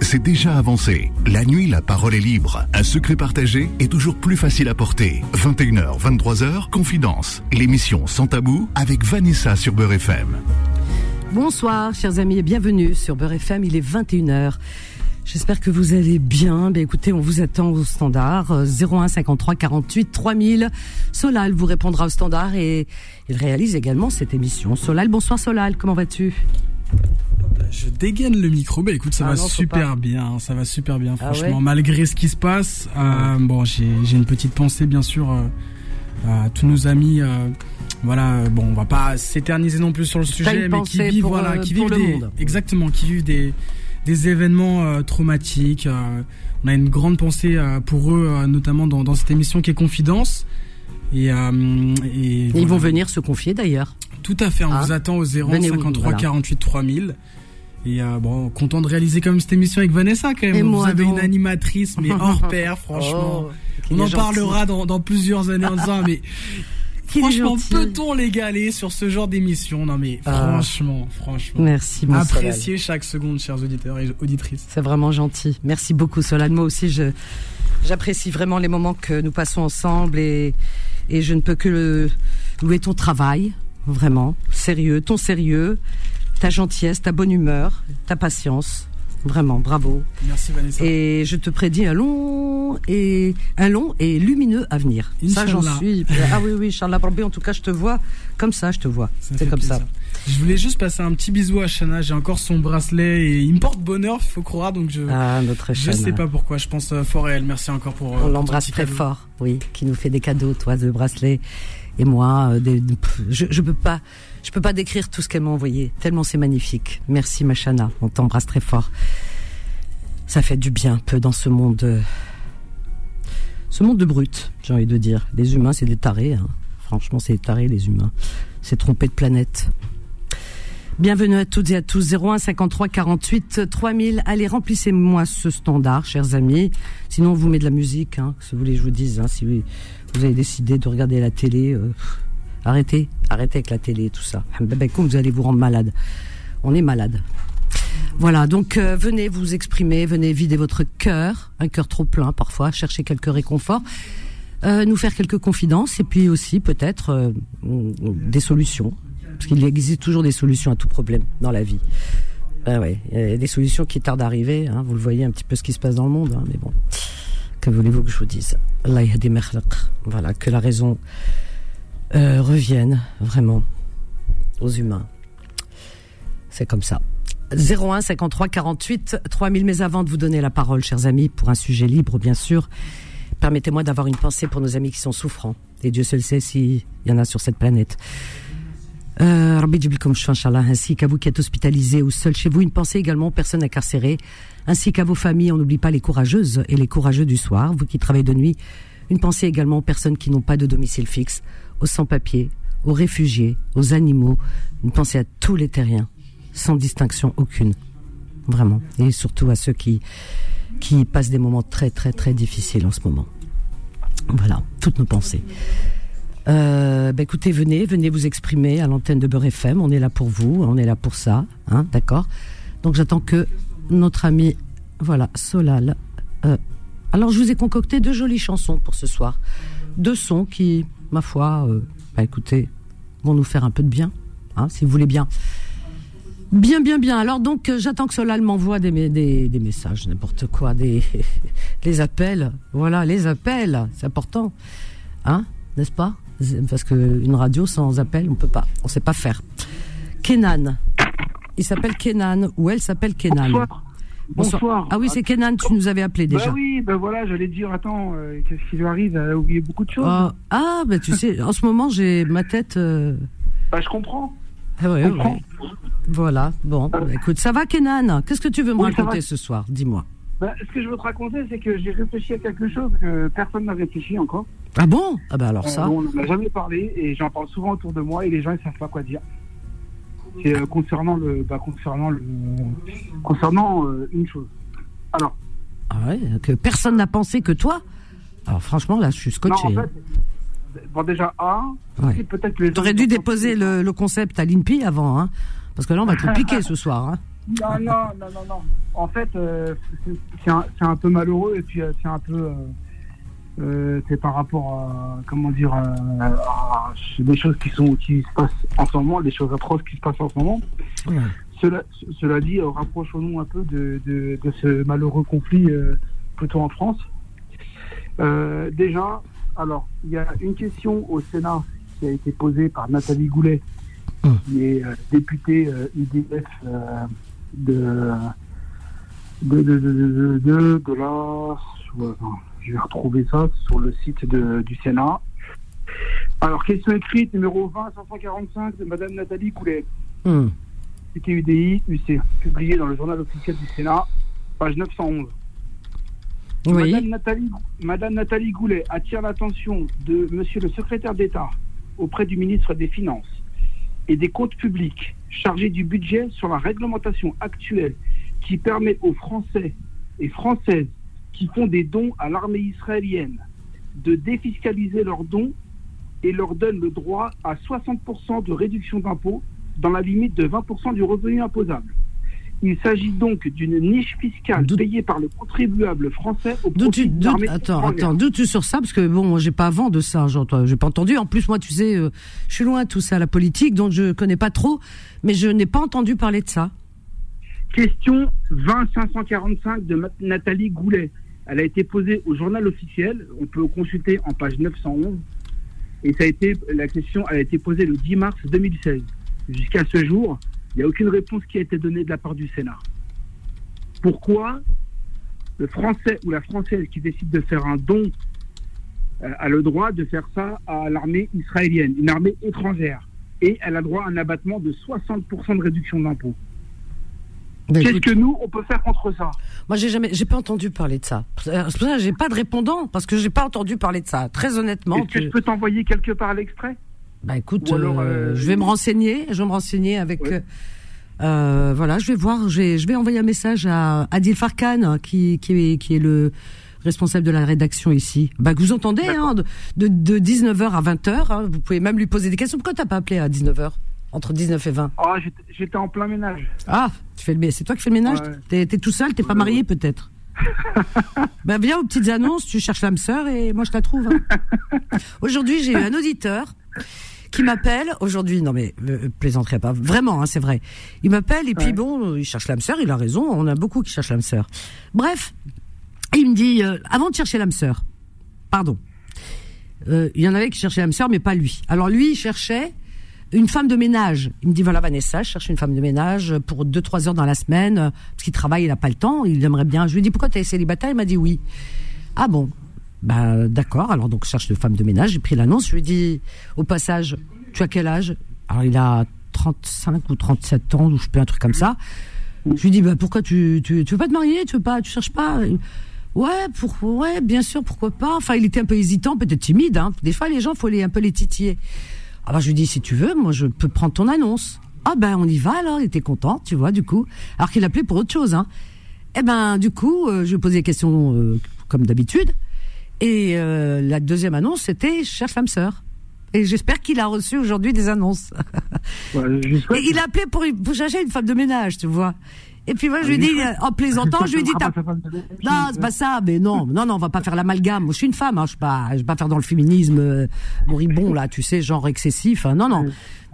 c'est déjà avancé. La nuit, la parole est libre. Un secret partagé est toujours plus facile à porter. 21h, 23h, Confidence. L'émission Sans Tabou avec Vanessa sur Beurre FM. Bonsoir, chers amis, et bienvenue sur Beurre FM. Il est 21h. J'espère que vous allez bien. Ben écoutez, on vous attend au standard 01 53 48 3000. Solal vous répondra au standard et il réalise également cette émission. Solal, bonsoir Solal, comment vas-tu? Je dégaine le micro. Bah écoute, ça ah va super bien. Ça va super bien, ah franchement. Malgré ce qui se passe, euh, bon, j'ai une petite pensée, bien sûr, euh, à tous nos amis. Euh, voilà, bon, on va pas s'éterniser non plus sur le sujet, mais qui vivent, voilà, qui vivent des, exactement, qui vivent des, des événements traumatiques. on a une grande pensée pour eux, notamment dans, dans, cette émission qui est Confidence. Et, et, ils vont venir se confier d'ailleurs. Tout à fait, on ah. vous attend au 0 53 48 3000. Et euh, bon, content de réaliser comme cette émission avec Vanessa quand même. Vous avez une animatrice mais hors pair, franchement. Oh, on en parlera dans, dans, plusieurs années en disant mais franchement peut-on l'égaler sur ce genre d'émission? Non mais ah. franchement, franchement. Merci. Mon Appréciez chaque seconde, chers auditeurs et auditrices. C'est vraiment gentil. Merci beaucoup, Solane. Moi aussi, je j'apprécie vraiment les moments que nous passons ensemble et et je ne peux que le, louer ton travail, vraiment sérieux, ton sérieux ta gentillesse, ta bonne humeur, ta patience. Vraiment, bravo. Merci Vanessa. Et je te prédis un long et un long et lumineux avenir. Ça, j'en suis. Ah oui, oui, Charles Barbé, en tout cas, je te vois comme ça, je te vois. C'est comme ça. Je voulais juste passer un petit bisou à Shana. J'ai encore son bracelet et il me porte bonheur, il faut croire. Donc je. Ah, notre Je sais pas pourquoi. Je pense euh, fort à elle. Merci encore pour. Euh, On l'embrasse très fort. Oui, qui nous fait des cadeaux, toi, de bracelet et moi. Euh, je, je peux pas. Je peux pas décrire tout ce qu'elle m'a envoyé, tellement c'est magnifique. Merci Machana, on t'embrasse très fort. Ça fait du bien un peu dans ce monde, euh, ce monde de brutes, j'ai envie de dire. Les humains, c'est des tarés. Hein. Franchement, c'est des tarés les humains. C'est tromper de planète. Bienvenue à toutes et à tous. 01 53 48 3000. Allez, remplissez-moi ce standard, chers amis. Sinon, on vous met de la musique, hein, si vous voulez, je vous dise. Hein, si vous, avez décidé de regarder la télé, euh, Arrêtez, arrêtez avec la télé et tout ça. Vous allez vous rendre malade. On est malade. Voilà, donc euh, venez vous exprimer, venez vider votre cœur, un cœur trop plein parfois, chercher quelques réconforts, euh, nous faire quelques confidences et puis aussi peut-être euh, des solutions, parce qu'il existe toujours des solutions à tout problème dans la vie. Ben ouais, des solutions qui tardent à arriver. Hein, vous le voyez un petit peu ce qui se passe dans le monde, hein, mais bon, que voulez-vous que je vous dise? Voilà, que la raison euh, reviennent vraiment aux humains. C'est comme ça. 01 53 48 3000. Mais avant de vous donner la parole, chers amis, pour un sujet libre, bien sûr, permettez-moi d'avoir une pensée pour nos amis qui sont souffrants. Et Dieu seul sait s'il y en a sur cette planète. Euh, ainsi qu'à vous qui êtes hospitalisés ou seuls chez vous, une pensée également aux personnes incarcérées, ainsi qu'à vos familles. On n'oublie pas les courageuses et les courageux du soir, vous qui travaillez de nuit. Une pensée également aux personnes qui n'ont pas de domicile fixe, aux sans-papiers, aux réfugiés, aux animaux, une pensée à tous les terriens, sans distinction aucune. Vraiment. Et surtout à ceux qui, qui passent des moments très très très difficiles en ce moment. Voilà, toutes nos pensées. Euh, bah écoutez, venez, venez vous exprimer à l'antenne de Beurre FM. On est là pour vous, on est là pour ça, hein, d'accord? Donc j'attends que notre ami, voilà, Solal. Euh, alors je vous ai concocté deux jolies chansons pour ce soir, deux sons qui ma foi, euh, bah écoutez, vont nous faire un peu de bien, hein, si vous voulez bien. Bien, bien, bien. Alors donc, euh, j'attends que Solal m'envoie des, messages, n'importe quoi, des les appels. Voilà, les appels, c'est important, hein, n'est-ce pas? Parce que une radio sans appel, on peut pas, on sait pas faire. Kenan, il s'appelle Kenan ou elle s'appelle Kenan. Ah oui, c'est Kenan, tu nous avais appelé déjà. Bah oui, ben voilà, j'allais dire, attends, euh, qu'est-ce qui lui arrive Elle a oublié beaucoup de choses. ah, ah ben tu sais, en ce moment, j'ai ma tête. Euh... Bah, je comprends. Ah ouais, ouais. Voilà, bon, bah, écoute, ça va Kenan Qu'est-ce que tu veux me raconter ce soir Dis-moi. Bah, ce que je veux te raconter, c'est que j'ai réfléchi à quelque chose que personne n'a réfléchi encore. Ah bon? Ah ben alors ça. Euh, on n'en a jamais parlé et j'en parle souvent autour de moi et les gens ils savent pas quoi dire. C'est euh, concernant le, bah, concernant le, concernant euh, une chose. Alors. Ah ouais, que personne n'a pensé que toi. Alors franchement, là, je suis scotché. Non, en fait, bon déjà A, ouais. peut-être que T'aurais dû déposer le, le, concept à l'INPI avant, hein, parce que là, on va te piquer ce soir. Hein. Non, non, non, non, non. En fait, euh, c'est un, un, peu malheureux et puis c'est un peu. Euh, c'est par rapport à. Comment dire. À, des choses qui, sont, qui se passent en ce moment, des choses atroces qui se passent en ce moment. Cela, cela dit, rapprochons-nous un peu de, de, de, ce malheureux conflit plutôt en France. déjà, alors, il y a une question au Sénat qui a été posée par Nathalie Goulet, hum. qui est députée IDF de, de, de, de, de, de la. Je vais retrouver ça sur le site du Sénat. Alors, question écrite numéro 20 545 de Madame Nathalie Goulet. Mmh. C'était UDI, UC, publié dans le journal officiel du Sénat, page 911. Oui. Madame, Nathalie, Madame Nathalie Goulet attire l'attention de Monsieur le secrétaire d'État auprès du ministre des Finances et des comptes publics chargé du budget sur la réglementation actuelle qui permet aux Français et Françaises qui font des dons à l'armée israélienne de défiscaliser leurs dons et leur donne le droit à 60% de réduction d'impôts dans la limite de 20% du revenu imposable. Il s'agit donc d'une niche fiscale payée par le contribuable français au profit de l'armée Attends, attends, doute sur ça? Parce que bon, moi j'ai pas vent de ça, j'ai pas entendu. En plus, moi, tu sais, euh, je suis loin de tout ça, la politique, donc je connais pas trop, mais je n'ai pas entendu parler de ça. Question 20545 de Nathalie Goulet. Elle a été posée au journal officiel. On peut consulter en page 911. Et ça a été, la question a été posée le 10 mars 2016. Jusqu'à ce jour, il n'y a aucune réponse qui a été donnée de la part du Sénat. Pourquoi le Français ou la Française qui décide de faire un don euh, a le droit de faire ça à l'armée israélienne, une armée étrangère, et elle a droit à un abattement de 60% de réduction d'impôts Qu'est-ce que nous on peut faire contre ça Moi j'ai jamais, j'ai pas entendu parler de ça. C'est pour ça que j'ai pas de répondant parce que j'ai pas entendu parler de ça. Très honnêtement. Est-ce que je peux t'envoyer quelque part l'extrait? Bah écoute, euh, euh, je vais me renseigner, je vais me renseigner avec. Euh, voilà, je vais voir, je vais, je vais envoyer un message à Adil Farkan qui, qui, est, qui est le responsable de la rédaction ici. Bah que vous entendez, hein, de, de, 19h à 20h, hein, vous pouvez même lui poser des questions. Pourquoi t'as pas appelé à 19h entre 19 et 20 Ah, j'étais en plein ménage. Ah, tu fais le, c'est toi qui fais le ménage? T'es es tout seul, t'es pas marié peut-être? Ben viens aux petites annonces, tu cherches l'âme sœur et moi je la trouve. Hein. Aujourd'hui j'ai eu un auditeur qui m'appelle aujourd'hui. Non mais euh, plaisanterai pas, vraiment, hein, c'est vrai. Il m'appelle et puis bon, il cherche l'âme sœur. Il a raison. On a beaucoup qui cherchent l'âme sœur. Bref, il me dit euh, avant de chercher l'âme sœur, pardon. Euh, il y en avait qui cherchaient l'âme sœur, mais pas lui. Alors lui, il cherchait une femme de ménage. Il me dit voilà Vanessa, je cherche une femme de ménage pour deux trois heures dans la semaine parce qu'il travaille, il n'a pas le temps, il aimerait bien. Je lui dis pourquoi tu es célibataire? Il m'a dit oui. Ah bon? Bah d'accord, alors donc je cherche une femme de ménage, j'ai pris l'annonce, je lui ai dit au passage, tu as quel âge? Alors il a 35 ou 37 ans, ou je pas, un truc comme ça. Je lui dis bah pourquoi tu, tu, tu veux pas te marier, tu veux pas, tu cherches pas? Ouais, pour, ouais, bien sûr, pourquoi pas? Enfin, il était un peu hésitant, peut-être timide. Hein. Des fois, les gens, faut les un peu les titiller. Alors je lui dis si tu veux, moi je peux prendre ton annonce. Ah ben on y va alors. Il était content, tu vois, du coup. Alors qu'il appelait pour autre chose. Hein. Eh ben du coup, euh, je lui posais des questions euh, comme d'habitude. Et euh, la deuxième annonce, c'était cherche femme sœur. Et j'espère qu'il a reçu aujourd'hui des annonces. et il a appelé pour, pour chercher une femme de ménage, tu vois. Et puis moi, je lui dis, en plaisantant, je lui dis, non, c'est pas ça, mais non, non, non, on va pas faire l'amalgame. Moi, je suis une femme, hein, je vais pas, je vais pas faire dans le féminisme euh, moribond là, tu sais, genre excessif. Hein. non, non.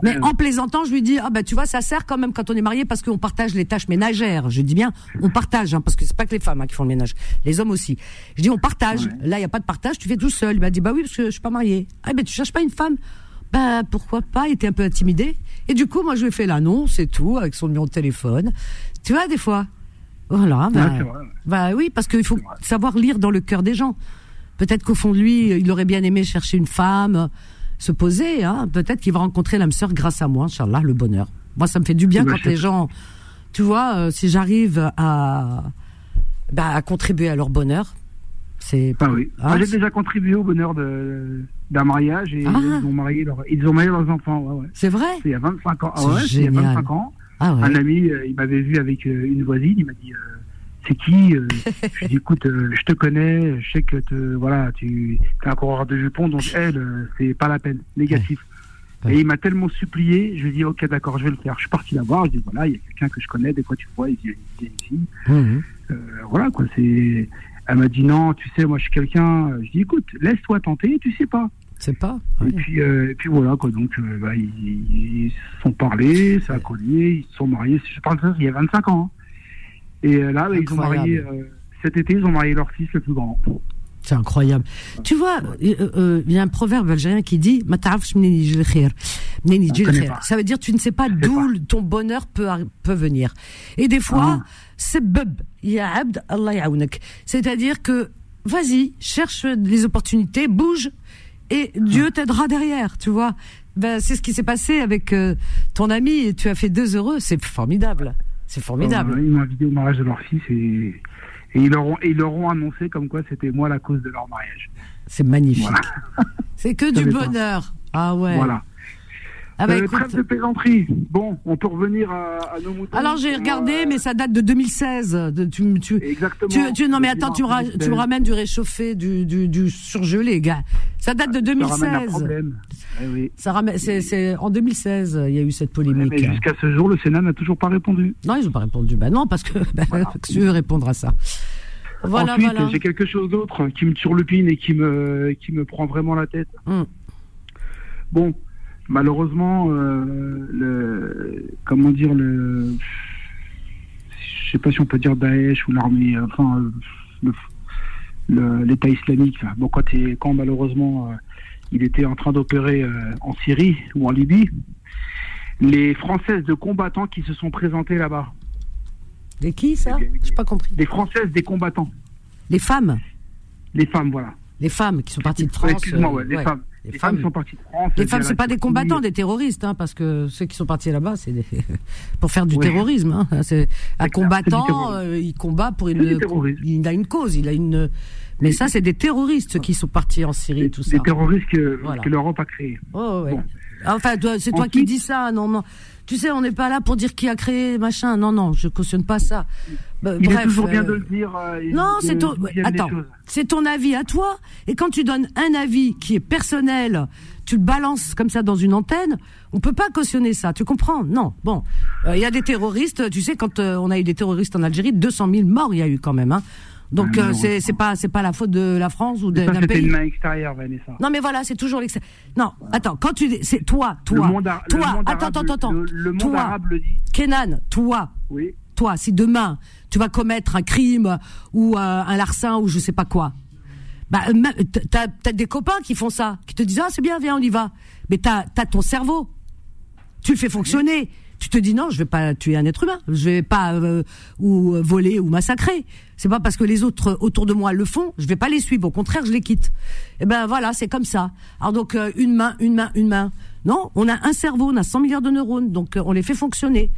Mais en plaisantant, je lui dis, ah bah tu vois, ça sert quand même quand on est marié parce qu'on partage les tâches ménagères. Je dis bien, on partage, hein, parce que c'est pas que les femmes hein, qui font le ménage, les hommes aussi. Je dis, on partage. Là, il y a pas de partage, tu fais tout seul. Il m'a dit, bah oui, parce que je suis pas marié. Ah ben tu cherches pas une femme? Bah pourquoi pas? Il était un peu intimidé. Et du coup, moi, je lui ai fait l'annonce et tout avec son numéro de téléphone. Tu vois, des fois. Voilà. Bah, bah oui, parce qu'il faut savoir lire dans le cœur des gens. Peut-être qu'au fond de lui, il aurait bien aimé chercher une femme se poser. Hein. Peut-être qu'il va rencontrer l'âme sœur grâce à moi, Inch'Allah, le bonheur. Moi, ça me fait du bien quand les gens, tu vois, euh, si j'arrive à, bah, à contribuer à leur bonheur, c'est. Ah oui. Hein, j'ai déjà contribué au bonheur d'un mariage et ah. ils ont marié ils ont marié leurs enfants. Ouais, ouais. C'est vrai. il y a 25 ans. Ah ouais, il y a 25 ans. Ah Un ami, euh, il m'avait vu avec euh, une voisine, il m'a dit c'est qui euh, Je lui dis écoute, euh, je te connais, je sais que te, voilà, tu es un coureur de jupons, donc elle, euh, c'est pas la peine, négatif. Et il m'a tellement supplié, je lui ai dit, ok, d'accord, je vais le faire. Je suis parti la voir, je dis, voilà, il y a quelqu'un que je connais, des fois tu vois, il vient, ici. Mhm. Euh, voilà, quoi, c'est. Elle m'a dit, non, tu sais, moi je suis quelqu'un. Je dis, écoute, laisse-toi tenter, tu sais pas. C'est pas. Et, puis, euh, et puis voilà, quoi, donc euh, bah, ils, se sont parlé, ça a collé, ils se sont mariés, je parle de ça, il y a 25 ans. Hein. Et là, bah, ils ont marié, cet été, ils ont marié leur fils le plus grand. C'est incroyable. Tu vois, euh, euh, il y a un proverbe algérien qui dit Ça veut dire tu ne sais pas d'où ton bonheur peut, peut venir. Et des fois, ah. C'est bub. C'est-à-dire que vas-y, cherche les opportunités, bouge et Dieu t'aidera derrière, tu vois. Ben, c'est ce qui s'est passé avec euh, ton ami et tu as fait deux heureux, c'est formidable. C'est formidable. ils m'ont invité au mariage de leur fils et et ils leur ont, ils leur ont annoncé comme quoi c'était moi la cause de leur mariage. C'est magnifique. C'est que du bonheur. Ah ouais. Voilà. Ah bah, euh, trêve de plaisanterie. Bon, on peut revenir à, nos moutons. Alors j'ai regardé, euh, mais ça date de 2016. De, tu, tu, Exactement. Tu, non mais attends, tu me, tu me ramènes du réchauffé, du, du, du surgelé, gars. Ça date de 2016. Ça ramène un problème. Eh oui. Ça ramène. C'est en 2016, il y a eu cette polémique. mais jusqu'à ce jour, le Sénat n'a toujours pas répondu. Non, ils n'ont pas répondu. Bah non, parce que bah, tu veux répondre à ça. Voilà, Ensuite, j'ai quelque chose d'autre qui me turlupine et qui me qui me prend vraiment la tête. Hum. Bon, malheureusement, euh, le, comment dire, le, je sais pas si on peut dire Daesh ou l'armée, enfin, l'État islamique. Bon, quand, quand malheureusement euh, il était en train d'opérer euh, en Syrie ou en Libye, les Françaises de combattants qui se sont présentées là-bas. Des qui ça? J'ai pas compris. Des Françaises, des combattants. Les femmes? Les femmes, voilà. Les femmes qui sont parties de France. Excuse-moi, les femmes. Les, femmes, sont parties de France. Les femmes, c'est pas des combattants, des terroristes, hein, parce que ceux qui sont partis là-bas, c'est pour faire du terrorisme. Hein. C'est un combattant, euh, il combat pour une, il a une cause, il a une. Mais ça, c'est des terroristes qui sont partis en Syrie, tout ça. Des terroristes que, l'Europe a créés. Oh, ouais. Enfin, c'est toi qui dis ça, non, non. Tu sais, on n'est pas là pour dire qui a créé machin. Non, non, je cautionne pas ça. Bah, il est toujours bien euh, de le dire. Euh, non, c'est ton. Attends, c'est ton avis à toi. Et quand tu donnes un avis qui est personnel, tu le balances comme ça dans une antenne. On peut pas cautionner ça. Tu comprends? Non. Bon, euh, il y a des terroristes. Tu sais, quand on a eu des terroristes en Algérie, 200 000 morts, il y a eu quand même. Hein. Donc ah, c'est c'est pas c'est pas la faute de la France ou d'un pays. une main extérieure, Vanessa. Non mais voilà, c'est toujours l'extérieur. Non, attends, quand tu c'est toi, toi, toi, attends, attends, attends, le, monde toi, arabe le dit. Kenan, toi, oui. toi, si demain tu vas commettre un crime ou euh, un larcin ou je sais pas quoi, bah t'as as des copains qui font ça, qui te disent ah c'est bien, viens on y va. Mais t'as as ton cerveau, tu le fais fonctionner tu te dis non, je vais pas tuer un être humain, je vais pas euh, ou euh, voler ou massacrer. C'est pas parce que les autres autour de moi le font, je vais pas les suivre. Au contraire, je les quitte. Et eh ben voilà, c'est comme ça. Alors donc euh, une main, une main, une main. Non, on a un cerveau, on a 100 milliards de neurones, donc on les fait fonctionner.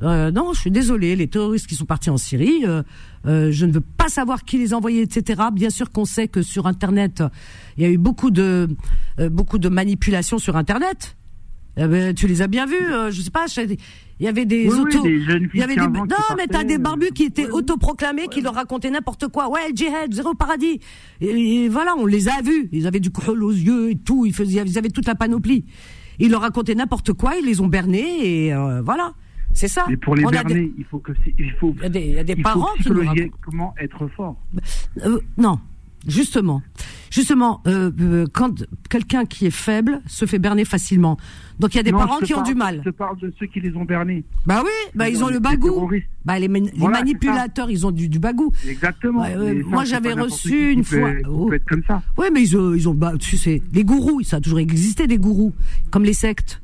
Non, je suis désolé, les terroristes qui sont partis en Syrie, je ne veux pas savoir qui les a envoyés, etc. Bien sûr qu'on sait que sur Internet, il y a eu beaucoup de beaucoup de manipulations sur Internet. Eh ben, tu les as bien vus, euh, je sais pas. Il y avait des autos. il y avait des... Non, mais t'as des barbus qui étaient autoproclamés, qui leur racontaient n'importe quoi. Ouais, djihad, zéro paradis. Et, voilà, on les a vus. Ils avaient du col aux yeux et tout. Ils, faisaient, ils avaient toute la panoplie. Ils leur racontaient n'importe quoi. Ils les ont bernés et euh, voilà. C'est ça. Et pour les berner, il faut que il faut. Il y a des, il y a des parents qui nous Comment être fort. Euh, non, justement. Justement, euh, euh, quand quelqu'un qui est faible se fait berner facilement. Donc il y a des parents qui ont du mal. Je parle de ceux qui les ont bernés. Bah oui, bah ils ont le bagou. Bah les, manipulateurs, ils ont du, du bagou. Exactement. moi j'avais reçu une fois. Oh. être comme ça. Ouais, mais ils ont, ils ont bah, tu sais, les gourous, ça a toujours existé des gourous, comme les sectes.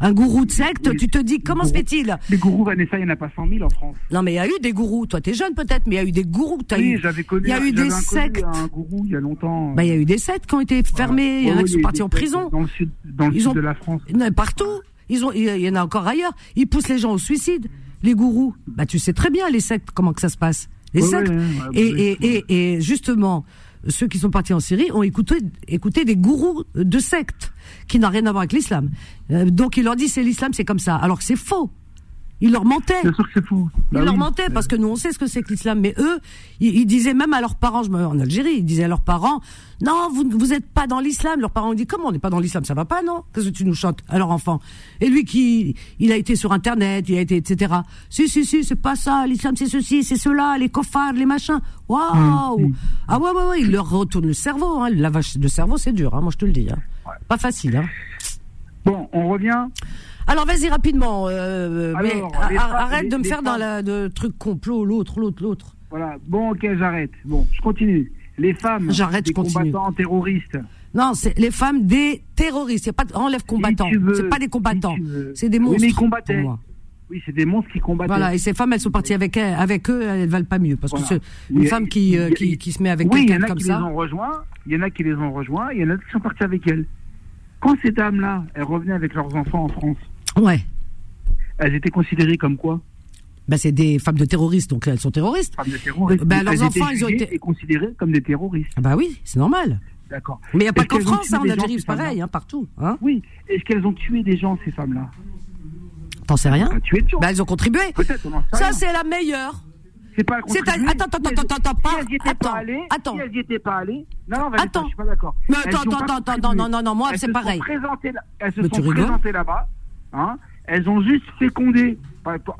Un gourou de secte, tu te dis comment se fait-il Les gourous, Vanessa, il n'y en a pas 100 000 en France. Non, mais il y a eu des gourous. Toi, t'es jeune peut-être, mais il y a eu des gourous. As oui, j'avais connu. Il y a eu des sectes. un gourou il y a longtemps. Bah, il y a eu des sectes qui ont été fermées. il y en a qui sont partis en prison. Dans le sud, dans le sud de la France. Partout. Ils ont, il y en a encore ailleurs. Ils poussent les gens au suicide. Les gourous. Bah, tu sais très bien les sectes comment que ça se passe. Les sectes. et, et, et, et justement, ceux qui sont partis en Syrie ont écouté, écouté des gourous de sectes qui n'ont rien à voir avec l'islam. Euh, donc il leur dit c'est l'islam, c'est comme ça, alors que c'est faux. Il leur mentait. Bien sûr que c'est fou. Il bah leur mentait parce que nous on sait ce que c'est que l'islam, mais eux, ils, disaient même à leurs parents, je me, en Algérie, ils disaient à leurs parents, non, vous vous êtes pas dans l'islam. Leurs parents ont dit comment on n'est pas dans l'islam, ça va pas non? Qu'est-ce que tu nous chantes à leur enfant? Et lui qui, il a été sur internet, il a été etc. Si si si, c'est pas ça. L'islam c'est ceci, c'est cela, les cofards, les machins. Waouh mm, mm. Ah ouais ouais ouais, il leur retourne le cerveau. Hein. Le lavage de cerveau c'est dur, hein, moi je te le dis. Hein. Pas facile. Hein. Bon, on revient. Alors vas-y rapidement, euh, mais arrête de me faire dans la de truc complot, l'autre, l'autre, l'autre. Voilà. Bon, ok, j'arrête. Bon, je continue. Les femmes des combattants terroristes. Non, c'est les femmes des terroristes. Il n'y a pas de enlève combattants. c'est pas des combattants. c'est des monstres. Oui, mais ils Oui, c'est des monstres qui combattent. Voilà, et ces femmes, elles sont parties avec, elles, avec eux, elles valent pas mieux. Parce que c'est une femme qui, euh, qui, qui, se met avec quelqu'un comme ça. Il y en a qui les ont rejoints, il y en a qui les ont rejoints, il y en a qui sont partis avec elles. Quand ces dames-là, elles revenaient avec leurs enfants en France, ouais. elles étaient considérées comme quoi? Ben, c'est des femmes de terroristes, donc elles sont terroristes. Femmes de terroristes. Ben, leurs enfants, ils ont été considérés comme des terroristes. Ah bah oui, c'est normal. D'accord. Mais il n'y a pas qu'en France, hein, en Algérie, c'est pareil, hein, partout. Hein oui. Est-ce qu'elles ont tué des gens, ces femmes-là? T'en sais rien tué de gens. Ben, elles ont contribué. Peut-être, Ça, c'est la meilleure. C'est pas Attends, attends, attends, attends, attends, pas. Si étaient pas allées, attends. Si elles n'y étaient pas allées, non, non, attends. je suis pas d'accord. Mais attends, attends, attends, non, non, non, moi, c'est pareil. Elles se sont présentées là-bas, hein. Elles ont juste fécondé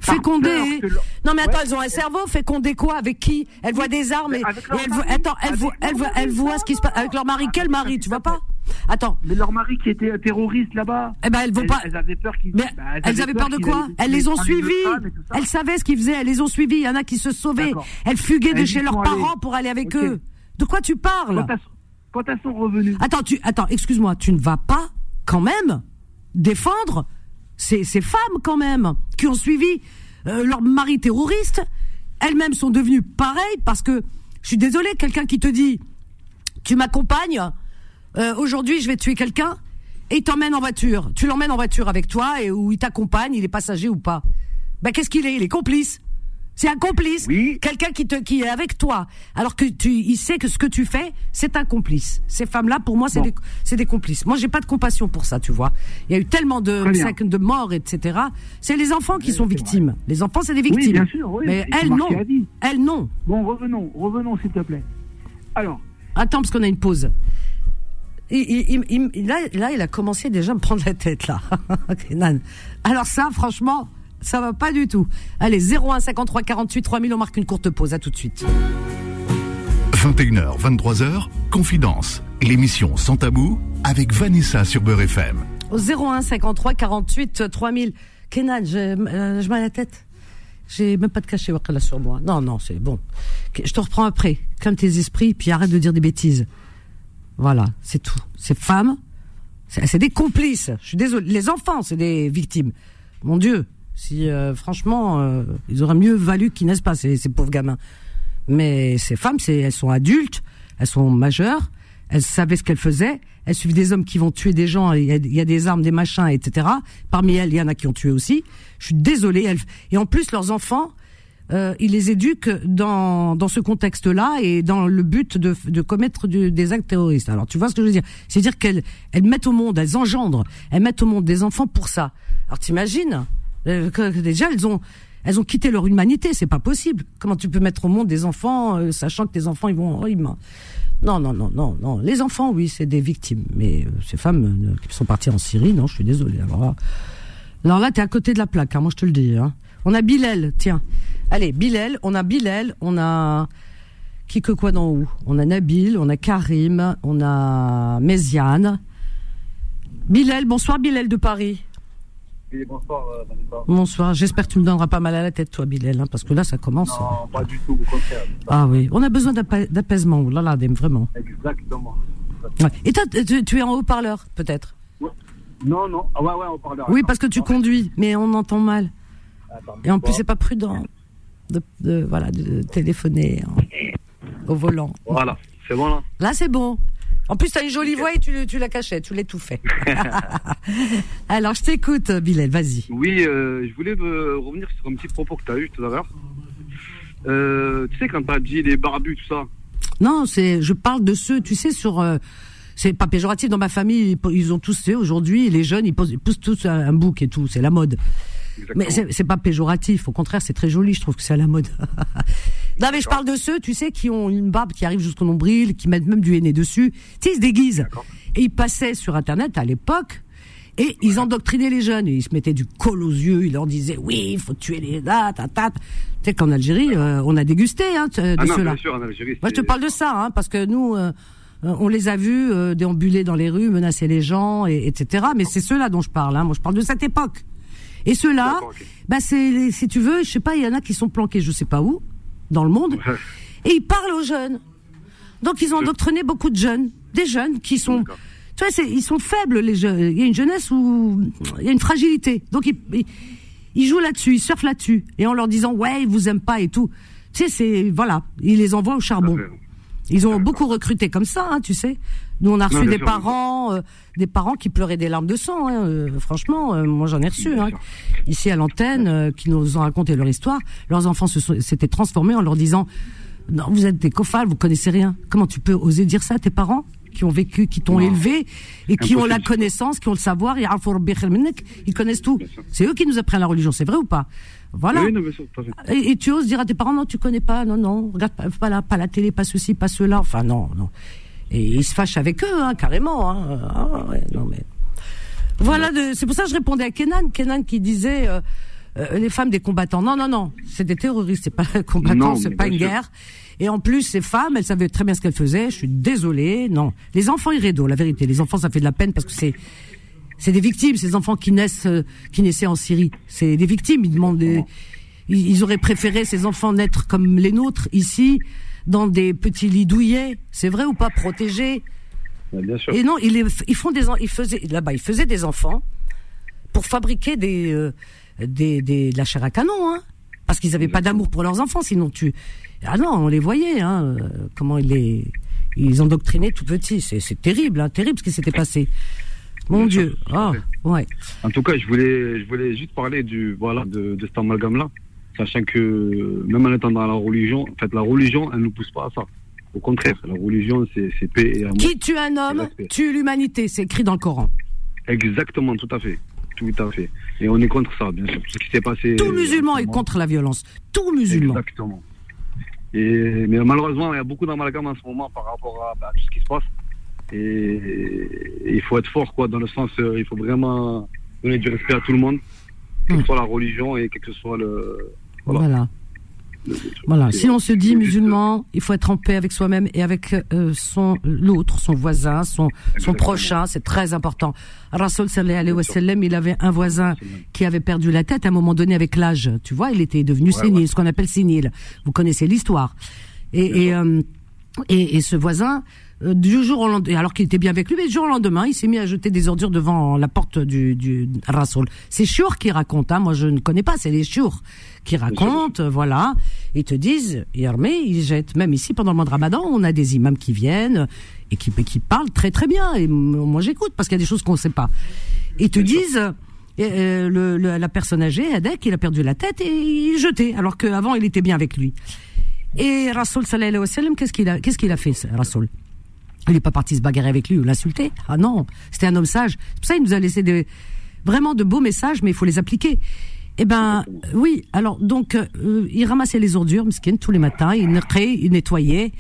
Fécondé Non mais attends, elles ont un cerveau. Fécondé quoi? Avec qui? Elles voient des armes et, elles voient, attends, elles voient, elles voient, elles voient ce qui se passe avec leur mari. Quel mari Tu vois pas? Attends. Mais leur mari qui était terroriste là-bas. Eh ben elles vont pas. Elles avaient peur qu'ils. Mais bah, elles, avaient peur, de quoi? Elles les ont suivis. Elles savaient ce qu'ils faisaient. Elles les ont suivis. Il y en a qui se sauvaient. Elles fuguaient de chez leurs parents pour aller avec eux. De quoi tu parles? Quand elles sont revenues. Attends, tu attends. Excuse-moi. Tu ne vas pas quand même défendre ces, femmes quand même qui ont suivi euh, leur mari terroriste. Elles-mêmes sont devenues pareilles parce que je suis désolée, quelqu'un qui te dit tu m'accompagnes, euh, aujourd'hui je vais tuer quelqu'un et il t'emmène en voiture. Tu l'emmènes en voiture avec toi et où il t'accompagne, il est passager ou pas. Ben qu'est-ce qu'il est? Il est complice. C'est un complice. Quelqu'un qui te, qui est avec toi. Alors que tu, il sait que ce que tu fais, c'est un complice. Ces femmes-là, pour moi, c'est des, c'est des complices. Moi, j'ai pas de compassion pour ça, tu vois. Il y a eu tellement de, de morts, etc. C'est les enfants qui sont victimes. Les enfants, c'est des victimes. Oui, bien sûr, oui. Mais elles, non. Elles, non. Bon, revenons, revenons, s'il te plaît. Alors. Attends, parce qu'on a une pause. Il, là, là, il a commencé déjà à me prendre la tête, là. Alors ça, franchement, ça va pas du tout. Allez, 01 53 48 3000, on marque une courte pause. À tout de suite. 21h, 23h, Confidence. L'émission Sans Tabou avec Vanessa sur Beurre FM. Au 01 53 48 3000. Kenan, je, euh, je mets la tête. J'ai même pas de cachet là sur moi. Non, non, c'est bon. Je te reprends après. Calme tes esprits, puis arrête de dire des bêtises. Voilà, c'est tout. Ces femmes, c'est des complices. Je suis désolé. Les enfants, c'est des victimes. Mon Dieu, si euh, franchement, euh, ils auraient mieux valu qu'ils naissent pas ces, ces, pauvres gamins. Mais ces femmes, c'est, elles sont adultes, elles sont majeures, elles savaient ce qu'elles faisaient, elles suivent des hommes qui vont tuer des gens, il y, a, des armes, des machins, etc. Parmi elles, il y en a qui ont tué aussi. Je suis désolée. Elles, et en plus, leurs enfants, euh, ils les éduquent dans, dans ce contexte-là et dans le but de, de commettre des actes terroristes. Alors, tu vois ce que je veux dire? C'est-à-dire qu'elles elles mettent au monde, elles engendrent, elles mettent au monde des enfants pour ça. Alors, t'imagines? Euh, déjà elles ont elles ont quitté leur humanité, c'est pas possible. Comment tu peux mettre au monde des enfants euh, sachant que tes enfants ils vont oh, Non non non non non, les enfants oui, c'est des victimes, mais euh, ces femmes qui sont parties en Syrie, non, je suis désolé. Alors là, alors là t'es à côté de la plaque, hein, moi je te le dis. Hein. On a Bilal, tiens. Allez, Bilal, on a Bilal, on a qui que quoi dans où On a Nabil, on a Karim, on a Méziane. Bilal, bonsoir Bilal de Paris bonsoir, euh, Bonsoir. J'espère que tu me donneras pas mal à la tête, toi, Bilal, hein, parce que là, ça commence. Non, pas du tout, au contraire. Ah oui, on a besoin d'apaisement, là, là, vraiment. Exactement. Et tu, es en haut-parleur, peut-être? Non, non. Ah ouais, ouais, haut-parleur. Oui, parce que tu conduis, mais on entend mal. Et en plus, c'est pas prudent de, voilà, de téléphoner au volant. Voilà, c'est bon là? Là, c'est bon. En plus, tu as une jolie voix et tu, tu la cachais, tu l'étouffais. Alors, je t'écoute, Bilal, vas-y. Oui, euh, je voulais euh, revenir sur un petit propos que tu as eu tout à l'heure. Euh, tu sais, quand tu as dit les barbus, tout ça. Non, c'est, je parle de ceux, tu sais, sur. c'est pas péjoratif dans ma famille, ils ont tous, aujourd'hui, les jeunes, ils, poussent tous un, bouc et tout, c'est la mode. Mais c'est pas péjoratif, au contraire, c'est très joli, je trouve que c'est à la mode. non, mais je parle de ceux, tu sais, qui ont une barbe qui arrive jusqu'au nombril, qui mettent même du henné dessus. Tu sais, ils se déguisent. Et ils passaient sur Internet à l'époque, et ils endoctrinaient les jeunes. Et ils se mettaient du col aux yeux, ils leur disaient, oui, il faut tuer les dates, Tu sais qu'en Algérie, euh, on a dégusté hein, de ah ceux-là. Moi, je te parle de ça, hein, parce que nous... Euh, euh, on les a vus déambuler dans les rues, menacer les gens, et, etc. Mais c'est ceux-là dont je parle. Hein. Moi, je parle de cette époque. Et ceux-là, bah c'est si tu veux, je sais pas, il y en a qui sont planqués, je sais pas où, dans le monde, et ils parlent aux jeunes. Donc ils ont endoctriné beaucoup de jeunes, des jeunes qui sont, tu vois, ils sont faibles les jeunes. Il y a une jeunesse où il y a une fragilité. Donc ils, ils, jouent là-dessus, ils surfent là-dessus, et en leur disant ouais, ils vous aiment pas et tout. Tu sais, c'est voilà, ils les envoient au charbon. Ils ont beaucoup recruté comme ça, hein, tu sais. Nous, on a reçu des parents, euh, des parents qui pleuraient des larmes de sang. Hein, euh, franchement, euh, moi, j'en ai reçu hein, ici à l'antenne, qui nous ont raconté leur histoire. Leurs enfants se s'étaient transformés en leur disant "Non, vous êtes des cofales, vous connaissez rien. Comment tu peux oser dire ça à tes parents qui ont vécu, qui t'ont élevé et qui ont la connaissance, qui ont le savoir, ils connaissent tout. C'est eux qui nous apprennent la religion, c'est vrai ou pas? Voilà. et, tu oses dire à tes parents non, tu connais pas, non, non, regarde pas, la, pas la télé, pas ceci, pas cela. Enfin non, non. Et ils se fâchent avec eux, hein, carrément. Hein. Ah, non mais voilà, c'est pour ça que je répondais à Kenan, Kenan qui disait euh, euh, les femmes des combattants. Non, non, non, c'est des terroristes, c'est pas combattants, c'est pas une guerre. Et en plus, ces femmes, elles savaient très bien ce qu'elles faisaient. Je suis désolée, non. Les enfants irrédos, la vérité, les enfants, ça fait de la peine parce que c'est c'est des victimes, ces enfants qui naissent, euh, qui naissaient en Syrie. C'est des victimes. Ils demandent, ils auraient préféré ces enfants naître comme les nôtres ici dans des petits lits douillets, c'est vrai ou pas, protégés? Bien sûr. Et non, ils, ils font des, ils faisaient là-bas, ils faisaient des enfants pour fabriquer des, euh, des, des, de la chair à canon, hein, parce qu'ils n'avaient pas d'amour pour leurs enfants, sinon tu, ah non, on les voyait, hein, euh, comment ils les, ils endoctrinaient tout petits, c'est, c'est terrible, hein, terrible ce qui s'était passé. Mon Dieu, ah, ouais. En tout cas, je voulais, je voulais juste parler du, voilà, de, de cet amalgame-là sachant que même en étant dans la religion, en fait, la religion, elle ne nous pousse pas à ça. Au contraire, la religion, c'est paix et amour. Qui tue un homme, tue l'humanité, c'est écrit dans le Coran. Exactement, tout à fait. Tout à fait. Et on est contre ça, bien sûr. Ce qui s'est passé. Tout musulman est contre la violence. Tout musulman. Exactement. Et, mais malheureusement, il y a beaucoup d'amalgame en ce moment par rapport à bah, tout ce qui se passe. Et, il faut être fort, quoi, dans le sens, euh, il faut vraiment donner du respect à tout le monde, quelle que hmm. soit la religion et quel que soit le, voilà. Voilà. Si on se dit musulman, il faut être en paix avec soi-même et avec euh, son l'autre, son voisin, son son prochain. C'est très important. Rasul sallallahu alayhi wa sallam, il avait un voisin qui avait perdu la tête à un moment donné avec l'âge. Tu vois, il était devenu sénile, ce qu'on appelle sénile. Vous connaissez l'histoire. Et et, euh, et, et ce voisin, du jour au lendemain, alors qu'il était bien avec lui, mais du jour au lendemain, il s'est mis à jeter des ordures devant la porte du, du Rasoul. C'est Chour qui raconte, hein, moi je ne connais pas, c'est les Chour qui racontent, voilà. Ils te disent, Yermé, ils jettent, même ici pendant le mois de Ramadan, on a des imams qui viennent et qui, qui parlent très très bien. Et moi j'écoute parce qu'il y a des choses qu'on ne sait pas. Ils te disent, euh, le, la personne âgée, Adek, il a perdu la tête et il jetait, alors qu'avant il était bien avec lui. Et Rasoul sallallahu alayhi wa sallam, qu'est-ce qu'il a, qu'est-ce qu'il a fait, Rasoul? Il n'est pas parti se bagarrer avec lui ou l'insulter. Ah non, c'était un homme sage. C'est pour ça qu'il nous a laissé des, vraiment de beaux messages, mais il faut les appliquer. Eh ben, oui. Alors, donc, euh, il ramassait les ordures, Mskin, tous les matins. Il, il nettoyait.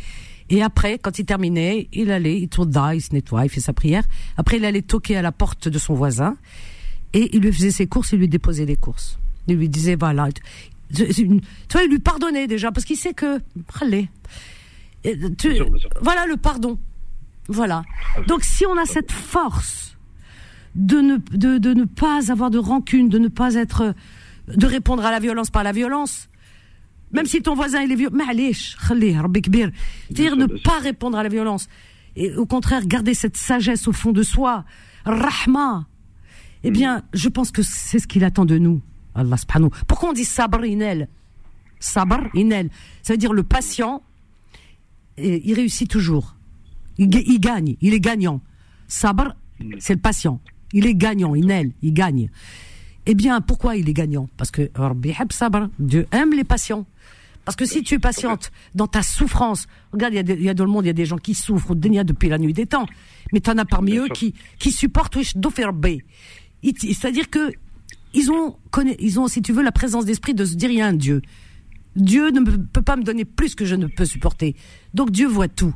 Et après, quand il terminait, il allait, il tourne il se nettoie, il fait sa prière. Après, il allait toquer à la porte de son voisin. Et il lui faisait ses courses, il lui déposait les courses. Il lui disait, voilà. Tu vois, il lui pardonnait déjà, parce qu'il sait que, allez. Voilà le pardon. Voilà. Donc si on a cette force de ne, de, de ne pas avoir de rancune, de ne pas être, de répondre à la violence par la violence, même si ton voisin il est violent, c'est-à-dire ne pas répondre à la violence et au contraire garder cette sagesse au fond de soi, rahma. Eh bien, je pense que c'est ce qu'il attend de nous, Allah subhanahu. Pourquoi on dit sabr inel Sabr inel, ça veut dire le patient, et il réussit toujours. Il, gagne, il est gagnant. Sabr, c'est le patient. Il est gagnant, il aime, il gagne. Eh bien, pourquoi il est gagnant? Parce que Dieu aime les patients. Parce que si tu es patiente dans ta souffrance, regarde, il y, a dans le monde, il y a des gens qui souffrent depuis la nuit des temps, mais tu en as parmi eux qui, qui supportent C'est-à-dire que ils ont, ils ont, si tu veux, la présence d'esprit de se dire il y a un Dieu. Dieu ne peut pas me donner plus que je ne peux supporter. Donc Dieu voit tout.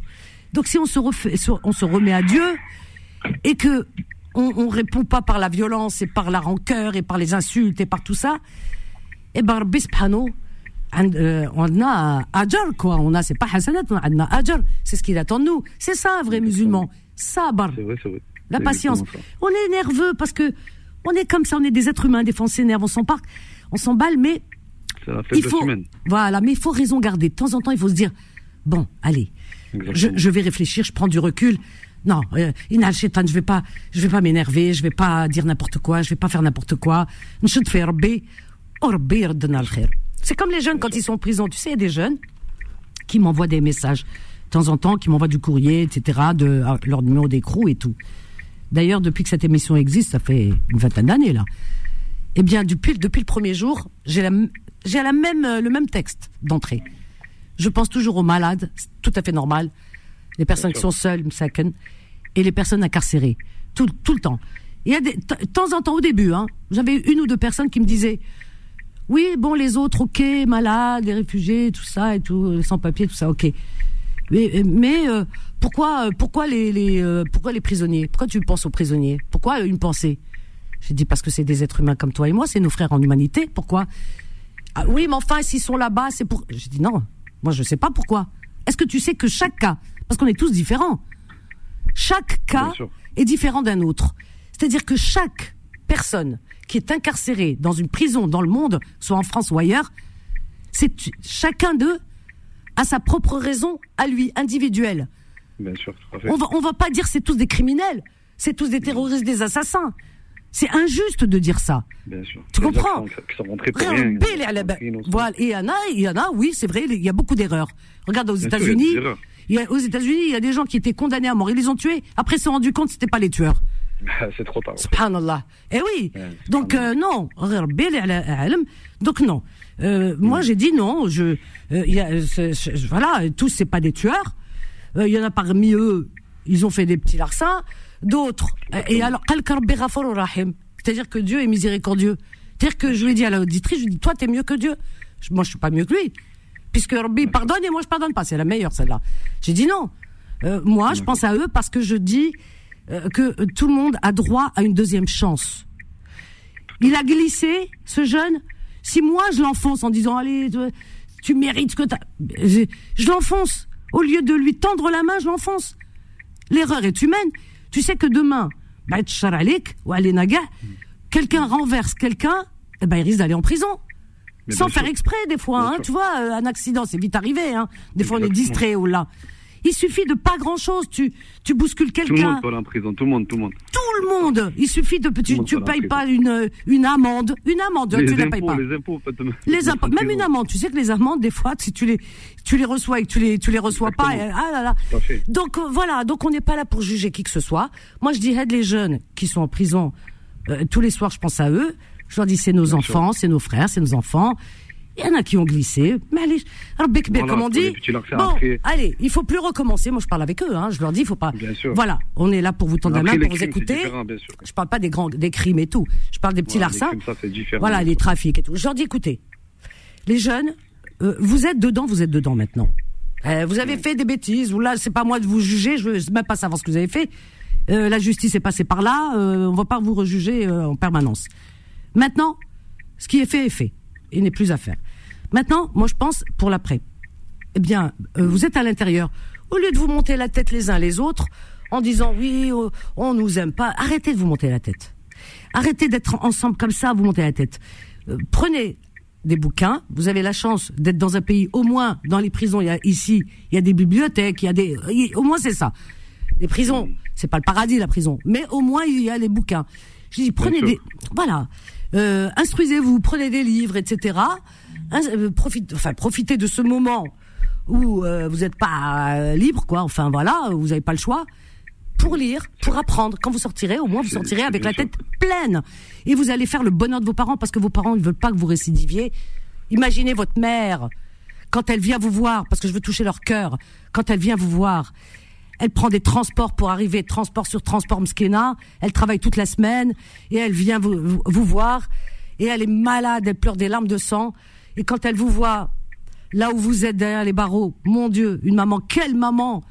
Donc si on se, refait, on se remet à Dieu et que on, on répond pas par la violence et par la rancœur et par les insultes et par tout ça, eh ben Rabbi euh, on a ajar quoi, on a c'est pas hasanat, on a ajar, c'est ce qu'il attend de nous. C'est ça un vrai musulman. Sabar. C'est vrai, c'est vrai. La patience. On est nerveux parce que on est comme ça, on est des êtres humains, des fois on s'énerve, on s'embarque, on s'emballe, mais il faut, voilà, mais il faut raison garder. De temps en temps, il faut se dire, bon, allez, je, je, vais réfléchir, je prends du recul. Non, euh, je vais pas, je vais pas m'énerver, je vais pas dire n'importe quoi, je vais pas faire n'importe quoi. C'est comme les jeunes quand ils sont en prison. Tu sais, il y a des jeunes qui m'envoient des messages de temps en temps, qui m'envoient du courrier, etc., de ah, leur numéro d'écrou et tout. D'ailleurs, depuis que cette émission existe, ça fait une vingtaine d'années là. Eh bien, depuis, depuis le premier jour, j'ai la, j'ai la même, euh, le même texte d'entrée. Je pense toujours aux malades, c'est tout à fait normal. Les personnes qui sont seules, et les personnes incarcérées. Tout, tout le temps. Il y a des, de temps en temps au début, hein, j'avais une ou deux personnes qui me disaient, oui, bon, les autres, ok, malades, les réfugiés, tout ça et tout, les sans-papiers, tout ça, ok. Mais, mais euh, pourquoi, euh, pourquoi les, les pourquoi les prisonniers? Pourquoi tu penses aux prisonniers? Pourquoi une pensée? J'ai dit parce que c'est des êtres humains comme toi et moi, c'est nos frères en humanité. Pourquoi? Ah oui, mais enfin, s'ils sont là-bas, c'est pour. J'ai dit non, moi je ne sais pas pourquoi. Est-ce que tu sais que chaque cas, parce qu'on est tous différents, chaque cas est différent d'un autre. C'est-à-dire que chaque personne qui est incarcérée dans une prison dans le monde, soit en France ou ailleurs, c'est chacun d'eux a sa propre raison à lui, individuelle. Bien sûr, On va, on va pas dire c'est tous des criminels, c'est tous des terroristes, des assassins. C'est injuste de dire ça. Bien sûr. Tu comprends Voilà. Et il y en a, il y en a, oui, c'est vrai, il y a beaucoup d'erreurs. Regarde aux États-Unis. Aux États-Unis, il y a des gens qui étaient condamnés à mort. Ils les ont tués. Après, ils se sont rendus compte que c'était pas les tueurs. c'est trop tard. Subhanallah. Eh oui. Donc euh, non. Donc non. Euh, moi, j'ai dit non. Je, euh, y a, voilà, tous c'est pas des tueurs. Il y en a parmi eux, ils ont fait des petits larcins d'autres. Et alors, c'est-à-dire que Dieu est miséricordieux. C'est-à-dire que je lui ai dit à l'auditrice, je lui ai dit, toi, t'es mieux que Dieu. Moi, je suis pas mieux que lui. Puisque Rabbi pardonne et moi, je pardonne pas. C'est la meilleure, celle-là. J'ai dit non. Euh, moi, je pense à eux parce que je dis euh, que tout le monde a droit à une deuxième chance. Il a glissé, ce jeune. Si moi, je l'enfonce en disant, allez, tu mérites ce que t'as... Je, je l'enfonce. Au lieu de lui tendre la main, je l'enfonce. L'erreur est humaine. Tu sais que demain, ou quelqu'un renverse quelqu'un, eh ben, il risque d'aller en prison. Sans faire exprès, des fois, hein, tu vois, euh, un accident, c'est vite arrivé, hein. Des fois, on est distrait ou là. Il suffit de pas grand chose, tu, tu bouscules quelqu'un. Tout le monde peut aller en prison, tout le monde, tout le monde. Tout le monde! Il suffit de, tu, tu payes pas une, une amende, une amende, tu ne la payes pas. Les impôts, les impôts, même une amende, tu sais que les amendes, des fois, si tu les, tu les reçois et que tu les, tu les reçois pas, ah là là. Donc, euh, voilà, donc on n'est pas là pour juger qui que ce soit. Moi, je dirais les jeunes qui sont en prison, euh, tous les soirs, je pense à eux. Je leur dis, c'est nos enfants, c'est nos frères, c'est nos enfants. Il y en a qui ont glissé. Mais allez, comme on dit. Bon, allez, il faut plus recommencer. Moi, je parle avec eux. Hein. Je leur dis, il faut pas. Voilà, on est là pour vous tendre la main, pour vous écouter. Je parle pas des grands, des crimes et tout. Je parle des petits larcins. voilà, les trafics et tout. Je leur dis, écoutez, les jeunes, euh, vous êtes dedans, vous êtes dedans maintenant. Euh, vous avez fait des bêtises. Ou là, c'est pas moi de vous juger. Je veux même pas savoir ce que vous avez fait. Euh, la justice est passée par là. on va pas vous rejuger en permanence. Maintenant, ce qui est fait est fait. Il n'est plus à faire. Maintenant, moi je pense pour l'après. Eh bien, euh, vous êtes à l'intérieur. Au lieu de vous monter la tête les uns les autres en disant oui, oh, on nous aime pas, arrêtez de vous monter la tête. Arrêtez d'être ensemble comme ça, vous montez la tête. Euh, prenez des bouquins. Vous avez la chance d'être dans un pays, au moins dans les prisons, il y a ici, il y a des bibliothèques, il y a des, au moins c'est ça. Les prisons, c'est pas le paradis la prison, mais au moins il y a les bouquins. Je dis prenez des, voilà, euh, instruisez-vous, prenez des livres, etc. Euh, profite, enfin, profitez de ce moment où euh, vous n'êtes pas euh, libre, quoi. Enfin voilà, vous n'avez pas le choix pour lire, pour apprendre. Quand vous sortirez, au moins vous sortirez avec la tête pleine et vous allez faire le bonheur de vos parents parce que vos parents ne veulent pas que vous récidiviez. Imaginez votre mère quand elle vient vous voir, parce que je veux toucher leur cœur. Quand elle vient vous voir, elle prend des transports pour arriver, transport sur transport mskena. Elle travaille toute la semaine et elle vient vous, vous voir et elle est malade, elle pleure des larmes de sang. Et quand elle vous voit là où vous êtes derrière les barreaux, mon Dieu, une maman, quelle maman,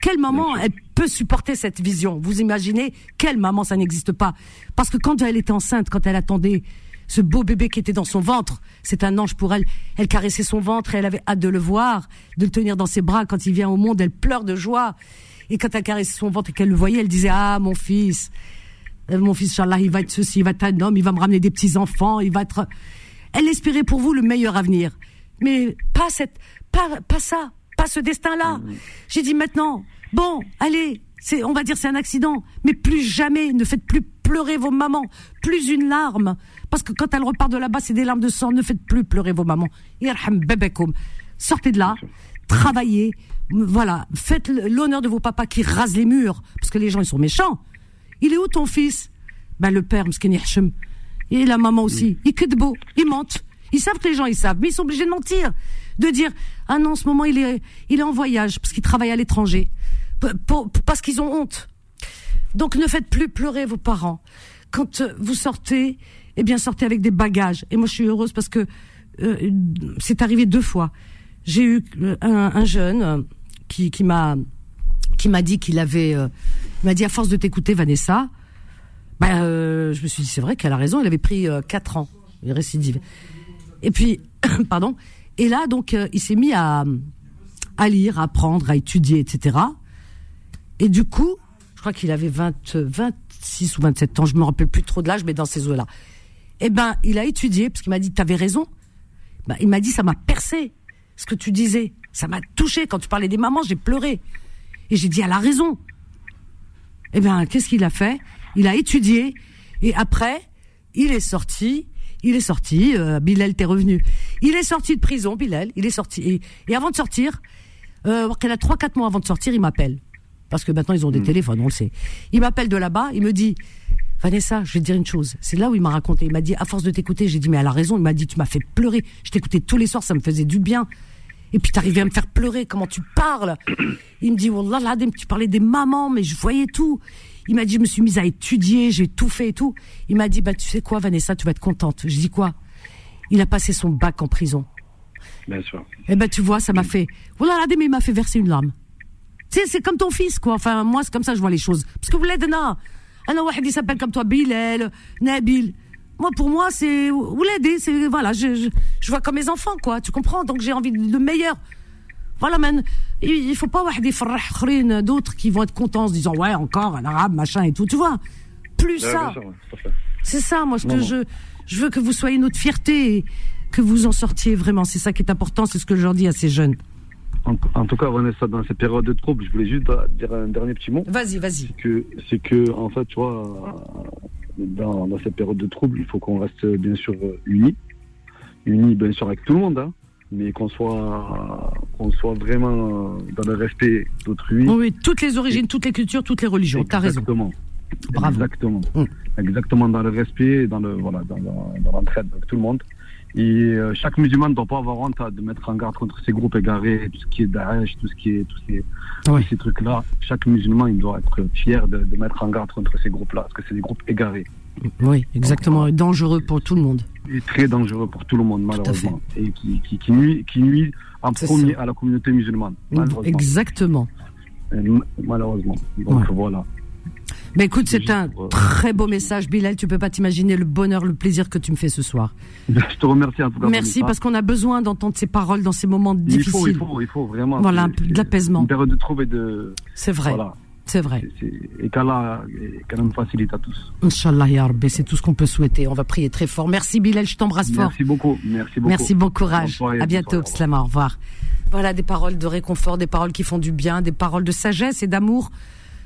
quelle maman, elle peut supporter cette vision. Vous imaginez, quelle maman, ça n'existe pas. Parce que quand elle était enceinte, quand elle attendait ce beau bébé qui était dans son ventre, c'est un ange pour elle. Elle caressait son ventre et elle avait hâte de le voir, de le tenir dans ses bras. Quand il vient au monde, elle pleure de joie. Et quand elle caressait son ventre et qu'elle le voyait, elle disait, ah, mon fils, euh, mon fils, Inch'Allah, il va être ceci, il va être un homme, il va me ramener des petits enfants, il va être. Elle espérait pour vous le meilleur avenir, mais pas cette, pas, pas ça, pas ce destin-là. Mm. J'ai dit maintenant, bon, allez, c'est, on va dire c'est un accident, mais plus jamais, ne faites plus pleurer vos mamans, plus une larme, parce que quand elle repart de là-bas, c'est des larmes de sang. Ne faites plus pleurer vos mamans. Sortez de là, travaillez, voilà, faites l'honneur de vos papas qui rasent les murs, parce que les gens ils sont méchants. Il est où ton fils? Ben le père, et la maman aussi. Ils beau, ils mentent. Ils savent que les gens ils savent, mais ils sont obligés de mentir, de dire ah non en ce moment il est il est en voyage parce qu'il travaille à l'étranger, parce qu'ils ont honte. Donc ne faites plus pleurer vos parents. Quand euh, vous sortez, eh bien sortez avec des bagages. Et moi je suis heureuse parce que euh, c'est arrivé deux fois. J'ai eu euh, un, jeune qui, qui m'a qui m'a dit qu'il avait m'a dit à force de t'écouter Vanessa, ben, je me suis dit c'est vrai qu'elle a raison. Il avait pris quatre ans, il récidive. Et puis pardon. Et là donc il s'est mis à à lire, à apprendre, à étudier, etc. Et du coup, je crois qu'il avait 20, 26 ou 27 ans, je me rappelle plus trop de l'âge, mais dans ces eaux-là. Eh ben, il a étudié, parce qu'il m'a dit, tu avais raison. Ben, il m'a dit, ça m'a percé, ce que tu disais. Ça m'a touché. Quand tu parlais des mamans, j'ai pleuré. Et j'ai dit, elle a raison. Eh ben, qu'est-ce qu'il a fait? Il a étudié. Et après, il est sorti. Il est sorti. Euh, Bilal, t'es revenu. Il est sorti de prison, Bilal. Il est sorti. Et, avant de sortir, euh, a trois, quatre mois avant de sortir, il m'appelle. Parce que maintenant, ils ont des hmm. téléphones, on le sait. Il m'appelle de là-bas. Il me dit, Vanessa, je vais te dire une chose. C'est là où il m'a raconté. Il m'a dit, à force de t'écouter, j'ai dit, mais elle a raison. Il m'a dit, tu m'as fait pleurer. Je t'écoutais tous les soirs, ça me faisait du bien. Et puis t'arrivais à me faire pleurer. Comment tu parles? Il me dit, Wallah, là, tu parlais des mamans, mais je voyais tout. Il m'a dit, je me suis mise à étudier, j'ai tout fait et tout. Il m'a dit, bah, tu sais quoi, Vanessa, tu vas être contente. Je dis quoi? Il a passé son bac en prison. Bien sûr. Eh ben, tu vois, ça m'a fait, Voilà, là mais il m'a fait verser une larme. Tu sais, c'est comme ton fils, quoi. Enfin, moi, c'est comme ça que je vois les choses. Parce que vous l'êtes, non. Alors, il s'appelle comme toi, Bilal, Nabil. Moi, pour moi, c'est, vous l'aidez, hein, c'est, voilà, je, je, je vois comme mes enfants, quoi. Tu comprends? Donc, j'ai envie de le meilleur. Voilà, man. Il, faut pas avoir d'autres qui vont être contents en se disant ouais encore un arabe machin et tout. Tu vois? Plus ça. C'est ça, moi, ce que je je veux que vous soyez notre fierté, et que vous en sortiez vraiment. C'est ça qui est important. C'est ce que je leur dis à ces jeunes. En, tout cas, Vanessa, dans cette période de trouble, je voulais juste dire un dernier petit mot. Vas-y, vas-y. C'est que, c'est que, en fait, tu vois, dans, dans cette période de trouble, il faut qu'on reste bien sûr unis, unis bien sûr avec tout le monde, hein, mais qu'on soit, qu'on soit vraiment dans le respect d'autrui. Oui, toutes les origines, toutes les cultures, toutes les religions. T'as raison. Exactement. Bravo. Exactement. Hum. Exactement dans le respect, dans le, voilà, dans, dans l'entraide avec tout le monde. Et euh, chaque musulman ne doit pas avoir honte de mettre en garde contre ces groupes égarés, tout ce qui est Daesh, tout ce qui est tous ces, ces trucs-là. Chaque musulman, il doit être fier de, de mettre en garde contre ces groupes-là, parce que c'est des groupes égarés. Oui, exactement, dangereux pour tout le monde. Et très dangereux pour tout le monde, malheureusement. Et qui, qui, qui, nuit, qui nuit en premier à la communauté musulmane. Exactement. malheureusement. Donc voilà. Mais écoute, c'est un très beau message, Bilal. Tu peux pas t'imaginer le bonheur, le plaisir que tu me fais ce soir. Je te remercie en tout cas. Merci parce qu'on a besoin d'entendre ces paroles dans ces moments difficiles. Il faut, il faut, il faut vraiment. Voilà, de l'apaisement. Une période de trouver de. C'est vrai. Voilà. C'est vrai. Et qu'Allah nous facilite à tous. Inch'Allah, ya c'est tout ce qu'on peut souhaiter. On va prier très fort. Merci Bilal, je t'embrasse fort. Merci beaucoup. Merci beaucoup. Merci, bon courage. à bientôt, Slama, au revoir. Voilà des paroles de réconfort, des paroles qui font du bien, des paroles de sagesse et d'amour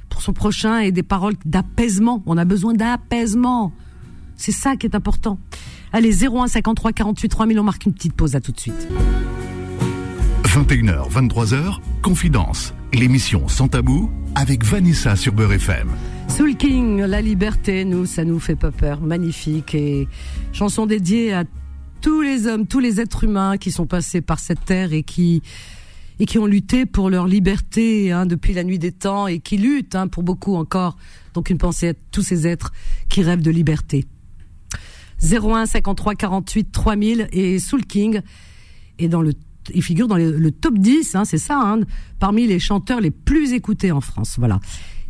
pour son prochain et des paroles d'apaisement. On a besoin d'apaisement. C'est ça qui est important. Allez, 01 53 48 3000, on marque une petite pause. À tout de suite. 21h, 23h, Confidence. L'émission Sans Tabou avec Vanessa sur Beurre FM. Soul King, la liberté, nous, ça nous fait pas peur. Magnifique. Et chanson dédiée à tous les hommes, tous les êtres humains qui sont passés par cette terre et qui et qui ont lutté pour leur liberté hein, depuis la nuit des temps et qui luttent hein, pour beaucoup encore. Donc une pensée à tous ces êtres qui rêvent de liberté. 01 53 48 3000 et Soul King est dans le il figure dans le, top 10, hein, c'est ça, hein, parmi les chanteurs les plus écoutés en France. Voilà.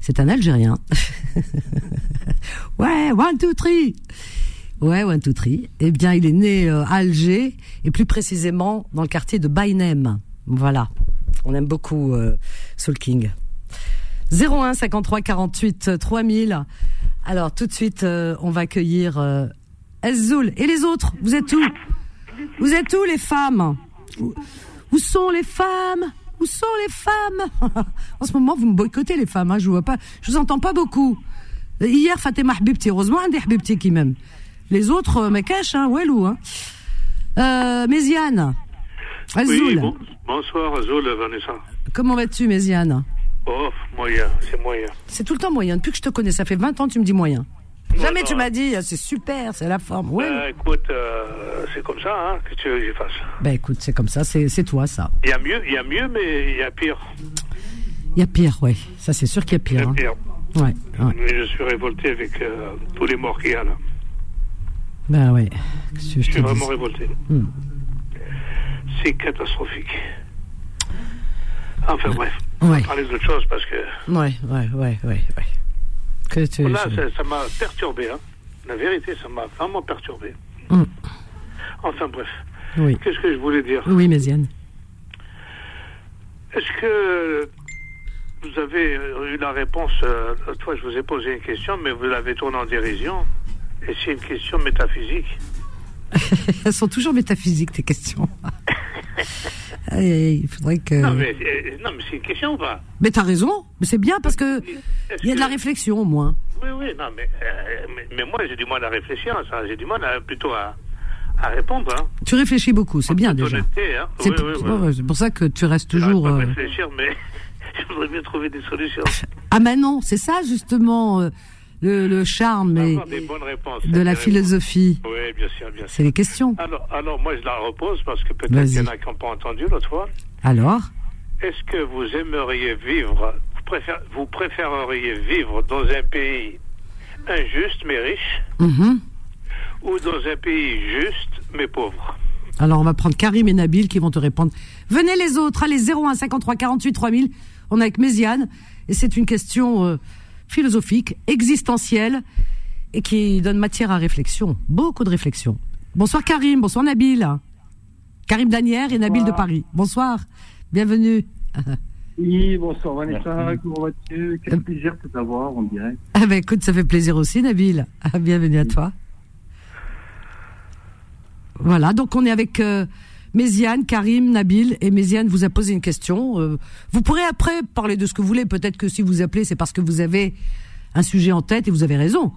C'est un Algérien. ouais, one, two, three. Ouais, one, two, three. Eh bien, il est né euh, à Alger, et plus précisément dans le quartier de Bainem. Voilà. On aime beaucoup euh, Soul King. 01 53 48 3000. Alors tout de suite, euh, on va accueillir euh, Elzoul et les autres. Vous êtes où? Vous êtes où les femmes? Où, sont les femmes? Où sont les femmes? En ce moment, vous me boycottez les femmes. Hein, je vous vois pas. Je vous entends pas beaucoup. Hier, Fatima Habibti, heureusement, un des Habibti qui m'aime. Les autres, euh, me cachent, hein, Walou. Hein. Euh, Méziane. Oui, bonsoir, Azul, Vanessa. Comment vas-tu, Méziane? Oh, moyen, c'est moyen. C'est tout le temps moyen. Depuis que je te connais, ça fait 20 ans que tu me dis moyen. Jamais tu m'as dit, c'est super, c'est la forme. Ouais. Écoute, euh, c'est comme ça hein, que tu veux que je fasse. Ben écoute, c'est comme ça, c'est toi ça. Il y a mieux, il y a mieux, mais il y a pire. Il y a pire, oui. Ça, c'est sûr qu'il y a pire. Il y a hein. pire. Ouais, Mais je suis révolté avec euh, tous les morts qu'il y a là. Ben ouais. Je, suis vraiment révolté. Hmm. C'est catastrophique. Enfin bref. On va parler d'autre chose parce que. Ouais, ouais, ouais, ouais, ouais. Que tu, Là, ça m'a perturbé. Hein. La vérité, ça m'a vraiment perturbé. Mm. Enfin bref. Oui. Qu'est-ce que je voulais dire? Oui, Méziane. Est-ce que vous avez eu la réponse euh, Toi, je vous ai posé une question, mais vous l'avez tournée en dérision. Et c'est une question métaphysique. Elles sont toujours métaphysiques, tes questions. il faudrait que. Non, mais, euh, non, mais c'est une question ou pas? Mais t'as raison. Mais c'est bien parce que il y a de la réflexion au moins. Oui, oui, non, mais, euh, mais, moi j'ai du mal à réfléchir, ça. J'ai du mal à, plutôt à, à répondre. Hein. Tu réfléchis beaucoup, c'est bien déjà. Hein. C'est pour, ça que tu restes toujours. Euh... réfléchir, mais je voudrais bien trouver des solutions. Ah, mais non, c'est ça justement. Le, charme et de la philosophie. Oui, bien sûr, bien sûr. C'est les questions. Alors, alors, moi, je la repose parce que peut-être qu'il y en a qui n'ont pas entendu l'autre fois. Alors Est-ce que vous aimeriez vivre, vous, préféreriez vivre dans un pays injuste mais riche mm-hmm. ou dans un pays juste mais pauvre? Alors, on va prendre Karim et Nabil qui vont te répondre. Venez les autres, allez 01 53 48 3000. On est avec Méziane et c'est une question euh, philosophique, existentiel et qui donne matière à réflexion, beaucoup de réflexion. Bonsoir Karim, bonsoir Nabil. Karim Danière et Nabil de Paris. Bonsoir, bienvenue. Oui, bonsoir Vanessa, comment vas-tu? Quel plaisir de t'avoir, on dirait. Ah ben écoute, ça fait plaisir aussi Nabil. Ah, bienvenue à toi. Voilà, donc on est avec euh, Méziane, Karim, Nabil et Méziane vous a posé une question. Euh, vous pourrez après parler de ce que vous voulez. Peut-être que si vous appelez, c'est parce que vous avez un sujet en tête et vous avez raison.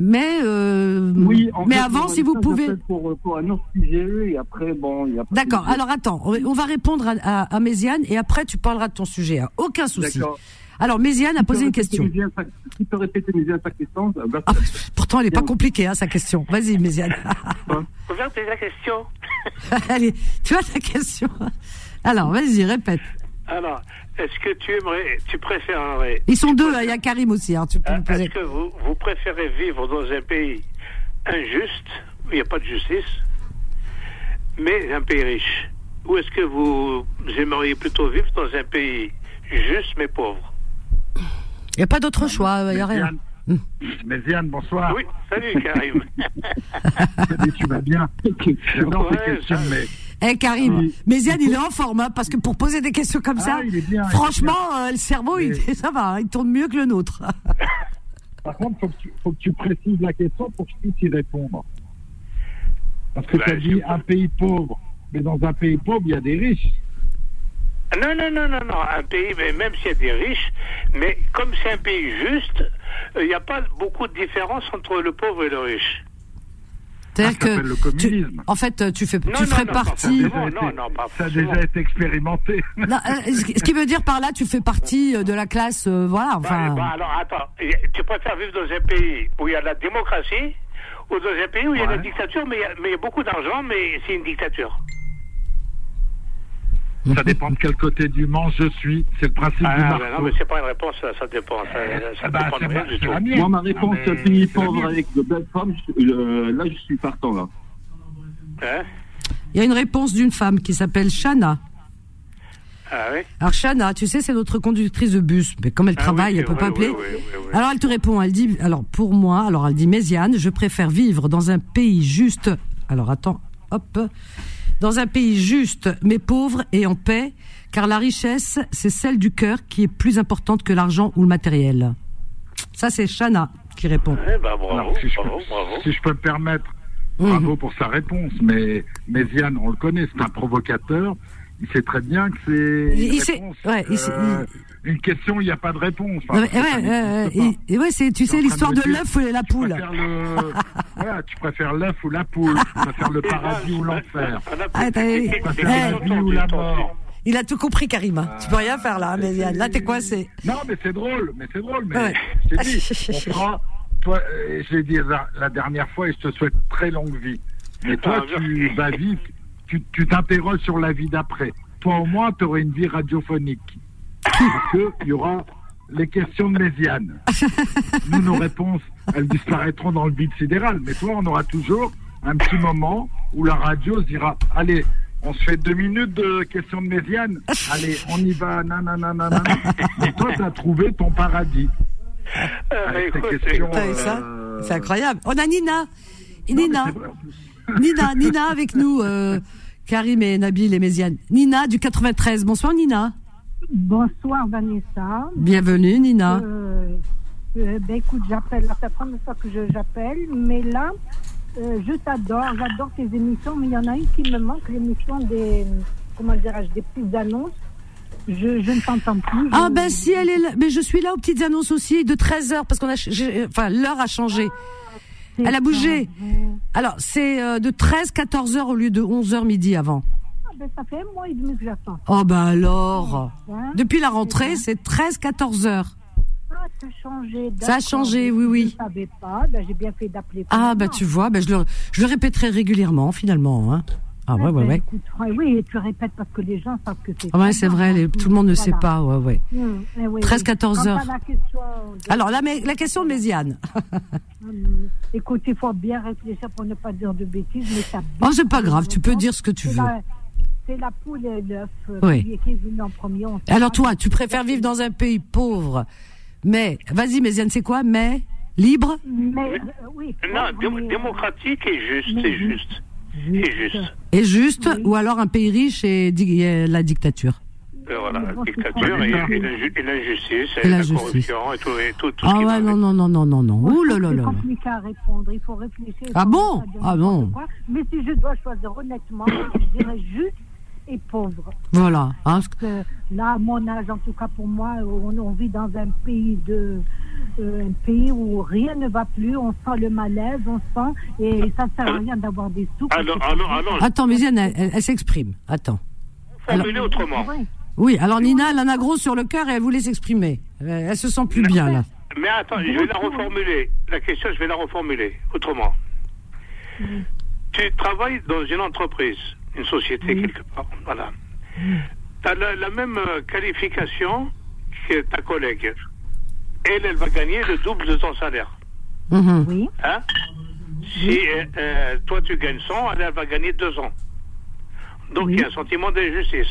Mais euh, oui, mais avant, si vous pouvez. Pour, pour, un autre sujet et après, bon, il y a. D'accord. Alors attends, on va répondre à, à, Méziane et après tu parleras de ton sujet. Hein. Aucun souci. Alors Méziane a posé une question. Tu peux répéter Méziane sa question ah, Pourtant, elle n'est pas compliquée, hein, sa question. Vas-y, Méziane. Ouverte la question. Allez, tu as ta question. Alors, vas-y, répète. Alors, est-ce que tu aimerais, tu préférerais. Ils sont deux, hein, il y a Karim aussi, hein, tu peux euh, Est-ce que vous, vous préférez vivre dans un pays injuste, où il n'y a pas de justice, mais un pays riche? Ou est-ce que vous aimeriez plutôt vivre dans un pays juste mais pauvre? Il n'y a pas d'autre choix, il n'y a rien. Méziane, bonsoir. Oui, salut Karim. salut, tu vas bien mais... Eh Karim, Méziane, il est en forme, hein, parce que pour poser des questions comme ça, ah, franchement, euh, le cerveau, il, ça va, il tourne mieux que le nôtre. Par contre, il faut, que tu précises la question pour que je puisse y répondre. Parce que tu as dit un pays pauvre, mais dans un pays pauvre, il y a des riches. Non, non, non, non, non. Un pays, mais même s'il y a des riches, mais comme c'est un pays juste, il n'y a pas beaucoup de différence entre le pauvre et le riche. C'est-à-dire que, le communisme. en fait, tu fais, tu ferais partie. Non, non, non, pas ça a déjà été expérimenté. Non, euh, ce qui veut dire par là, tu fais partie euh, de la classe, euh, voilà. Bah, enfin. Bah, alors, attends, tu préfères vivre dans un pays où il y a la démocratie ou dans un pays où il y a la dictature, mais il y a, mais il y a beaucoup d'argent, mais c'est une dictature. Ça dépend de quel côté du manche je suis. C'est le principe ah, du marteau. non, mais c'est pas une réponse, ça, ça dépend. Ça, ça bah, dépend de rien du tout. Moi, ma réponse, ah, pays pauvre avec de belles femmes, euh, là, je suis partant, là. Hein Il y a une réponse d'une femme qui s'appelle Shana. Ah oui? Alors Shana, tu sais, c'est notre conductrice de bus, mais comme elle Ah travaille, oui, elle peut oui, pas appeler. oui, oui, oui. Alors elle te répond, elle dit, alors pour moi, alors elle dit Méziane, je préfère vivre dans un pays juste. Alors attends, hop, dans un pays juste, mais pauvre et en paix, car la richesse, c'est celle du cœur qui est plus importante que l'argent ou le matériel. Ça, c'est Shana qui répond. Eh ben, bravo, Alors, si, je bravo, peux, bravo. si je peux me permettre, Mhm. bravo pour sa réponse, mais Méziane, on le connaît, c'est un provocateur. Il sait très bien que c'est une, il sait- réponse, ouais, il sait- euh, une question, il n'y a pas de réponse. Enfin, Ouais, ça ouais, n'existe euh, pas. et- et ouais, c'est, tu sais, l'histoire de l'œuf ou la Tu poule. préfères le, voilà, tu préfères l'œuf ou la poule, tu préfères le paradis ou l'enfer. On a Ah, t'as- plus- Tu préfères la vie ou la mort. Il a tout compris, Karima. tu peux rien faire là, Méziane. Là, t'es coincé. Non, mais c'est drôle, mais c'est drôle, mais Ouais. je t'ai dit, on fera, toi, euh, je l'ai dit la, la dernière fois et je te souhaite très longue vie. Mais toi, Ah, tu merci. vas vivre, tu t'interroges sur la vie d'après. Toi, au moins, tu auras une vie radiophonique. Parce qu'il y aura les questions de Méziane. Nous, nos réponses, elles disparaîtront dans le vide sidéral. Mais toi, on aura toujours un petit moment où la radio se dira Allez, on se fait deux minutes de questions de Méziane. Allez, on y va, nanana, nanana. Mais toi, tu as trouvé ton paradis. Avec tes écoute, questions. T'as vu ça euh, C'est incroyable. On a Nina. non, Nina. Nina, Nina avec nous. euh, Karim et Nabil et Méziane. Nina du 93. Bonsoir, Nina. Bonsoir Vanessa. Bienvenue, Nina. Euh, euh, ben écoute, j'appelle, c'est la première fois que j'appelle, mais là, euh, je t'adore, j'adore tes émissions, mais il y en a une qui me manque, l'émission des, comment dirais-je, des petites annonces. Je, je ne t'entends plus. Ah ben si elle est là, mais je suis là aux petites annonces aussi de 13 heures parce qu'on a, enfin l'heure a changé. Elle a bougé. Alors c'est euh, de 13 14 heures au lieu de 11 heures midi avant. Ah, ben, ça fait un mois et demi que j'attends. Oh ben alors. Hein Depuis la rentrée, c'est 13 14 heures. Ah, ça a changé. Ça a changé, oui, oui. Je ne savais pas, ben, j'ai bien fait d'appeler. Ah ben bah tu vois, ben je le je le répéterai régulièrement finalement hein. Ah ouais ouais ouais. oui, et tu répètes parce que les gens savent que c'est. Ah ouais, c'est vrai, les- tout le monde ne sait pas, ouais ouais. Hum, eh oui, 13, oui. 14 Quant à heures. la question de- Alors la, la question de Méziane. Hum, Écoute, il faut bien réfléchir pour ne pas dire de bêtises, mais ça. Oh c'est pas grave, tu peux dire ce que tu veux. la- C'est la poule et l'œuf euh, Oui. qui, est venu en premier. Alors toi, tu préfères vivre dans un pays pauvre, mais vas-y Méziane, c'est quoi Mais libre? Mais, euh, oui, Non, pauvre, dé- mais, euh, démocratique et juste, c'est juste. Juste. C'est juste. et juste, Oui. ou alors un pays riche et di- et la dictature. Euh, voilà, la dictature et, et et l'injustice, Et et, la corruption et tout, et tout, tout ce Ah qui ouais va non non non non non non. Ouh là là là. C'est compliqué à répondre. Il faut réfléchir. Ah bon Ah bon quoi. Mais si je dois choisir honnêtement, je dirais juste et pauvre. Voilà. hein. Parce que là, à mon âge, en tout cas pour moi, on, on vit dans un pays de euh, un pays où rien ne va plus, on sent le malaise, on sent, et ça ne sert à rien d'avoir des sous. Alors, alors, alors, Attends, Méziane, elle, elle- elle s'exprime. Attends. formulez autrement. Oui, alors Nina, elle en a gros sur le cœur et elle voulait s'exprimer. Euh, Elle se sent plus bien là. Mais attends, je vais la reformuler. La question, je vais la reformuler autrement. Tu travailles dans une entreprise, une société quelque part. Voilà. Tu as la, la même euh, qualification que ta collègue. Elle, elle va gagner le double de ton salaire. Mhm. Oui. Hein? Si euh, euh, toi tu gagnes 100, elle, elle va gagner 200. Donc il y a un sentiment d'injustice.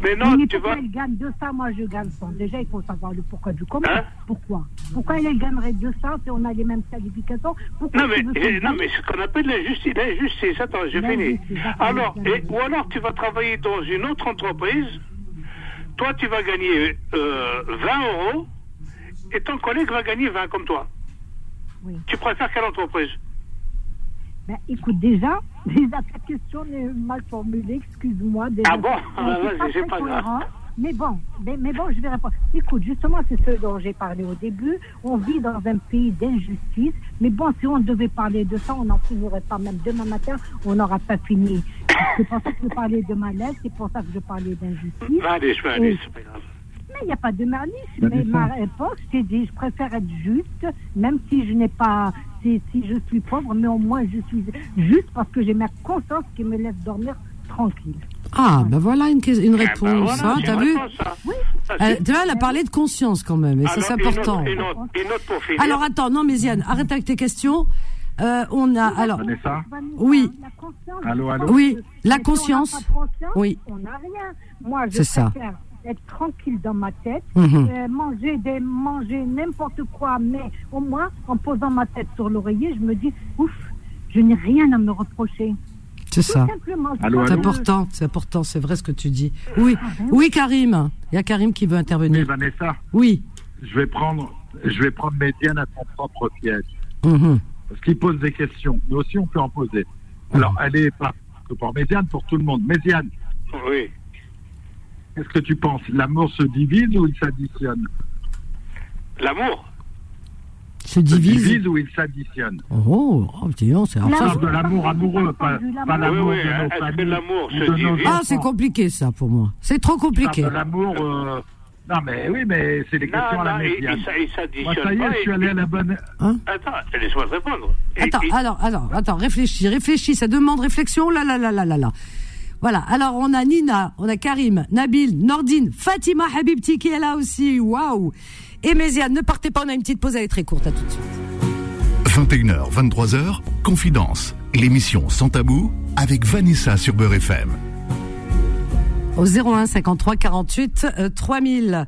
Mais non, mais tu pourquoi vas. elle gagne 200, moi je gagne 100 Déjà, il faut savoir le pourquoi du comment. Hein? Pourquoi? Pourquoi elle, gagnerait 200 si on a les mêmes qualifications? Pourquoi Non mais, eh, non, mais ce qu'on appelle l'injustice, l'injustice, attends, j'ai fini. Alors, et, ou alors tu vas travailler dans une autre entreprise, toi tu vas gagner euh, 20 euros, et ton collègue va gagner 20 comme toi. Oui. Tu préfères quelle entreprise? Ben, écoute, déjà, déjà, ta question est mal formulée, excuse-moi. Ah bon? Ah, vas-y, pas pas cohérent, Mais bon, mais, mais bon, je vais répondre. Écoute, justement, c'est ce dont j'ai parlé au début. On vit dans un pays d'injustice. Mais bon, si on devait parler de ça, on n'en finirait pas. Même demain matin, on n'aura pas fini. C'est pour ça que je parlais de malaise, c'est pour ça que je parlais d'injustice. Allez, je vais aller, c'est pas grave. Mais il n'y a pas de malice. Ben, Mais ma réponse, c'est dit, je préfère être juste, même si je n'ai pas, si, si je suis pauvre, mais au moins je suis juste parce que j'ai ma conscience qui me laisse dormir tranquille. Ah, ben voilà une, une eh ben réponse, hein, t'as vu oui. elle, Tu vois, elle a parlé de conscience quand même, et ça c'est important. Une autre, une autre, alors attends, non, Méziane, arrête avec tes questions. Euh, on a alors. Oui. Allô, allô. Oui, la conscience. Oui. On n'a rien. Moi, je préfère ça. Être tranquille dans ma tête, mhm. euh, manger des manger n'importe quoi, mais au moins en posant ma tête sur l'oreiller, je me dis ouf, je n'ai rien à me reprocher. C'est ça. C'est important, c'est important, c'est vrai ce que tu dis. Oui, ah, ben oui, Karim. Il y a Karim qui veut intervenir. Oui, Vanessa. Oui. Je vais prendre, je vais prendre Médiane à son propre piège. Mhm. Parce qu'il pose des questions. Nous aussi, on peut en poser. Alors, mhm. elle est pas pour Médiane, pour tout le monde. Médiane. Oui. Qu'est-ce que tu penses? L'amour se divise ou il s'additionne? L'amour? Se divise. ou il s'additionne? Oh, oh c'est ça. de l'amour amoureux, pas, l'amour oui, de l'amour se divise Ah, c'est compliqué ça pour moi. C'est trop compliqué. l'amour. Euh, non, mais oui, mais c'est des questions à la médiane. Moi, ça y est, je suis allé à la bonne. Hein? Attends, laisse-moi répondre. Attends, alors, alors, attends, réfléchis, réfléchis, ça demande réflexion, là, là, là, là, là, là. Voilà, alors on a Nina, on a Karim, Nabil, Nordine, Fatima Habibti qui est là aussi, waouh et Méziane, ne partez pas, on a une petite pause, elle est très courte, à tout de suite. 21h, 23h, Confidence, l'émission Sans Tabou avec Vanessa sur Beurre FM. Au 01 53 48 3000.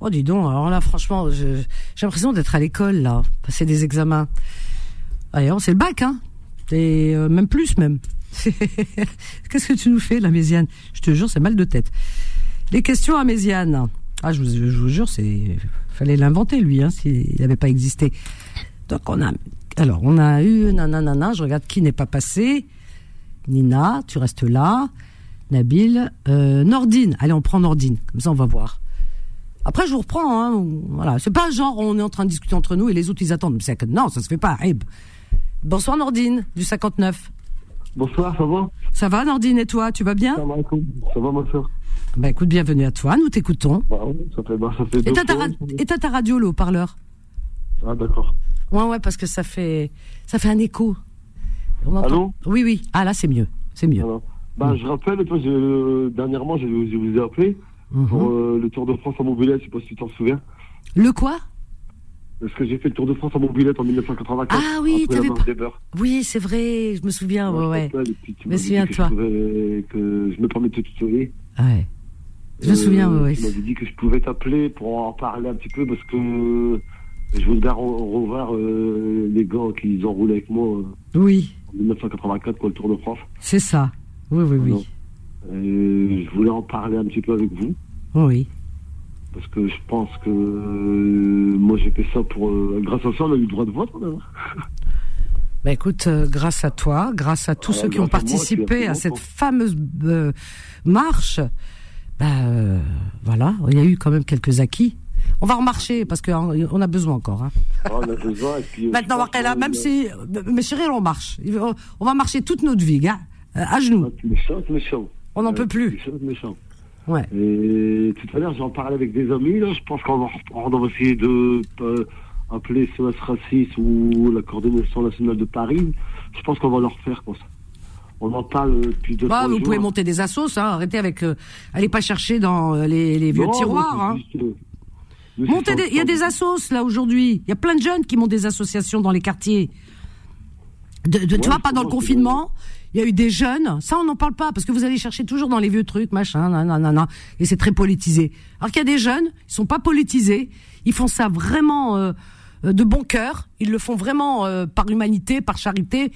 Oh, dis donc, alors là, franchement, j'ai l'impression d'être à l'école, là, passer des examens. D'ailleurs, c'est le bac, hein. Et euh, même plus, même. Qu'est-ce que tu nous fais, la Méziane? Je te jure, c'est mal de tête. Les questions à. Ah, je vous, je vous jure, c'est fallait l'inventer lui, hein, s'il n'avait pas existé. Donc on a, alors on a eu nanana, je regarde qui n'est pas passé. Nina, tu restes là. Nabil, euh, Nordine. Allez, on prend Nordine, comme ça on va voir. Après, je vous reprends. Hein, voilà, c'est pas genre on est en train de discuter entre nous et les autres ils attendent. Non, ça se fait pas. Bonsoir Nordine du 59. Bonsoir, ça va Ça va Nordine et toi, tu vas bien Ça va, ça va ma soeur. Bah écoute, bienvenue à toi, nous t'écoutons. Bah ça fait, bah, ça fait et ta, ta radio, le haut-parleur Ah d'accord. Ouais, ouais, parce que ça fait, ça fait un écho. On Allô Oui, oui. Ah là, c'est mieux. C'est mieux. Bah, Je rappelle, toi, je, dernièrement, je, vous ai appelé mhm. pour euh, le Tour de France en mobilette, je sais pas si tu t'en souviens. Le quoi? Parce que j'ai fait le Tour de France en mobilette en 1984. Ah oui, tu pas... Oui, c'est vrai, je me souviens, ouais, ouais. Je me souviens toi. Que je me permettais de te souvenir. Ouais. Je me souviens, oui. Tu m'avais dit que je pouvais t'appeler pour en parler un petit peu parce que je voulais revoir euh, les gars qui ont roulé avec moi. Euh, oui. En 1984, quoi, le Tour de France. C'est ça. Oui, oui, oui. je voulais en parler un petit peu avec vous. Oui. Parce que je pense que euh, moi j'ai fait ça pour. grâce à ça, on a eu le droit de vote. Bah écoute, grâce à toi, grâce à tous ceux qui ont participé à cette fameuse marche, bah, euh, voilà, il y a eu quand même quelques acquis. On va remarcher parce qu'on hein, a besoin encore. Hein. Ah, on a besoin. Et puis, Maintenant, là, même si, mais chérie, on marche. On va marcher toute notre vie, gars, euh, à genoux. Ah, méchant, méchant. On n'en peut plus. Méchant, méchant. Ouais. Et tout à l'heure, j'en parlais avec des amis. Là, je pense qu'on va reprendre, on va essayer de euh, appeler SOS Racisme ou la coordination nationale de Paris. Je pense qu'on va leur faire comme ça on en parle depuis deux bah, Vous pouvez monter des assos, hein, arrêtez avec. Euh, allez pas chercher dans euh, les, vieux tiroirs. Hein. Euh, il y a des assos là aujourd'hui. Il y a plein de jeunes qui montent des associations dans les quartiers. De, tu vois, pas dans le confinement. Il y a eu des jeunes, ça on n'en parle pas parce que vous allez chercher toujours dans les vieux trucs, machin, nanana, et c'est très politisé. Alors qu'il y a des jeunes, ils sont pas politisés, ils font ça vraiment de bon cœur, ils le font vraiment par humanité, par charité,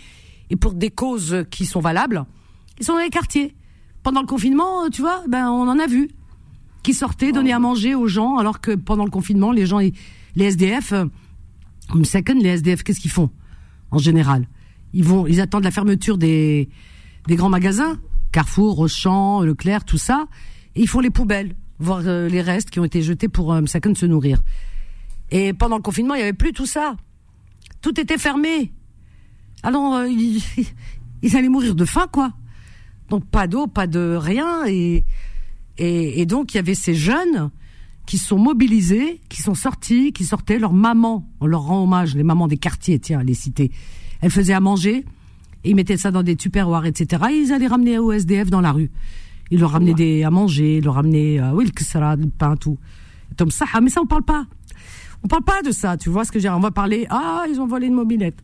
et pour des causes qui sont valables, ils sont dans les quartiers. Pendant le confinement, tu vois, ben on en a vu qui sortaient donner à manger aux gens, alors que pendant le confinement, les gens, les SDF, second, les SDF, qu'est-ce qu'ils font en général? Ils vont, ils attendent la fermeture des grands magasins, Carrefour, Auchan, Leclerc, tout ça, et ils font les poubelles, voir euh, les restes qui ont été jetés pour euh, second se nourrir. Et pendant le confinement, il y avait plus tout ça. Tout était fermé. Alors, euh, ils, allaient mourir de faim, quoi. Donc, pas d'eau, pas de rien. Et, et, donc, il y avait ces jeunes qui sont mobilisés, qui sont sortis, qui sortaient. Leur maman, on leur rend hommage, les mamans des quartiers, tiens, les cités. Elles faisaient à manger, et ils mettaient ça dans des tupperwares, etc. Et ils allaient ramener au SDF dans la rue. Il leur ramenait des, à manger, il leur ramenait, euh, oui, le kisra, le pain, tout. Comme ça, mais ça, on parle pas. On parle pas de ça, tu vois ce que j'ai On va parler, ah, ils ont volé une mobilette.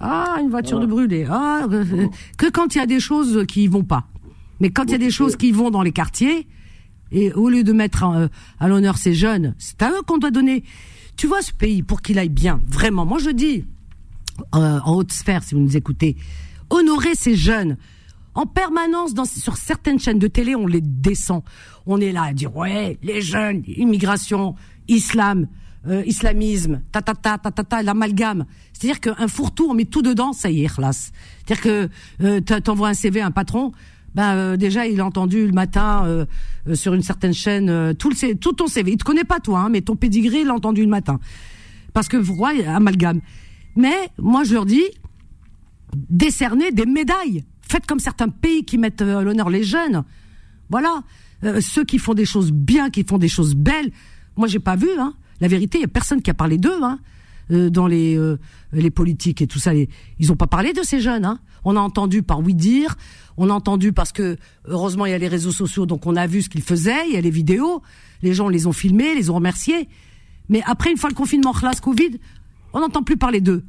Ah, une voiture de brûlée. Ah, euh, que quand il y a des choses qui vont pas. Mais quand il y a des choses qui vont dans les quartiers, et au lieu de mettre euh, à l'honneur ces jeunes, c'est à eux qu'on doit donner. Tu vois ce pays pour qu'il aille bien, vraiment. Moi je dis euh, en haute sphère, si vous nous écoutez, honorer ces jeunes. En permanence, sur certaines chaînes de télé, on les descend. On est là à dire ouais, les jeunes, immigration, islam, euh, islamisme, ta ta ta ta ta, ta l'amalgame. C'est-à-dire qu'un fourre-tout, on met tout dedans, ça y est, classe. C'est-à-dire que euh, t'envoies un CV à un patron, ben déjà il a entendu le matin sur une certaine chaîne tout le tout ton CV. Il te connaît pas toi, hein, mais ton pédigré il l'a entendu le matin. Parce que voyez, amalgame. Mais moi je leur dis décerner des médailles. Faites comme certains pays qui mettent à l'honneur les jeunes. Voilà, ceux qui font des choses bien, qui font des choses belles. Moi j'ai pas vu. Hein. La vérité, il y a personne qui a parlé d'eux. Hein. dans les les politiques et tout ça, ils ont pas parlé de ces jeunes. Hein. On a entendu par oui dire, on a entendu parce que heureusement il y a les réseaux sociaux, donc on a vu ce qu'ils faisaient, il y a les vidéos, les gens les ont filmés, les ont remerciés. Mais après, une fois le confinement, classe Covid, on n'entend plus parler d'eux.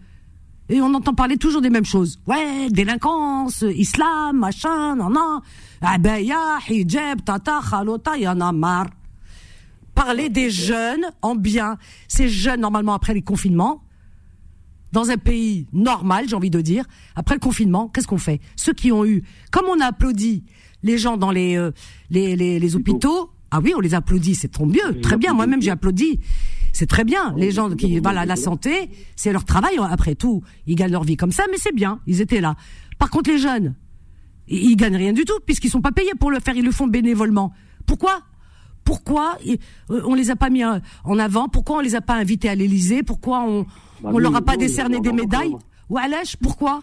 Et on entend parler toujours des mêmes choses. Ouais, délinquance, islam, machin, nan, nan. Abaya, hijab, tata, khalota, y en a marre. Parler des jeunes en bien. Ces jeunes, normalement, après les confinements, dans un pays normal, j'ai envie de dire, après le confinement, qu'est-ce qu'on fait? Ceux qui ont eu, comme on a applaudi les gens dans les euh, les, les, les, hôpitaux, ah oui, on les applaudit, c'est trop mieux, très bien. Moi-même, j'ai applaudi. C'est très bien. Les gens qui, voilà, la santé, c'est leur travail. Après tout, ils gagnent leur vie comme ça, mais c'est bien. Ils étaient là. Par contre, les jeunes, ils gagnent rien du tout puisqu'ils sont pas payés pour le faire. Ils le font bénévolement. Pourquoi? Pourquoi euh, on les a pas mis en avant? Pourquoi on les a pas invités à l'Élysée? Pourquoi on bah on leur a pas décerné des médailles? Ou Alèche, pourquoi?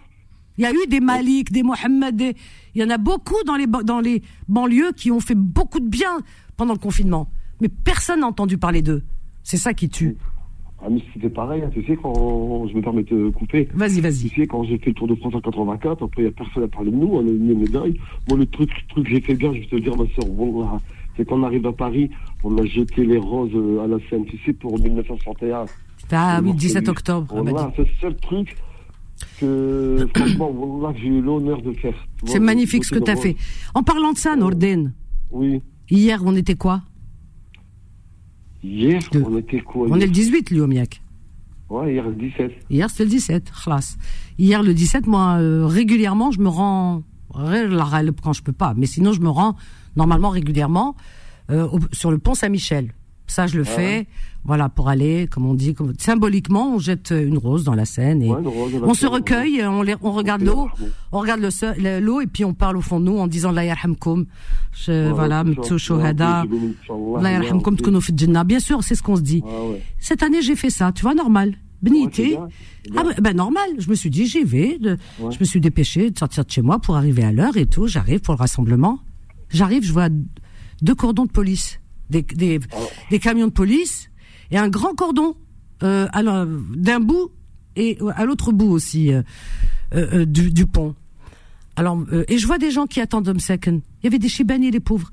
Il y a eu des Malik, des Mohamed, il y en a beaucoup dans les, dans les banlieues qui ont fait beaucoup de bien pendant le confinement. Mais personne n'a entendu parler d'eux. C'est ça qui tue. Ah, mais c'était pareil, hein. tu sais, quand je me permets de couper. Vas-y, vas-y. Tu sais, quand j'ai fait le Tour de France en 84, après, il n'y a personne à parler de nous, on a eu une médaille. Moi, le truc, truc que j'ai fait bien, je vais te le dire, ma soeur, bon, c'est qu'on arrive à Paris, on a jeté les roses euh, à la Seine, tu sais, pour 1961. Ah oui, 17 octobre. Voilà, c'est le seul truc que, franchement, j'ai eu l'honneur de faire. C'est magnifique ce que tu as fait. En parlant de ça, Norden. Oui. Hier, on était quoi? Hier, on était quoi On est le 18, Lyomiak. Ouais, hier, le 17. Hier, c'est le 17, khlas. Hier, le 17, moi, euh, régulièrement, je me rends, quand je peux pas, mais sinon, je me rends normalement régulièrement euh, sur le pont Saint-Michel. Ça, je le ah fais, voilà, pour aller, comme on dit, comme, symboliquement, on jette une rose dans la Seine et on se recueille, on, les, on regarde l'eau, on regarde l'eau et puis on parle au fond de nous en disant la yarhamkum, voilà, shuhada, la yarhamkum Bien sûr, c'est ce qu'on se dit. Ah Cette année, j'ai fait ça, tu vois, normal. Bénité. Ah ben normal, je me suis dit j'y vais, je me suis dépêché de sortir de chez moi pour arriver à l'heure et tout, j'arrive pour le rassemblement. J'arrive, je vois deux cordons de police des, des, des camions de police et un grand cordon euh, d'un bout et à l'autre bout aussi euh, euh, euh du, du, pont. Alors euh, et je vois des gens qui attendent Home Second. Il y avait des Chibani, les pauvres,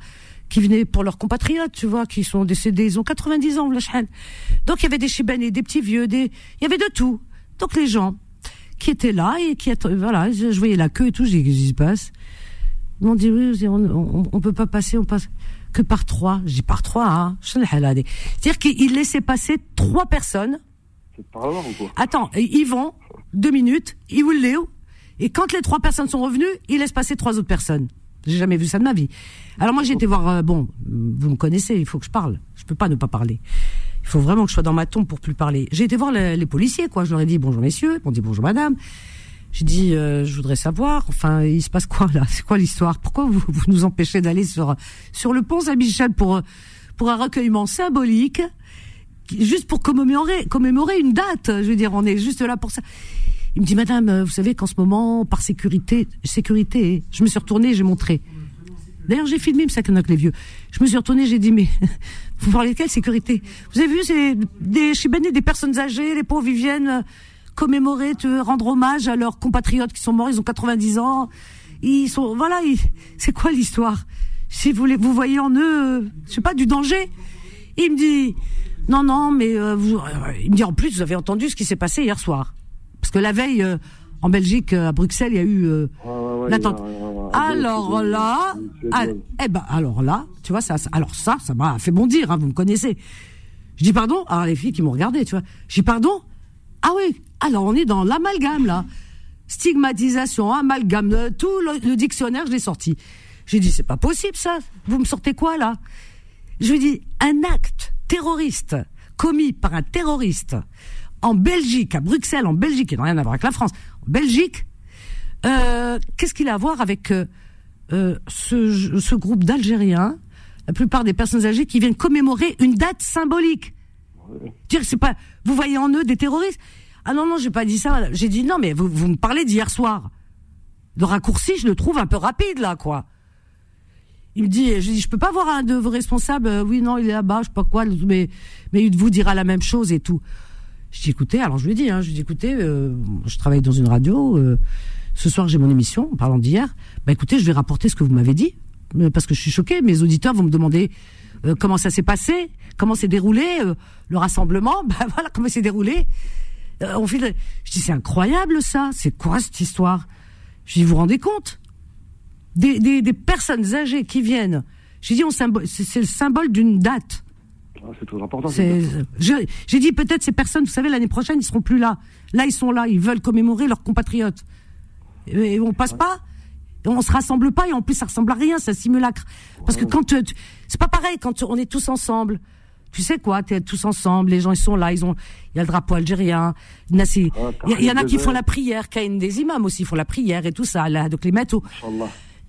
qui venaient pour leurs compatriotes, tu vois, qui sont décédés. Ils ont 90 ans, Donc il y avait des Chibani, des petits vieux, des, il y avait de tout. Donc les gens qui étaient là et qui voilà, je, voyais la queue et tout, je dis qu'est-ce qui se passe? Ils m'ont dit oui, on, on, on peut pas passer, on passe que par trois. Dis par trois, hein. C'est-à-dire qu'il laissait passer trois personnes. C'est pas ou quoi? Attends, ils vont, deux minutes, ils vous Léo, et quand les trois personnes sont revenues, il laisse passer trois autres personnes. J'ai jamais vu ça de ma vie. Alors moi j'ai été voir, euh, bon, vous me connaissez, il faut que je parle. Je peux pas ne pas parler. Il faut vraiment que je sois dans ma tombe pour plus parler. J'ai été voir les, les policiers, quoi. Je leur ai dit bonjour messieurs, ils m'ont dit bonjour madame. J'ai dit, euh, je voudrais savoir, enfin, il se passe quoi là? C'est quoi l'histoire? Pourquoi vous, vous, nous empêchez d'aller sur sur le pont Saint-Michel pour pour un recueillement symbolique, juste pour commémorer commémorer une date Je veux dire, on est juste là pour ça. Il me dit, Madame, vous savez qu'en ce moment, par sécurité, sécurité, je me suis retournée, j'ai montré. D'ailleurs, j'ai filmé avec les vieux. Je me suis retournée, j'ai dit, mais vous parlez de quelle sécurité? Vous avez vu, c'est des chibanés, des personnes âgées, les pauvres, ils viennent commémorer, te rendre hommage à leurs compatriotes qui sont morts, ils ont 90 ans. Ils sont, voilà, c'est quoi l'histoire? Si vous, voulez, vous voyez en eux, euh, je sais pas, du danger. Il me dit, non, non, mais euh, vous, il me dit en plus, vous avez entendu ce qui s'est passé hier soir. Parce que la veille, en Belgique, à Bruxelles, il y a eu l'attente. alors là, eh ben, alors là, tu vois, ça, alors ça, ça m'a fait bondir, hein, vous me connaissez. Je dis pardon? Alors les filles qui m'ont regardé, tu vois. Je dis pardon? Ah oui. Alors on est dans l'amalgame là. Stigmatisation, amalgame, tout le, dictionnaire, je l'ai sorti. J'ai dit c'est pas possible ça. Vous me sortez quoi là? Je lui dis un acte terroriste commis par un terroriste en Belgique, à Bruxelles, en Belgique, qui n'a rien à voir avec la France, en Belgique, euh, qu'est-ce qu'il a à voir avec euh, euh ce, groupe d'Algériens la plupart des personnes âgées qui viennent commémorer une date symbolique? Dire c'est pas, vous voyez en eux des terroristes. Ah non non, j'ai pas dit ça. J'ai dit non, mais vous, vous me parlez d'hier soir. Le raccourci, je le trouve un peu rapide là, quoi. Il me dit, je dis, je peux pas voir un de vos responsables. Euh, oui, non, il est là-bas, je sais pas quoi, mais mais il vous dira la même chose et tout. Je dis écoutez, alors je lui dis, hein, je lui dis écoutez, euh, je travaille dans une radio. Euh, ce soir j'ai mon émission en parlant d'hier. Bah écoutez, je vais rapporter ce que vous m'avez dit parce que je suis choquée. Mes auditeurs vont me demander euh, comment ça s'est passé, comment s'est déroulé euh, le rassemblement? Ben voilà comment s'est déroulé. Euh, on fait Je dis c'est incroyable ça. C'est quoi cette histoire? Je dis vous vous rendez compte? Des, des, des, personnes âgées qui viennent. J'ai dit on c'est le symbole d'une date. Ah, c'est trop important. J'ai dit peut-être ces personnes, vous savez, l'année prochaine ils seront plus là. Là ils sont là, ils veulent commémorer leurs compatriotes. Et on passe pas? On se rassemble pas et en plus ça ressemble à rien, ça simulacre. Parce que quand c'est pas pareil quand on est tous ensemble. Tu sais quoi, t'es tous ensemble, les gens ils sont là, ils ont, il y a le drapeau algérien. Il y, en a qui font la prière, une des imams aussi font la prière et tout ça. Là, donc les métaux.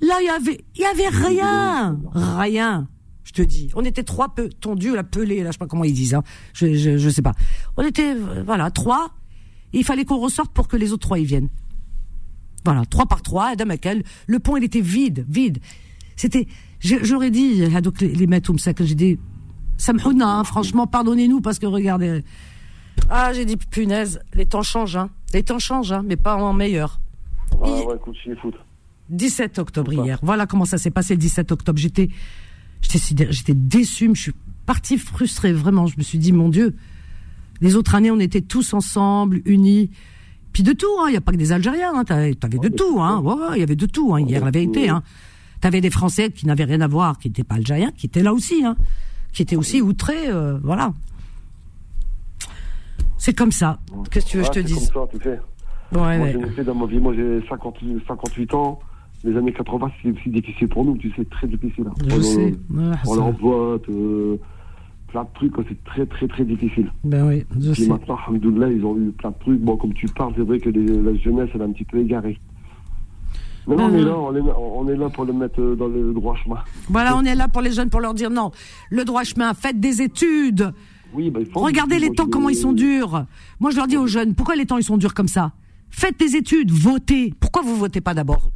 Là, il y avait, il y avait rien, rien. Je te dis, on était trois peu tondus, la pelée, là, je sais pas comment ils disent, hein. je, je, je sais pas. On était, euh, voilà, trois. il fallait qu'on ressorte pour que les autres trois y viennent. Voilà, trois par trois, Adam Akel. Le pont, il était vide, vide. C'était, j'aurais dit, donc les, les ça que j'ai dit, Samhouna, hein, franchement, pardonnez-nous parce que regardez. Ah, j'ai dit, punaise, les temps changent, hein. Les temps changent, hein, mais pas en meilleur. Ah ouais, écoute, 17 octobre hier. Voilà comment ça s'est passé le 17 octobre. J'étais, j'étais, j'étais déçu, je suis partie frustrée, vraiment. Je me suis dit, mon Dieu, les autres années, on était tous ensemble, unis. Puis de tout, il hein, n'y a pas que des Algériens, hein, t'avais, de tout, hein, il y avait de tout, hein, hier, la vérité, hein. T'avais des Français qui n'avaient rien à voir, qui n'étaient pas Algériens, qui étaient là aussi, hein, qui étaient aussi outrés, euh, voilà. C'est comme ça. Qu'est-ce que tu veux que je te dise comme ça, tu fais. Ouais, moi, dans ma vie, moi j'ai 58 ans, les années 80, c'est aussi difficile pour nous, tu sais, très difficile. Hein. Je sais. on boîte, euh, plein de trucs, c'est très très très difficile. Ben oui, je sais. maintenant, alhamdoulilah, ils ont eu plein de trucs. Bon, comme tu parles, c'est vrai que la jeunesse, elle est un petit peu égarée. Mais on, est là, on, est, là pour le mettre euh, dans le droit chemin. Voilà, on est là pour les jeunes, pour leur dire non, le droit chemin, faites des études. Oui, ben, Regardez les temps, comment ils sont durs. Moi, je leur dis aux jeunes, pourquoi les temps, ils sont durs comme ça? Faites des études, votez. Pourquoi vous votez pas d'abord?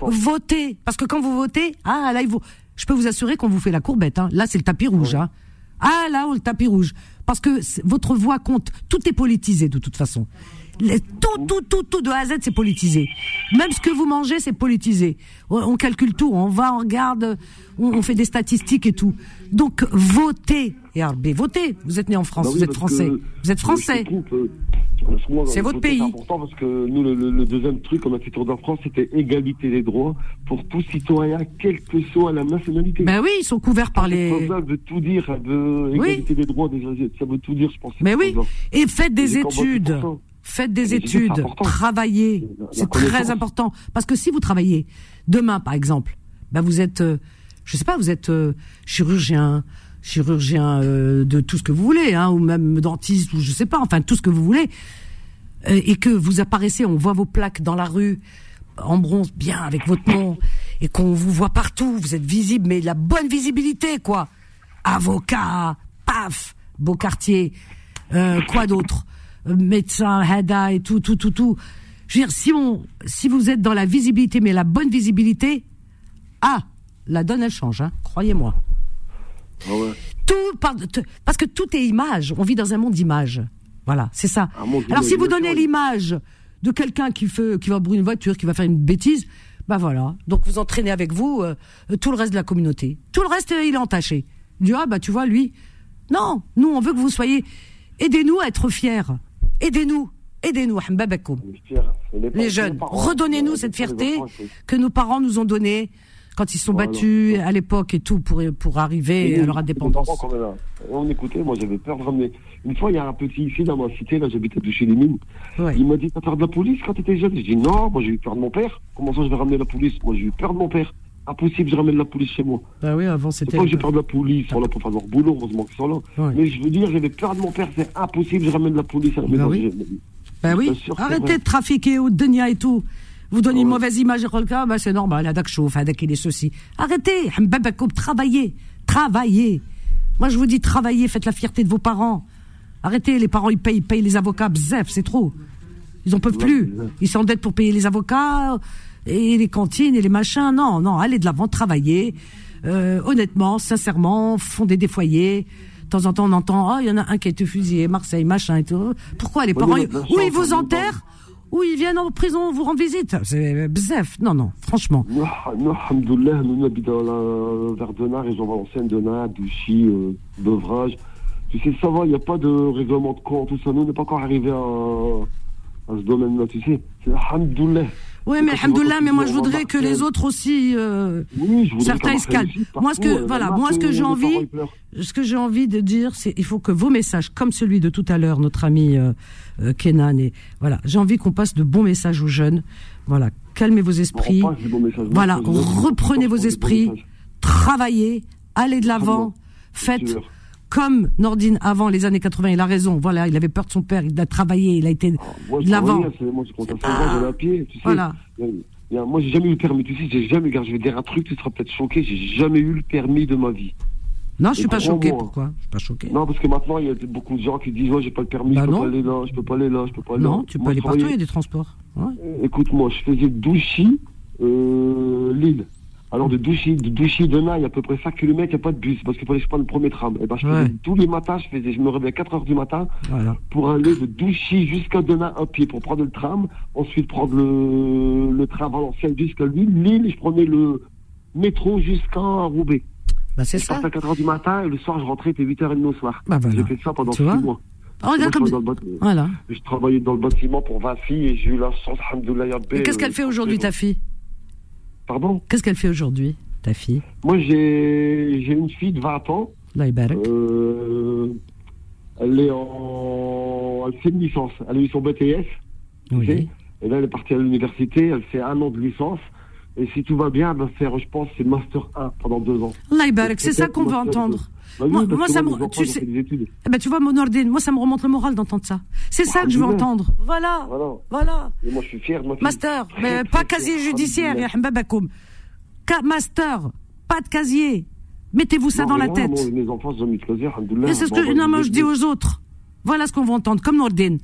Votez. Parce que quand vous votez, ah là, il je peux vous assurer qu'on vous fait la courbette. Hein. Là, c'est le tapis rouge. Hein. Ah là, le tapis rouge. Parce que votre voix compte. Tout est politisé de toute façon. Tout, tout, tout, tout de A à Z, c'est politisé. Même ce que vous mangez, c'est politisé. On calcule tout. On va, on regarde, on, fait des statistiques et tout. Donc, votez. Et RB, votez. Vous êtes né en France, bah vous êtes français. Vous êtes français. C'est votre pays. C'est important parce que nous, le, deuxième truc qu'on a fait tour de France, c'était égalité des droits pour tous citoyens, quelle que soit la nationalité. Ben oui, ils sont couverts par les. Ça veut tout dire, égalité des droits, ça veut tout dire, je pense. Mais oui, et faites des études. Faites des études, travaillez. C'est très important. Parce que si vous travaillez, demain par exemple, ben vous êtes, euh, je sais pas, vous êtes euh, chirurgien, chirurgien euh, de tout ce que vous voulez, hein, ou même dentiste, ou je sais pas, enfin tout ce que vous voulez, et que vous apparaissez, on voit vos plaques dans la rue en bronze bien avec votre nom, et qu'on vous voit partout, vous êtes visible, mais la bonne visibilité, quoi. Avocat, paf, beau quartier, quoi d'autre, médecin, hada et tout, tout, tout, tout. Je veux dire, si on, si vous êtes dans la visibilité, mais la bonne visibilité, ah, la donne elle change, hein, croyez-moi. Ah tout, parce que tout est image. On vit dans un monde d'image. Voilà, c'est ça. Alors si vous donnez l'image de quelqu'un qui fait, qui va brûler une voiture, qui va faire une bêtise, Bah voilà. Donc vous entraînez avec vous euh, tout le reste de la communauté. Tout le reste, il est entaché. Il dit ah bah tu vois lui. Non, nous on veut que vous soyez. Aidez-nous à être fiers. Aidez-nous. Aidez-nous, Les jeunes, redonnez-nous cette fierté que nos parents nous ont donnée quand ils sont battus à l'époque et tout pour, pour arriver à leur indépendance. On écoutait, moi j'avais peur de ramener. Une fois, il y a un petit fils dans ma cité, là j'habitais de chez les mines. Il m'a dit T'as peur de la police quand tu étais jeune? J'ai dit Non, moi j'ai eu peur de mon père. Comment ça je vais ramener la police? Moi j'ai eu peur de mon père. Impossible, je ramène la police chez moi. Bah oui, avant c'était. Moi j'ai peur de la police, ils sont là pour faire leur boulot, heureusement qu'ils sont là. Mais je veux dire, j'avais peur de mon père, c'est impossible, je ramène la police à la bah maison. Ben oui. Arrêtez de trafiquer au Denia et tout. Vous donnez une mauvaise image à cas, ben c'est normal. Hadak chouf, hadak il est ceci. Arrêtez. Travaillez. Travaillez. Moi, je vous dis, travaillez. Faites la fierté de vos parents. Arrêtez. Les parents, ils payent, ils payent les avocats. Bzef, c'est trop. Ils en peuvent plus. Ils s'endettent pour payer les avocats et les cantines et les machins. Non, non. Allez de l'avant, travaillez. Euh, honnêtement, sincèrement, fondez des foyers temps en temps, on entend, oh, il y en a un qui a été fusillé, Marseille, machin et tout. Pourquoi les parents, où ils vous enterrent, ou ils viennent en prison vous rendre visite C'est bzef. Non, non, franchement. Non, alhamdoulilah, nous habitons dans Verdena, région Valenciennes, Dena, Douchy, euh, Bevrage. Tu sais, ça va, il n'y a pas de règlement de compte, tout ça. Nous, on n'est pas encore arrivé à, à ce domaine-là, tu sais. C'est alhamdoulilah. Oui, mais alhamdoulilah, mais moi je voudrais que les autres aussi, euh, certains escalent. Moi ce que, voilà, moi ce que j'ai envie, ce que j'ai envie de dire, c'est il faut que vos messages, comme celui de tout à l'heure, notre ami euh, euh, Kenan, et voilà, j'ai envie qu'on passe de bons messages aux jeunes. Voilà, calmez vos esprits. Voilà, reprenez vos esprits, travaillez, allez de l'avant, faites comme Nordine avant les années 80, il a raison. Voilà, il avait peur de son père, il a travaillé, il a été ah, de l'avant. Moi, je pied, tu sais. Voilà. moi, j'ai jamais eu le permis. Tu sais, j'ai jamais, je vais dire un truc, tu seras peut-être choqué, j'ai jamais eu le permis de ma vie. Non, je suis pas choqué. Pourquoi? Je suis pas choqué. Non, parce que maintenant, il y a beaucoup de gens qui disent, oh, j'ai pas le permis, je bah peux pas aller là, je peux pas aller là, je peux pas aller là. Non, tu peux aller partout, il y a des transports. Écoute-moi, je faisais Douchy, euh, Lille. Alors de Douchy, de Douchy, de il y a à peu près 5 km, il n'y a pas de bus, parce qu'il fallait que je prenne le premier tram. Et eh ben, je faisais tous les matins, je faisais, je me réveillais à 4 heures du matin pour aller de Douchy jusqu'à Denain à pied, pour prendre le tram, ensuite prendre le, le train Valenciennes jusqu'à Lille, Lille, je prenais le métro jusqu'à Roubaix. Bah, c'est ça. à 4 heures du matin, et le soir, je rentrais, il était 8h30 au soir. Bah, voilà. J'ai fait ça pendant 6 mois. Oh, regarde comme... voilà. Je travaillais dans le bâtiment pour 20 filles et j'ai eu la chance, Et qu'est-ce qu'elle fait aujourd'hui, ta fille? Pardon Qu'est-ce qu'elle fait aujourd'hui ta fille Moi, j'ai une fille de 20 ans. Euh, elle est en. Elle fait une licence. Elle a eu son BTS. Oui. Et là, elle est partie à l'université. Elle fait un an de licence. Et si tout va bien, elle va faire, je pense, c'est Master 1 pendant deux ans. c'est ça qu'on veut entendre. Bah moi, ça me, tu sais, eh ben, tu vois, mon ordine, moi, ça me remonte le moral d'entendre ça. C'est ça que je veux entendre. Voilà. Voilà. Et moi, je suis fier de ma Master, mais pas casier judiciaire, master, pas de casier. Mettez-vous ça dans la tête. mes enfants ont mis casier, c'est ce que non, moi, je dis aux autres. Voilà ce qu'on va entendre, comme Nordin.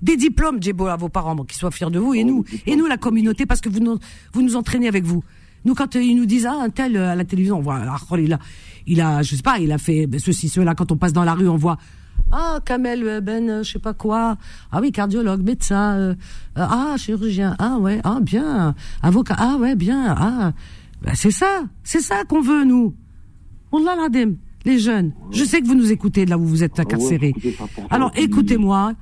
Des diplômes, Djebo, à vos parents, qu'ils soient fiers de vous, et nous, et nous, la communauté, parce que vous nous, vous nous entraînez avec vous. Nous, quand euh, ils nous disent, ah, un tel, euh, à la télévision, on voit, ah, oh, il a, il a, je sais pas, il a fait ben, ceci, cela, quand on passe dans la rue, on voit, ah, Kamel euh, Ben, je sais pas quoi. Ah oui, cardiologue, médecin. ah, chirurgien. Ah ouais, ah bien. Avocat. Ah ouais, bien. Ah, ben, c'est ça, c'est ça qu'on veut, nous. Wallah l'adem, les jeunes. Je sais que vous nous écoutez de là où vous êtes incarcérés. Alors écoutez-moi.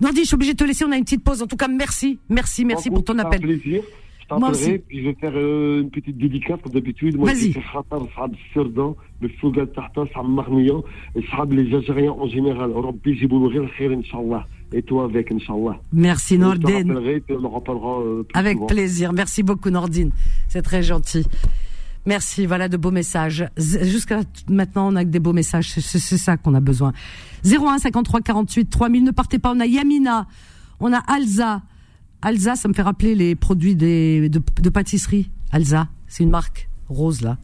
Nordi, je suis obligé de te laisser, on a une petite pause. En tout cas, merci, merci, merci pour ton appel. Je aussi. Puis je vais faire euh, une petite dédicace comme d'habitude. Moi, Vas-y. le Fouga Tahta, Sam Marmiyan, et Sahab les Algériens en général. Rabbi Jiboul Khair, Inch'Allah et toi avec, Inch'Allah. Merci Nordine. Euh, avec plaisir. Merci beaucoup Nordine. C'est très gentil. Merci, voilà de beaux messages. Jusqu'à maintenant, on a que des beaux messages. C'est ça qu'on a besoin. 01 53 48 3000. Ne partez pas. On a Yamina. On a Alza. Alza, ça me fait rappeler les produits des, de, de pâtisserie. Alza, c'est une marque rose là.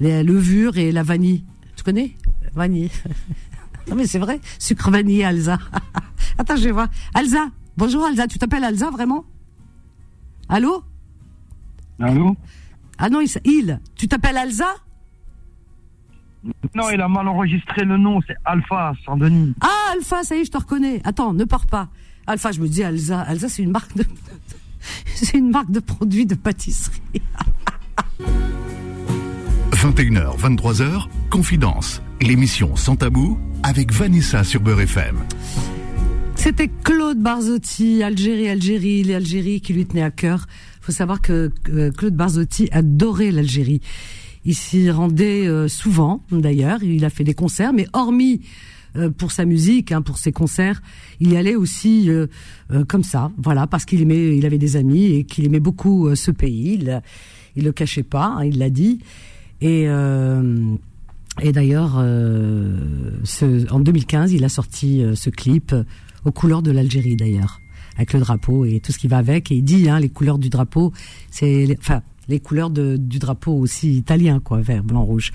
Les levures et la vanille. Tu connais? Vanille. non mais c'est vrai. Sucre vanille, Alza. Attends, je vais voir. Alza. Bonjour Alza. Tu t'appelles Alza vraiment? Allô? Allô? Ah non, il. Tu t'appelles Alza? Non, il a mal enregistré le nom. C'est Alpha, Saint-Denis. Ah, Alpha, ça y est, je te reconnais. Attends, ne pars pas. Alpha, je me dis Alza. Alza, c'est une marque de. c'est une marque de produits de pâtisserie. 21h, 23h, Confidence, l'émission Sans Tabou avec Vanessa sur Beurre FM. C'était Claude Barzotti, Algérie, Algérie, l'Algérie qui lui tenait à cœur. Il faut savoir que Claude Barzotti adorait l'Algérie. Il s'y rendait euh, souvent, d'ailleurs. Il a fait des concerts, mais hormis euh, pour sa musique, hein, pour ses concerts, il y allait aussi euh, comme ça, voilà, parce qu'il aimait, il avait des amis et qu'il aimait beaucoup ce pays. Il, il le cachait pas, hein, il l'a dit. Et d'ailleurs, en 2015, il a sorti ce clip aux couleurs de l'Algérie, d'ailleurs, avec le drapeau et tout ce qui va avec. Et il dit, hein, les couleurs du drapeau, c'est, enfin, les couleurs du drapeau aussi italien, quoi, vert, blanc, rouge.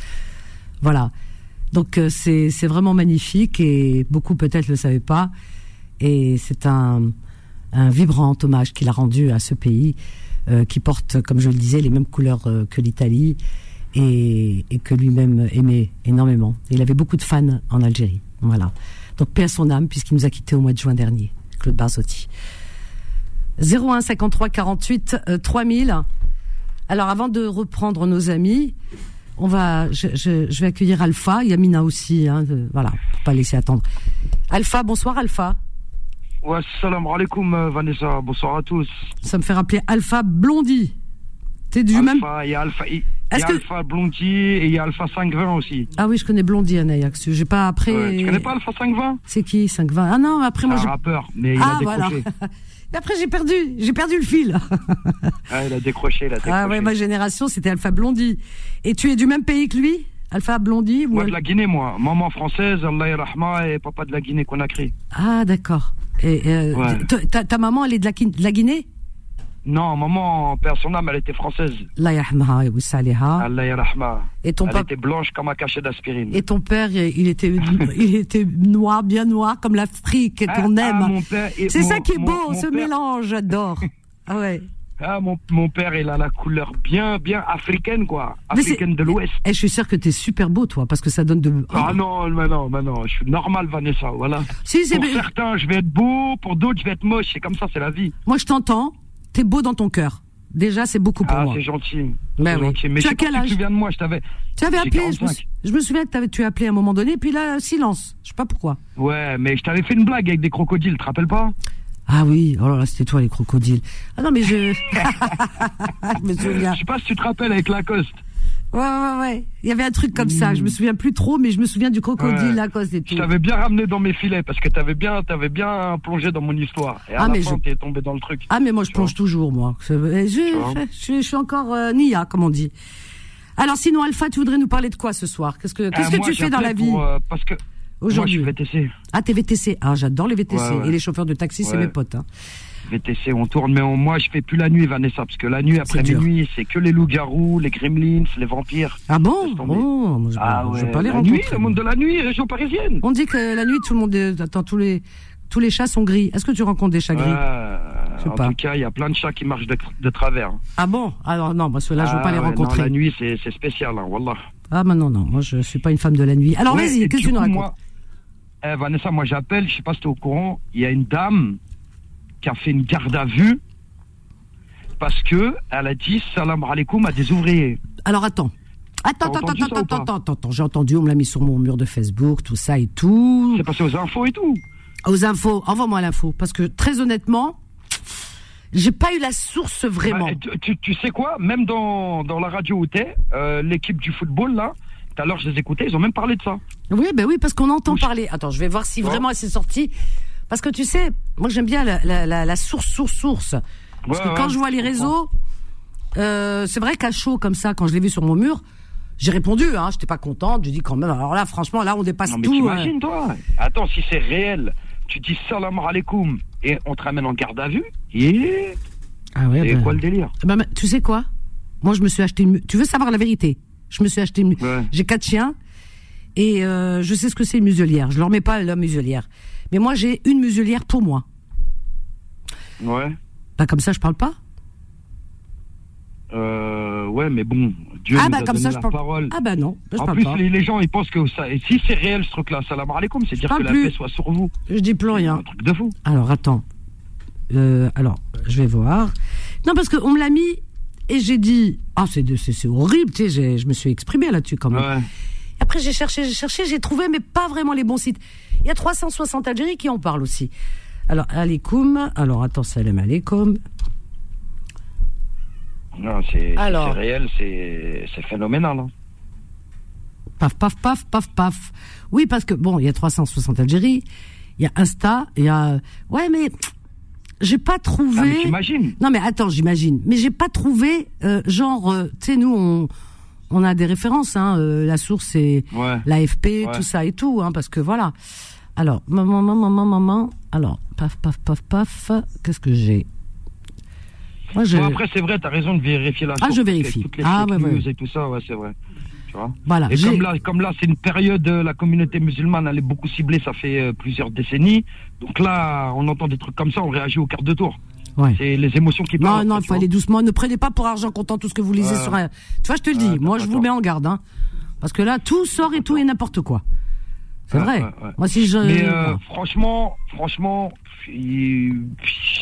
Voilà. Donc euh, c'est vraiment magnifique et beaucoup peut-être le savaient pas. Et c'est un vibrant hommage qu'il a rendu à ce pays euh, qui porte, comme je le disais, les mêmes couleurs euh, que l'Italie et, et que lui-même aimait énormément. il avait beaucoup de fans en Algérie. Voilà. Donc paix à son âme puisqu'il nous a quittés au mois de juin dernier, Claude Barzotti. 01 53 48 3000. Alors avant de reprendre nos amis, on va, je, je, vais accueillir Alpha, Yamina aussi, hein, voilà, pour pas laisser attendre. Alpha, bonsoir Alpha. Ouais, salam alaikum euh, Vanessa, bonsoir à tous. Ça me fait rappeler Alpha Blondie. T'es du même. Il y a Alpha, il y a Alpha Blondie et il y a Alpha 520 aussi. Ah oui, je connais Blondie, Anayax. J'ai pas après. Tu connais pas Alpha 520 C'est qui 520 Ah non, après moi. C'est un rappeur, mais il ah, a décroché. Voilà. Et après, j'ai perdu, j'ai perdu le fil. ah, il a décroché, il a décroché. Ah ouais, ma génération, c'était Alpha Blondie. Et tu es du même pays que lui Alpha Blondie Moi, de la Guinée, moi. Maman française, Allah rahma, et papa de la Guinée, Conakry. Ah, d'accord. Et euh, ta, ta, maman, elle est de la, de la Guinée? Non, maman, père son âme, elle était française. Allah Et ton Elle était blanche comme un cachet d'aspirine. Et ton père, il était, il était noir, bien noir, comme l'Afrique ah, qu'on ah, aime. C'est ça qui est beau, ce mélange, j'adore. ah ouais. Ah, mon, mon, père, il a la couleur bien, bien africaine, quoi. Africaine de l'Ouest. Et eh, je suis sûr que t'es super beau, toi, parce que ça donne de. Ah non, mais non, mais non, je suis normal, Vanessa, voilà. Si, pour certains, je vais être beau, pour d'autres, je vais être moche. C'est comme ça, c'est la vie. Moi, je t'entends t'es beau dans ton cœur. Déjà, c'est beaucoup pour ah, moi. c'est gentil. Ben gentil. Mais tu as quel âge Tu viens de moi, je t'avais. Tu avais appelé. Je me, souviens que avais, tu as appelé à un moment donné, puis là, silence. Je sais pas pourquoi. Ouais, mais je t'avais fait une blague avec des crocodiles, tu te rappelles pas? Ah oui, oh là là, c'était toi les crocodiles. Ah non, mais je. je me souviens. Je sais pas si tu te rappelles avec Lacoste. Ouais, ouais, ouais. Il y avait un truc comme ça. Je me souviens plus trop, mais je me souviens du crocodile à cause des. Je t'avais bien ramené dans mes filets parce que t'avais bien, t'avais bien plongé dans mon histoire. Et à ah, la fin, je... t'es tombé dans le truc. Ah, mais moi, je plonge toujours, moi. Je, je, suis encore euh, Nia, comme on dit. Alors, sinon, Alpha, tu voudrais nous parler de quoi ce soir? Qu'est-ce que, qu'est-ce euh, que tu fais dans la vie? euh, Parce que aujourd'hui, moi, je suis VTC. Ah, t'es VTC. Ah, j'adore les VTC. Et les chauffeurs de taxi, c'est mes potes. Hein. VTC, on tourne, mais moi je fais plus la nuit, Vanessa, parce que la nuit après minuit, c'est que les loups-garous, les gremlins, les vampires. Ah bon oh, je, Ah ouais. pas les la nuit, le monde de la nuit, région parisienne. On dit que la nuit, tout le monde, est... attends, tous les tous les chats sont gris. Est-ce que tu rencontres des chats gris euh, En pas. tout cas, il y a plein de chats qui marchent de, travers. Ah bon Alors non, parce que là, je veux pas ah les rencontrer. la nuit, c'est spécial, hein, wallah. Ah bah non, non, moi je suis pas une femme de la nuit. Alors vas-y, qu'est-ce que tu nous racontes moi, eh, Vanessa, moi j'appelle, je sais pas si tu es au courant, il y a une dame qui a fait une garde à vue parce que elle a dit salam alaikum à des ouvriers. Alors attends. Attends, attends, attends, attends, attends, attends, j'ai entendu, on me l'a mis sur mon mur de Facebook, tout ça et tout. C'est passé aux infos et tout. Aux infos, envoie-moi l'info, parce que très honnêtement, j'ai pas eu la source vraiment. Bah, tu, tu, sais quoi? Même dans, dans la radio où t'es, euh, l'équipe du football là, tout à l'heure je les écoutais, ils ont même parlé de ça. Oui, ben oui, parce qu'on entend parler. Attends, je vais voir si vraiment elle s'est sortie. Parce que tu sais, moi j'aime bien la, la, la, source, source, source. Parce que quand je vois les réseaux, euh, c'est vrai qu'à chaud comme ça, quand je l'ai vu sur mon mur, j'ai répondu, hein, j'étais pas contente, je dis quand même, alors là, franchement, là, on dépasse non, mais tout. T'imagines, toi? Attends, si c'est réel, tu dis salam alaikum et on te ramène en garde à vue, et... Ah ouais, Et ben... quoi le délire? Ben, Tu sais quoi? Moi, je me suis acheté une... Tu veux savoir la vérité? Je me suis acheté une... J'ai quatre chiens, et euh, je sais ce que c'est une muselière. Je leur mets pas la muselière. Mais moi, j'ai une muselière pour moi. Ouais. Bah, comme ça, je parle pas. Euh, ouais, mais bon, Dieu ah, nous bah, a comme donné ça, la parole. Ah bah non, je en plus, Les, gens, ils pensent que ça. Et si c'est réel ce truc-là, salam alaikum, c'est dire que la paix soit sur vous. Je dis plus rien. Un truc de fou. Alors attends. Euh, alors, je vais voir. Non, parce qu'on me l'a mis et j'ai dit, ah, c'est, c'est, horrible, tu sais, je me suis exprimé là-dessus quand même. Après, j'ai cherché, j'ai cherché, j'ai trouvé, mais pas vraiment les bons sites. Il y a 360 Algérie qui en parlent aussi. Alors, alaikum, alors attends, salam alaikum. Non, c'est réel, c'est phénoménal. Hein. Paf, paf, paf, paf, paf. Oui, parce que, bon, il y a 360 Algérie, il y a Insta, il y a... Ouais, mais j'ai pas trouvé... Ah, mais Non, mais attends, j'imagine. Mais j'ai pas trouvé, euh, genre, euh, tu sais, nous, on, on a des références, hein, euh, la source, c'est l'AFP, tout ça et tout, hein, parce que voilà. Alors, maman, maman, maman, maman, alors, paf, paf, paf, paf, qu'est-ce que j'ai? Moi, je... après, c'est vrai, tu as raison de vérifier la Ah, je vérifie. ah, ouais, ouais. et tout ça, ouais, c'est vrai. Tu vois? Voilà, et comme là, comme là, c'est une période, euh, la communauté musulmane, elle est beaucoup ciblée, ça fait euh, plusieurs décennies. Donc là, on entend des trucs comme ça, on réagit au quart de tour. Ouais. C'est les émotions qui parlent. Non, non, il faut aller doucement. Ne prenez pas pour argent comptant tout ce que vous lisez sur un. Tu vois, je te le dis. Moi, je vous mets en garde, hein. Parce que là, tout sort et tout et n'importe quoi. C'est vrai. Moi, si je. Mais euh, franchement, franchement, je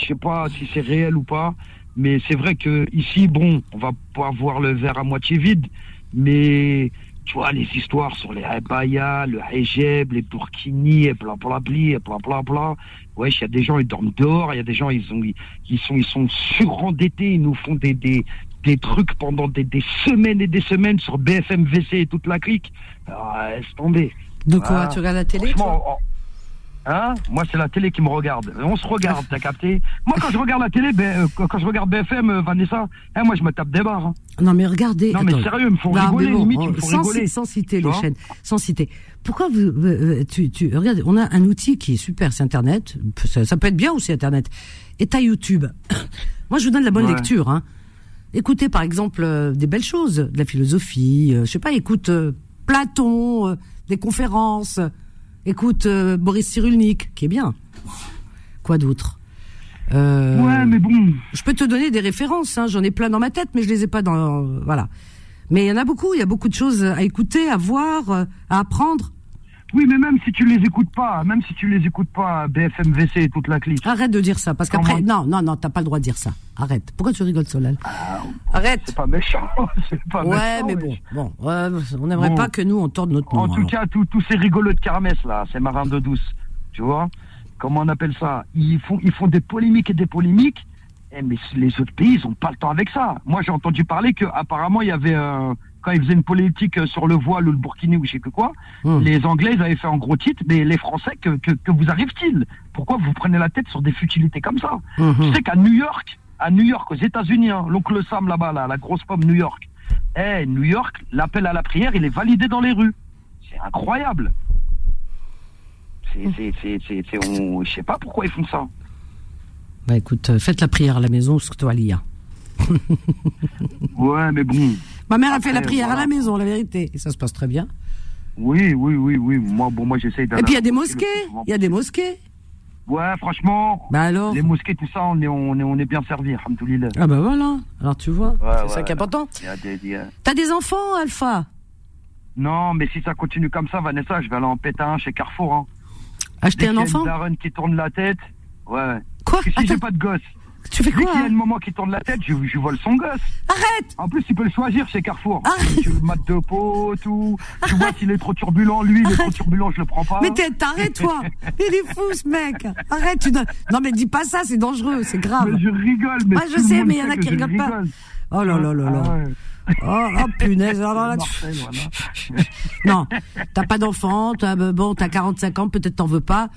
sais pas si c'est réel ou pas. Mais c'est vrai que ici, bon, on va pas voir le verre à moitié vide, mais tu vois, les histoires sur les Abaya, le hijab, les burkinis, et bla bla bla, et bla bla bla. Ouais, il y a des gens, ils dorment dehors, il y a des gens, ils, ont, ils, sont, ils sont surendettés, ils nous font des, des, des trucs pendant des, des semaines et des semaines sur BFM VC et toute la clique. Alors, laisse tomber. De quoi Tu regardes la télé toi? Hein Moi, c'est la télé qui me regarde. On se regarde, t'as capté Moi, quand je regarde la télé, ben, euh, quand je regarde BFM, euh, Vanessa, hein, moi, je me tape des barres. Hein. Non, mais regardez. Non, mais sérieux, ils me font rigoler, limite, ils me font sans, rigoler. Sans citer les chaînes, sans citer. Pourquoi vous, euh, tu, tu, regarde, on a un outil qui est super, c'est Internet. Ça, peut être bien aussi, Internet. Et t'as YouTube. moi, je vous donne la bonne lecture, hein. Écoutez, par exemple, des belles choses, de la philosophie, je sais pas, écoute Platon, des conférences, Écoute, euh, Boris Cyrulnik, qui est bien. Quoi d'autre? Euh, Ouais, mais bon. Je peux te donner des références, hein, j'en ai plein dans ma tête, mais je les ai pas dans. voilà. Mais il y en a beaucoup, il y a beaucoup de choses à écouter, à voir, euh, à apprendre. Oui, mais même si tu les écoutes pas, même si tu les écoutes pas, BFM VC et toute la clique. Arrête de dire ça, parce qu'après, non, non, non, t'as pas le droit de dire ça. Arrête. Pourquoi tu rigoles, Solal ah, Arrête. C'est pas méchant. Pas ouais, mais bon, bon, on n'aimerait pas que nous on torde notre nom. En tout cas, tous ces rigolos de kermesse là, ces marins de douce, tu vois Comment on appelle ça? Ils font, ils font des polémiques et des polémiques. Eh, mais les autres pays, ils ont pas le temps avec ça. Moi, j'ai entendu parler que apparemment il y avait un quand ils faisaient une politique euh, sur le voile ou le burkini ou je sais que quoi, hmm. les Anglais ils avaient fait un gros titre, mais les Français, que, que, que vous arrive-t-il? Pourquoi vous prenez la tête sur des futilités comme ça? Hmm. Tu sais qu'à New York, à New York, aux États-Unis, hein, l'oncle Sam là-bas, là, la grosse pomme New York, eh, New York, l'appel à la prière, il est validé dans les rues. C'est incroyable. C'est, c'est, c'est, c'est, je sais pas pourquoi ils font ça. Bah écoute, euh, faites la prière à la maison, ce que toi, Lia. ouais, mais bon. Ma mère a fait la prière à la maison, la vérité. Et ça se passe très bien. Oui, oui, oui, oui. Moi, bon, moi, j'essaye Et puis, il y a des mosquées. Il y a des mosquées. Ouais, franchement. Bah alors Les mosquées, tout ça, on est, on est, on est bien servi, Ah bah voilà. Alors, tu vois. c'est ça qui est important. T'as des enfants, Alpha? Non, mais si ça continue comme ça, Vanessa, je vais aller en pétain chez Carrefour. Hein. Acheter un enfant? Une qui tourne la tête. Ouais. Quoi? Si j'ai pas de gosse. Tu fais quoi Dès qu'il y a un moment qui tourne la tête, je, je vole son gosse. Arrête En plus, il peut le choisir chez Carrefour. Tu le mat de peau, tout. Tu vois s'il est trop turbulent, lui, il est trop turbulent, je le prends pas. Mais t'arrête, toi Il est fou, ce mec Arrête, tu Non, mais dis pas ça, c'est dangereux, c'est grave. Mais je rigole, mais. Moi, je sais, mais il y en a qui rigolent pas. Oh là là là là. Ah oh, oh, punaise, alors là, tu... non, t'as pas d'enfant, t'as, bon, t'as 45 ans, peut-être t'en veux pas.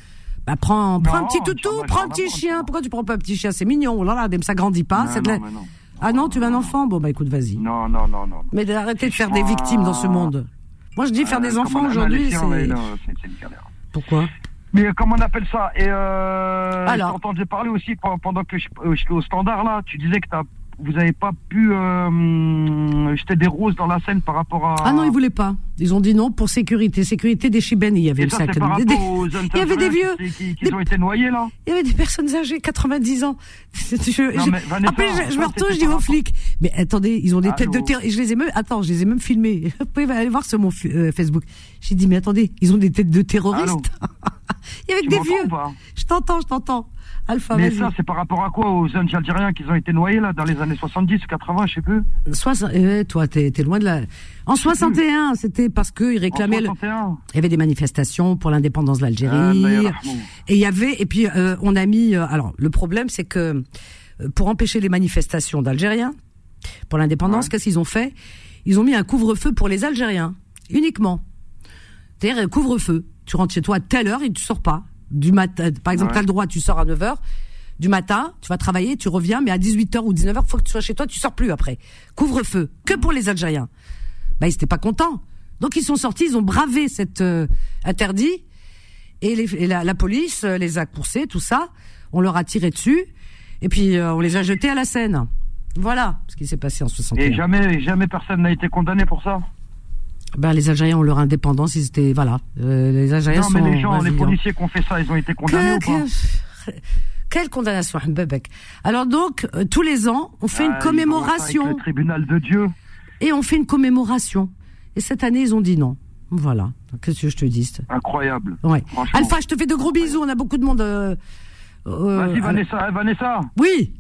Bah, prends, prends un petit toutou, prends un petit chien. Pourquoi tu prends pas un petit chien? C'est mignon. Oh là là, ça grandit pas. Ah non, tu veux un enfant? Bon, bah écoute, vas-y. Non, non, non, non. Mais d'arrêter de faire des victimes dans ce monde. Moi, je dis faire des enfants aujourd'hui, c'est. Pourquoi? Mais comment on appelle ça Et euh, Alors, entendu parler aussi pendant que euh, j'étais au standard là. Tu disais que tu as vous n'avez pas pu euh, jeter des roses dans la scène par rapport à. Ah non, ils voulaient pas. Ils ont dit non pour sécurité. Sécurité des chibènes. Il y avait ça, ça par des, Il y avait des vieux. Qui, ont été noyés, là. Il y avait des personnes âgées, 90 ans. Je, après, je, me retourne, je dis aux flics. Mais attendez, ils ont des têtes de terre. Et je les ai même, attends, je les ai même filmés. Vous pouvez aller voir sur mon euh, Facebook. J'ai dit, mais attendez, ils ont des têtes de terroristes. il y avait des vieux. Je t'entends, je t'entends. Alpha, Mais ça, c'est par rapport à quoi Aux jeunes algériens qui ont été noyés, là, dans les années 70 ou 80, je sais plus eh, Toi, t'es es loin de la... En 61, c'était parce qu'ils réclamaient... Le... Il y avait des manifestations pour l'indépendance de l'Algérie. Ah, et il y avait... Et puis, euh, on a mis... Euh, alors, le problème, c'est que euh, pour empêcher les manifestations d'Algériens, pour l'indépendance, qu'est-ce qu'ils ont fait? Ils ont mis un couvre-feu pour les Algériens, uniquement. C'est-à-dire couvre-feu. Tu rentres chez toi à telle heure et tu sors pas. Du matin, par exemple, tu as le droit, tu sors à 9h. Du matin, tu vas travailler, tu reviens, mais à 18h ou 19h, faut que tu sois chez toi, tu sors plus après. Couvre-feu. Que pour les Algériens. Bah, ils étaient pas contents. Donc, ils sont sortis, ils ont bravé cet euh, interdit. Et, les, la, police euh, les a coursés, tout ça. On leur a tiré dessus. Et puis, euh, on les a jetés à la Seine. Voilà ce qui s'est passé en 61. Et jamais, jamais personne n'a été condamné pour ça? Ben, les Algériens ont leur indépendance, ils étaient voilà. Euh, les Algériens non, mais les gens, les policiers qui ont fait ça, ils ont été condamnés ou pas Quelle condamnation, Bebek. Alors donc, euh, tous les ans, on fait une ah, commémoration. le tribunal de Dieu. Et on fait une commémoration. Et cette année, ils ont dit non. Voilà. Qu'est-ce que je te dis Incroyable. Ouais. Alpha, je te fais de gros bisous. On a beaucoup de monde. Euh, Vas-y, Vanessa. Vanessa. Oui.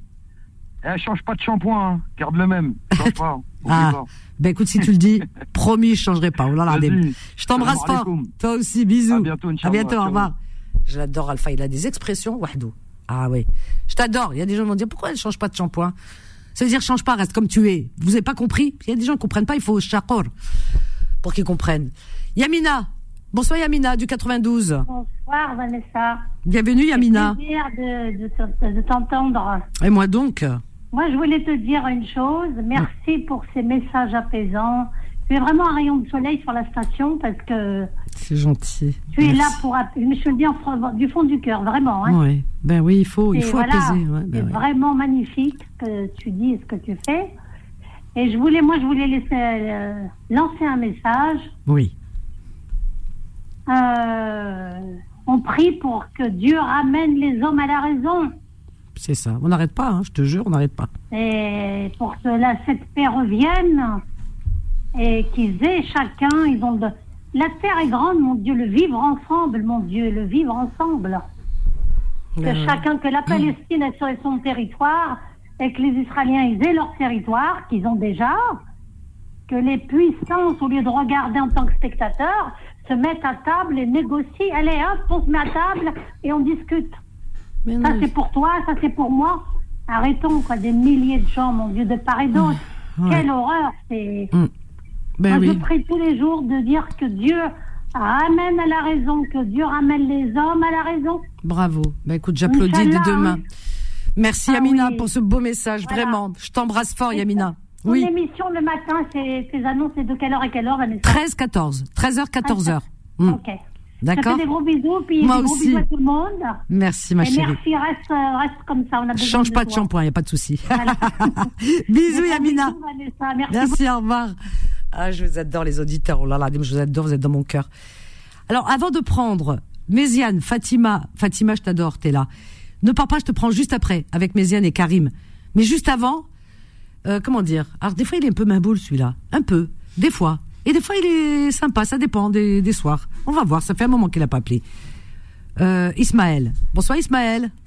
Elle change pas de shampoing. Hein. Garde le même. Change pas. Ah. Ben écoute, si tu le dis, promis, je changerai pas. Oh là là, je t'embrasse pas. Toi aussi, bisous. À bientôt, À bientôt, au revoir. Je l'adore, Alpha. Il a des expressions, wahdou. Ah oui. Je t'adore. Il y a des gens qui vont dire, pourquoi elle change pas de shampoing? Ça veut dire, change pas, reste comme tu es. Vous avez pas compris? Il y a des gens qui comprennent pas, il faut chakor pour qu'ils comprennent. Yamina. Bonsoir Yamina du 92. Bonsoir Vanessa. Bienvenue Yamina. plaisir de, de t'entendre. Et moi donc? Moi, je voulais te dire une chose. Merci pour ces messages apaisants. Tu es vraiment un rayon de soleil sur la station parce que. C'est gentil. Tu es là pour. Je me le dis en, du fond du cœur, vraiment. Hein. Oui. Ben oui, il faut, il faut apaiser. Ben c'est vraiment magnifique que tu dis et ce que tu fais. Et je voulais, moi, je voulais laisser euh, lancer un message. Oui. Euh, on prie pour que Dieu ramène les hommes à la raison. C'est ça. On n'arrête pas, hein, je te jure, on n'arrête pas. Et pour que la, cette paix revienne et qu'ils aient chacun, ils ont de... La terre est grande, mon Dieu, le vivre ensemble, mon Dieu, le vivre ensemble. Que ben chacun, que la Palestine ait sur son territoire et que les Israéliens ils aient leur territoire, qu'ils ont déjà. Que les puissances, au lieu de regarder en tant que spectateurs, se mettent à table et négocient. Allez, hop, on se met à table et on discute ça c'est pour toi, ça c'est pour moi. Arrêtons, quoi, des milliers de gens, mon Dieu, de part et d'autre. Quelle horreur, c'est. Mm. Ben moi, je prie tous les jours de dire que Dieu ramène à la raison, que Dieu ramène les hommes à la raison. Bravo. Ben écoute, j'applaudis de deux mains. Merci ah Yamina pour ce beau message, vraiment. Je t'embrasse fort, Yamina. oui. émission le matin, ces annonces, c'est de quelle heure à quelle heure, Vanessa? 13, 14. 13h, 14h. Ok. D'accord. des gros bisous, puis Moi des gros bisous à tout le monde. Merci, ma chérie. Merci, reste, euh, reste comme ça. On a Change pas de, shampoing, il n'y a pas de souci. bisous, Yamina. merci, merci au revoir. Ah, je vous adore, les auditeurs. Oh là là, je vous adore, vous êtes dans mon cœur. Alors, avant de prendre Méziane, Fatima, Fatima, je t'adore, t'es là. Ne pars pas, je te prends juste après, avec Méziane et Karim. Mais juste avant, euh, comment dire? Alors, des fois, il est un peu main boule, celui-là. Un peu. Des fois. Et des fois, il est sympa, ça dépend des, des soirs. On va voir, ça fait un moment qu'il n'a pas appelé. Euh, Ismaël. Bonsoir Ismaël.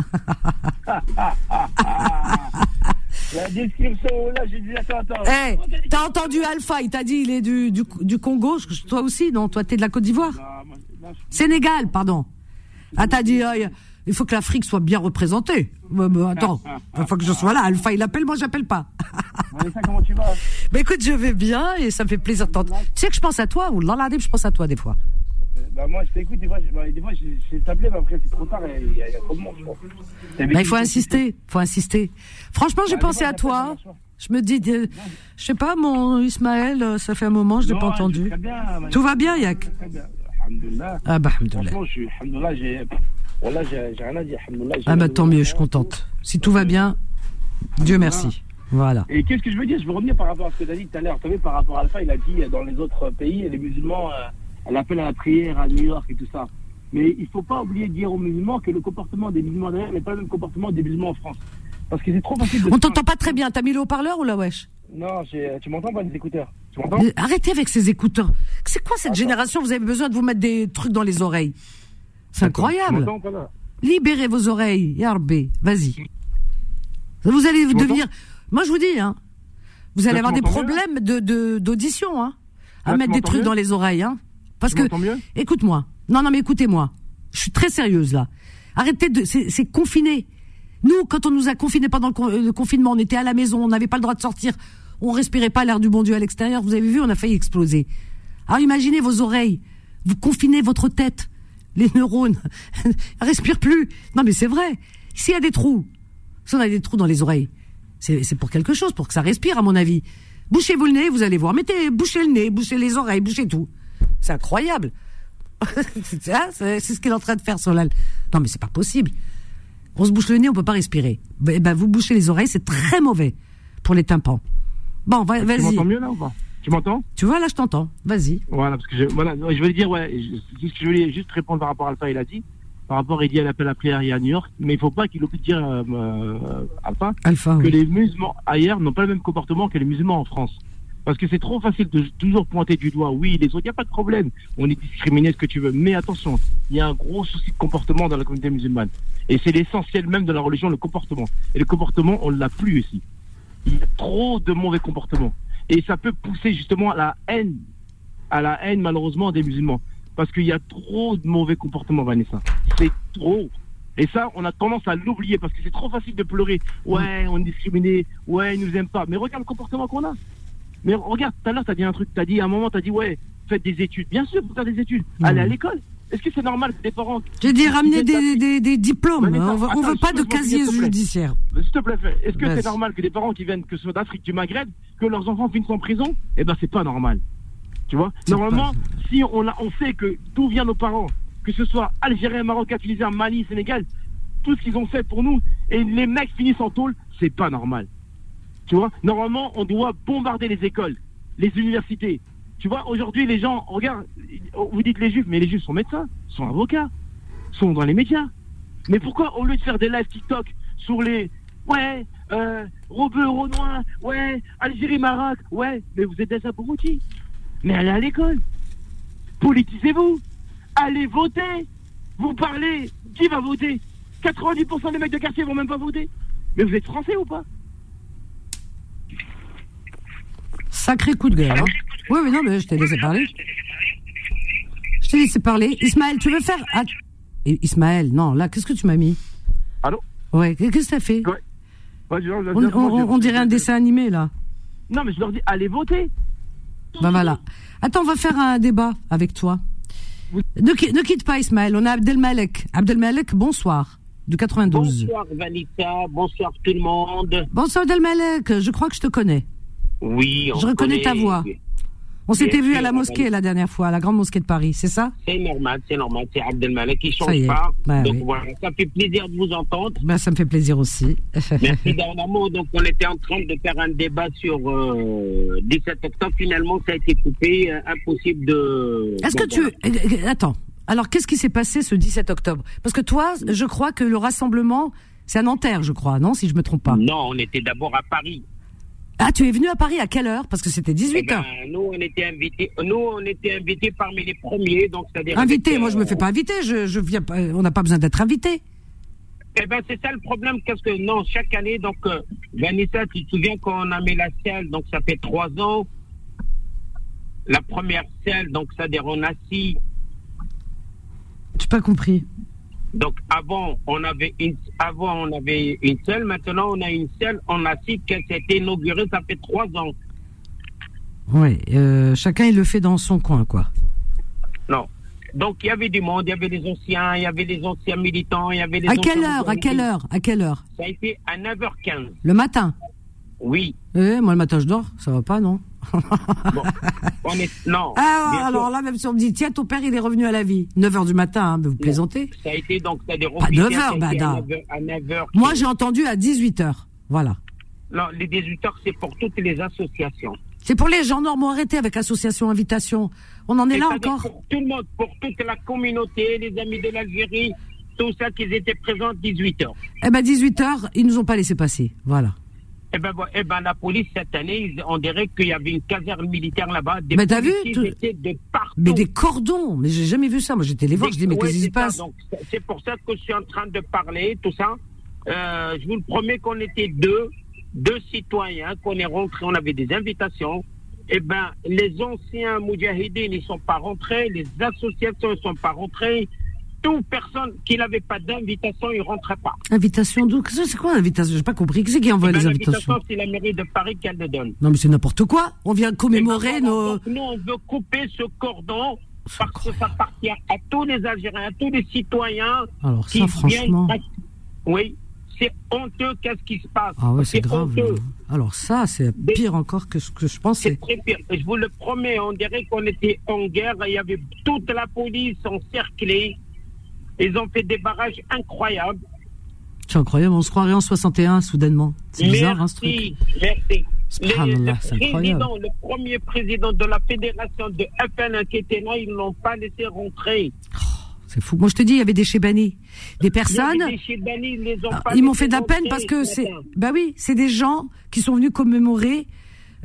La description, là, j'ai dit, attends, attends. Hey, eh, t'as entendu Alpha, il t'a dit, il est du, du, du, Congo, toi aussi, non? Toi, t'es de la Côte d'Ivoire? Sénégal, pardon. Ah, t'as dit, il faut que l'Afrique soit bien représentée. attends, il faut que je sois là. Alpha, il appelle, moi, j'appelle pas. comment tu vas? Bah, écoute, je vais bien et ça me fait plaisir de t'entendre. Tu sais que je pense à toi, ou là, je pense à toi des fois. Bah, moi, je t'écoute, des fois, bah, des fois mais après, c'est trop tard, il y, a trop de monde, bah, il faut insister, faut insister. Franchement, j'ai pensé à toi. Je me dis, je sais pas, mon Ismaël, euh, ça fait un moment, je l'ai pas entendu. Tout va bien, Yak Ah bah, j'ai rien à dire, Ah bah, tant mieux, je suis contente. Si tout va bien, Dieu merci. Voilà. Et qu'est-ce que je veux dire? Je veux revenir par rapport à ce que tu as dit tout à l'heure. Tu par rapport à Alpha, il a dit euh, dans les autres pays, les musulmans, euh, elle appelle à la prière à New York et tout ça. Mais il ne faut pas oublier de dire aux musulmans que le comportement des musulmans derrière n'est pas le même comportement des musulmans en France. Parce que c'est trop facile de. On t'entend pas très bien. T'as mis le haut-parleur ou la wesh? Non, tu m'entends pas les écouteurs? Tu m'entends? Arrêtez avec ces écouteurs. C'est quoi cette génération? Vous avez besoin de vous mettre des trucs dans les oreilles C'est incroyable. Libérez vos oreilles, Yarbé, vas-y. Vous allez devenir. Moi, je vous dis, hein, vous allez avoir des problèmes de d'audition, hein, à mettre des trucs dans les oreilles, hein, parce que. Écoute-moi. Non, non, mais écoutez-moi. Je suis très sérieuse là. Arrêtez de. C'est confiné. Nous, quand on nous a confinés pendant le, confinement, on était à la maison, on n'avait pas le droit de sortir, on respirait pas l'air du bon Dieu à l'extérieur. Vous avez vu, on a failli exploser. Alors imaginez vos oreilles. Vous confinez votre tête, les neurones, respirent plus. Non, mais c'est vrai. S'il y a des trous, si on a des trous dans les oreilles, c'est pour quelque chose, pour que ça respire, à mon avis. Bouchez-vous le nez, vous allez voir. Mettez, bouchez le nez, bouchez les oreilles, bouchez tout. C'est incroyable. c'est ce qu'il est en train de faire, Solal. Non, mais c'est pas possible. On se bouche le nez, on peut pas respirer. Eh ben, vous bouchez les oreilles, c'est très mauvais pour les tympans. Bon, vas-y. Tu m'entends mieux là ou pas? Tu m'entends? Tu vois, là, je t'entends. Vas-y. Voilà, parce que je, voilà, je voulais dire, ouais, je, je voulais juste répondre par rapport à Alpha, il a dit par rapport, il dit à l'appel à prière à New York, mais il faut pas qu'il oublie de dire euh, euh Alpha, Alpha, que les musulmans ailleurs n'ont pas le même comportement que les musulmans en France. Parce que c'est trop facile de toujours pointer du doigt. Oui, les autres, il n'y a pas de problème. On est discriminé, ce que tu veux. Mais attention, il y a un gros souci de comportement dans la communauté musulmane. Et c'est l'essentiel même de la religion, le comportement. Et le comportement, on l'a plus ici. Il y a trop de mauvais comportements. Et ça peut pousser justement à la haine, à la haine malheureusement des musulmans. Parce qu'il y a trop de mauvais comportements, Vanessa. C'est trop. Et ça, on a tendance à l'oublier parce que c'est trop facile de pleurer. Ouais, on est discriminé. Ouais, ils nous aiment pas. Mais regarde le comportement qu'on a. Mais regarde, tout à l'heure, tu as dit un truc. Tu as dit, à un moment, tu as dit, ouais, faites des études. Bien sûr, faut faire des études. Allez à l'école. Est-ce que c'est normal que des parents. J'ai dit ramener des, des, diplômes. on veut, on veut pas de casier judiciaire. S'il te plaît, est-ce que c'est normal que des parents qui viennent, que ce soit d'Afrique, du Maghreb, que leurs enfants finissent en prison? Eh ben, c'est pas normal. Tu vois? Normalement, si on, a, on sait que d'où viennent nos parents, que ce soit Algérien, Marocain, Tunisien, Mali, Sénégal, tout ce qu'ils ont fait pour nous, et les mecs finissent en tôle, c'est pas normal. Tu vois Normalement, on doit bombarder les écoles, les universités. Tu vois, aujourd'hui, les gens, regarde, vous dites les juifs, mais les juifs sont médecins, sont avocats, sont dans les médias. Mais pourquoi, au lieu de faire des lives TikTok sur les, ouais, euh, Robeux, Renoir, ouais, Algérie, Maroc, ouais, mais vous êtes des abrutis. Mais allez à l'école. Politisez-vous. Allez voter. Vous parlez. Qui va voter? 90% des mecs de quartier vont même pas voter. Mais vous êtes français ou pas? Sacré coup de gueule. Hein. Oui, mais non, mais je t'ai laissé parler. Je t'ai laissé parler. Ismaël, tu veux faire. Ah, Ismaël, non, là, qu'est-ce que tu m'as mis? Allô? Ouais, qu'est-ce que t'as fait? On, dirait un dessin animé, là. Non, mais je leur dis, allez voter. Ben voilà. Attends, on va faire un débat avec toi. Ne, quitte pas Ismaël, on a Abdelmalek. Abdelmalek, bonsoir. Du 92. Bonsoir Vanessa, bonsoir tout le monde. Bonsoir Abdelmalek, je crois que je te connais. Oui, on Je reconnais ta voix. On s'était vu à la mosquée la dernière fois, à la grande mosquée de Paris, c'est ça? C'est normal, c'est normal, c'est Abdelmalek qui change pas. Bah donc voilà, ça fait plaisir de vous entendre. Ben, ça me fait plaisir aussi. Merci mot. Donc on était en train de faire un débat sur 17 euh, octobre. Finalement, ça a été coupé. Euh, impossible de. Est-ce que tu euh, attends Alors qu'est-ce qui s'est passé ce 17 octobre? Parce que toi, je crois que le rassemblement, c'est à Nanterre, je crois, non Si je me trompe pas? Non, on était d'abord à Paris. Ah, tu es venu à Paris à quelle heure? Parce que c'était 18 h eh nous, on était invités. Nous, on était invités parmi les premiers, donc c'est-à-dire. Invité Moi, je me fais pas inviter. Je, je viens. On n'a pas besoin d'être invité. Eh ben, c'est ça le problème, qu'est-ce que non, chaque année, donc euh, Vanessa, tu te souviens quand on a mis la selle, donc ça fait trois ans. La première selle, donc c'est-à-dire on a six. n'ai pas compris. Donc avant, on avait une, avant on avait une seule, maintenant on a une seule. On a six qui s'est inaugurée, ça fait trois ans. Oui, euh, chacun il le fait dans son coin, quoi. Non. Donc il y avait du monde, il y avait des anciens, il y avait des anciens militants, il y avait des. À quelle heure? À quelle heure? À quelle heure? Ça a été à 9h15. Le matin? Oui. Eh, moi le matin je dors, ça va pas, non? On est... Non. Ah, alors là, même si on me dit, tiens, ton père, il est revenu à la vie. 9h du matin, hein, vous plaisantez Ça a été donc, ça a des Pas 9h, bah, à 9h, Moi, j'ai entendu à 18h. Voilà. Non, les 18h, c'est pour toutes les associations. C'est pour les gens normaux. Arrêtez avec association, invitation. On en est là encore. Pour tout le monde, pour toute la communauté, les amis de l'Algérie, tout ça, qu'ils étaient présents 18h. Eh ben, 18h, ils nous ont pas laissé passer. Voilà. Eh ben, eh ben, la police, cette année, on dirait qu'il y avait une caserne militaire là-bas. Des Mais t'as vu de partout. Mais des cordons, mais j'ai jamais vu ça. Moi, j'étais les voir, je dis, mais qu'est-ce qui se passe? C'est pour ça que je suis en train de parler, tout ça. Euh, je vous le promets qu'on était deux, deux citoyens, qu'on est rentrés, on avait des invitations. Eh ben, les anciens Moudjahidines, ils sont pas rentrés, les associations ne sont pas rentrées, toute personne qui n'avait pas d'invitation, il ne rentrait pas. Invitation d'où C'est quoi l'invitation? Je n'ai pas compris. Qui c'est qui envoie eh ben, les invitations? c'est la mairie de Paris qui le donne. Non, mais c'est n'importe quoi. On vient commémorer nos. nous, on veut couper ce cordon parce que ça appartient à tous les Algériens, à tous les citoyens. Alors, ça, franchement. Oui, c'est honteux qu'est-ce qui se passe? Ah ouais, c'est grave. Alors ça, c'est pire encore que ce que je pensais. C'est très pire. Je vous le promets, on dirait qu'on était en guerre. Il y avait toute la police encerclée. Ils ont fait des barrages incroyables. C'est incroyable, on se croirait en 61 soudainement. C'est bizarre, hein, ce truc. Merci. le, président, le premier président de la fédération de FN qui était là, ils ne l'ont pas laissé rentrer. Oh, c'est fou. Moi, je te dis, il y avait des Chebani. Des personnes. Ah, ils, m'ont fait de la peine parce que c'est. Bah oui, c'est des gens qui sont venus commémorer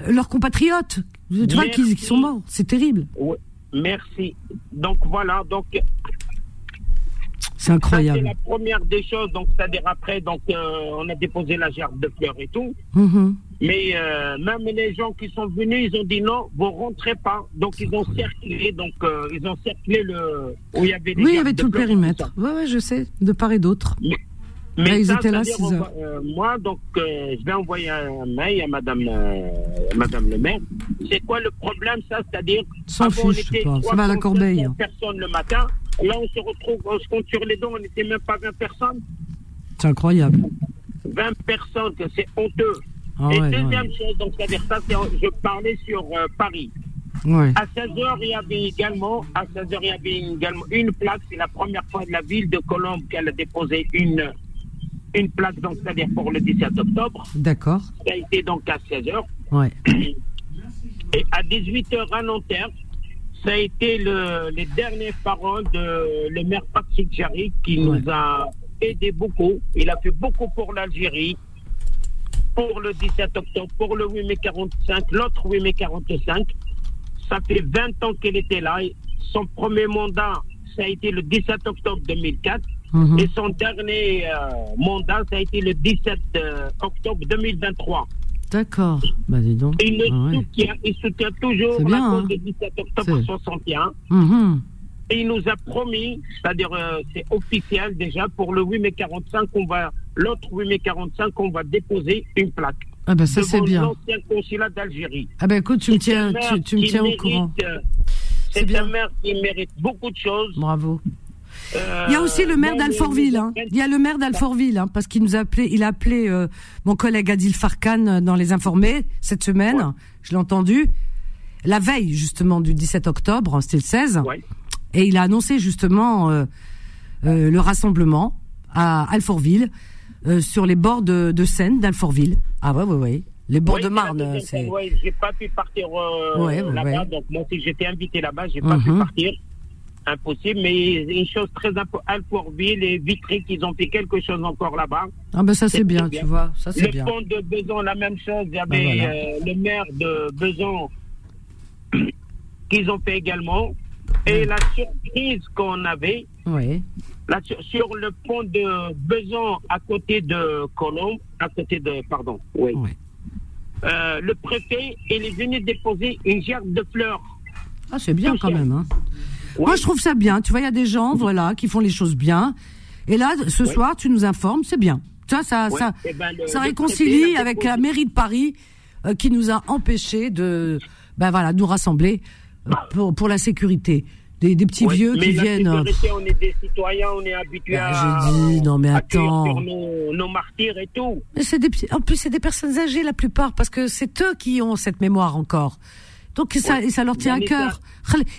euh, leurs compatriotes. Tu vois, qui, qui, sont morts. C'est terrible. Merci. Donc voilà. Donc c'est incroyable. C'est la première des choses. Donc, c'est-à-dire après, donc, euh, on a déposé la gerbe de fleurs et tout. Mm-hmm. Mais euh, même les gens qui sont venus, ils ont dit non, vous rentrez pas. Donc, ils ont cerclé. Donc, euh, ils ont cerclé le où il y avait. oui, il y avait tout le périmètre. Oui, ouais, je sais, de part et d'autre. Mais, ils étaient là 6 heures. moi, donc, je vais envoyer un mail à Madame, Madame le maire. C'est quoi le problème, ça? C'est-à-dire, s'en fiche, pas. ça va à la corbeille. Personne le matin. Là, on se retrouve, on se compte sur les dents, on n'était même pas 20 personnes. C'est incroyable. 20 personnes, c'est honteux. Ah et deuxième chose, donc c'est-à-dire ça, je parlais sur euh, Paris. À 16h, il y avait également, à 16h, il y avait également une plaque. C'est la première fois de la ville de Colombe qu'elle a déposé une, une plaque, donc c'est-à-dire pour le 17 octobre. D'accord. Ça a été donc à 16h. Ouais. Et à 18h à Nanterre, ça a été le, les dernières paroles de le maire Patrick Jarry qui nous a aidé beaucoup. Il a fait beaucoup pour l'Algérie, pour le 17 octobre, pour le 8 mai 45, l'autre 8 mai 45. Ça fait 20 ans qu'il était là. Son premier mandat, ça a été le 17 octobre 2004. Mhm. Et son dernier euh, mandat, ça a été le 17 euh, octobre 2023. D'accord. Bah, dis donc. Il, ah soutient, il soutient toujours la cause hein. du 17 octobre 61. Mhm. Et il nous a promis, c'est-à-dire euh, c'est officiel déjà, pour le 8 mai 45, on va, l'autre 8 mai 45, on va déposer une plaque. Ah ben ça c'est bien. l'ancien consulat d'Algérie. Ah ben écoute, tu me tiens, tu, me tiens au courant. Euh, c'est un maire qui mérite beaucoup de choses. Bravo. Euh, il y a aussi le maire d'Alfortville. Hein. Il y a le maire d'Alfortville, hein, parce qu'il nous a appelé, il a appelé euh, mon collègue Adil Farkan euh, dans les informés cette semaine. Je l'ai entendu la veille justement du 17 octobre, c'était le 16, et il a annoncé justement le rassemblement à Alfortville sur les bords de, de Seine d'Alfortville. Ah ouais, ouais, ouais. Les bords de Marne, c'est. Ouais, j'ai pas pu partir là-bas, donc moi si j'étais invité là-bas, j'ai pas pu mhm. partir impossible, mais une chose très importante, Alfortville et Vitry, qu'ils ont fait quelque chose encore là-bas. Ah ben ça c'est bien, tu vois, ça c'est bien. Le pont de Beson, la même chose, il y avait ben euh, le maire de Beson qu'ils ont fait également. Et la surprise qu'on avait, oui. sur le pont de Beson à côté de Colombe, à côté de, pardon, oui. Euh, le préfet, il est venu déposer une gerbe de fleurs. Ah, c'est bien quand même. Hein. Moi, je trouve ça bien. Tu vois, il y a des gens, voilà, qui font les choses bien. Et là, ce soir, tu nous informes, c'est bien. Ça, ça, ça, eh ben, ça réconcilie avec la mairie de Paris euh, qui nous a empêchés de, ben voilà, nous rassembler euh, pour, pour la sécurité. Des, des petits vieux qui viennent. Euh, on est des citoyens, on est habitués ben, à. J'ai dit, non mais attends. Sur nos, nos, martyrs et tout. Mais des, en plus, c'est des personnes âgées la plupart parce que c'est eux qui ont cette mémoire encore. Donc ça, ça leur tient à cœur.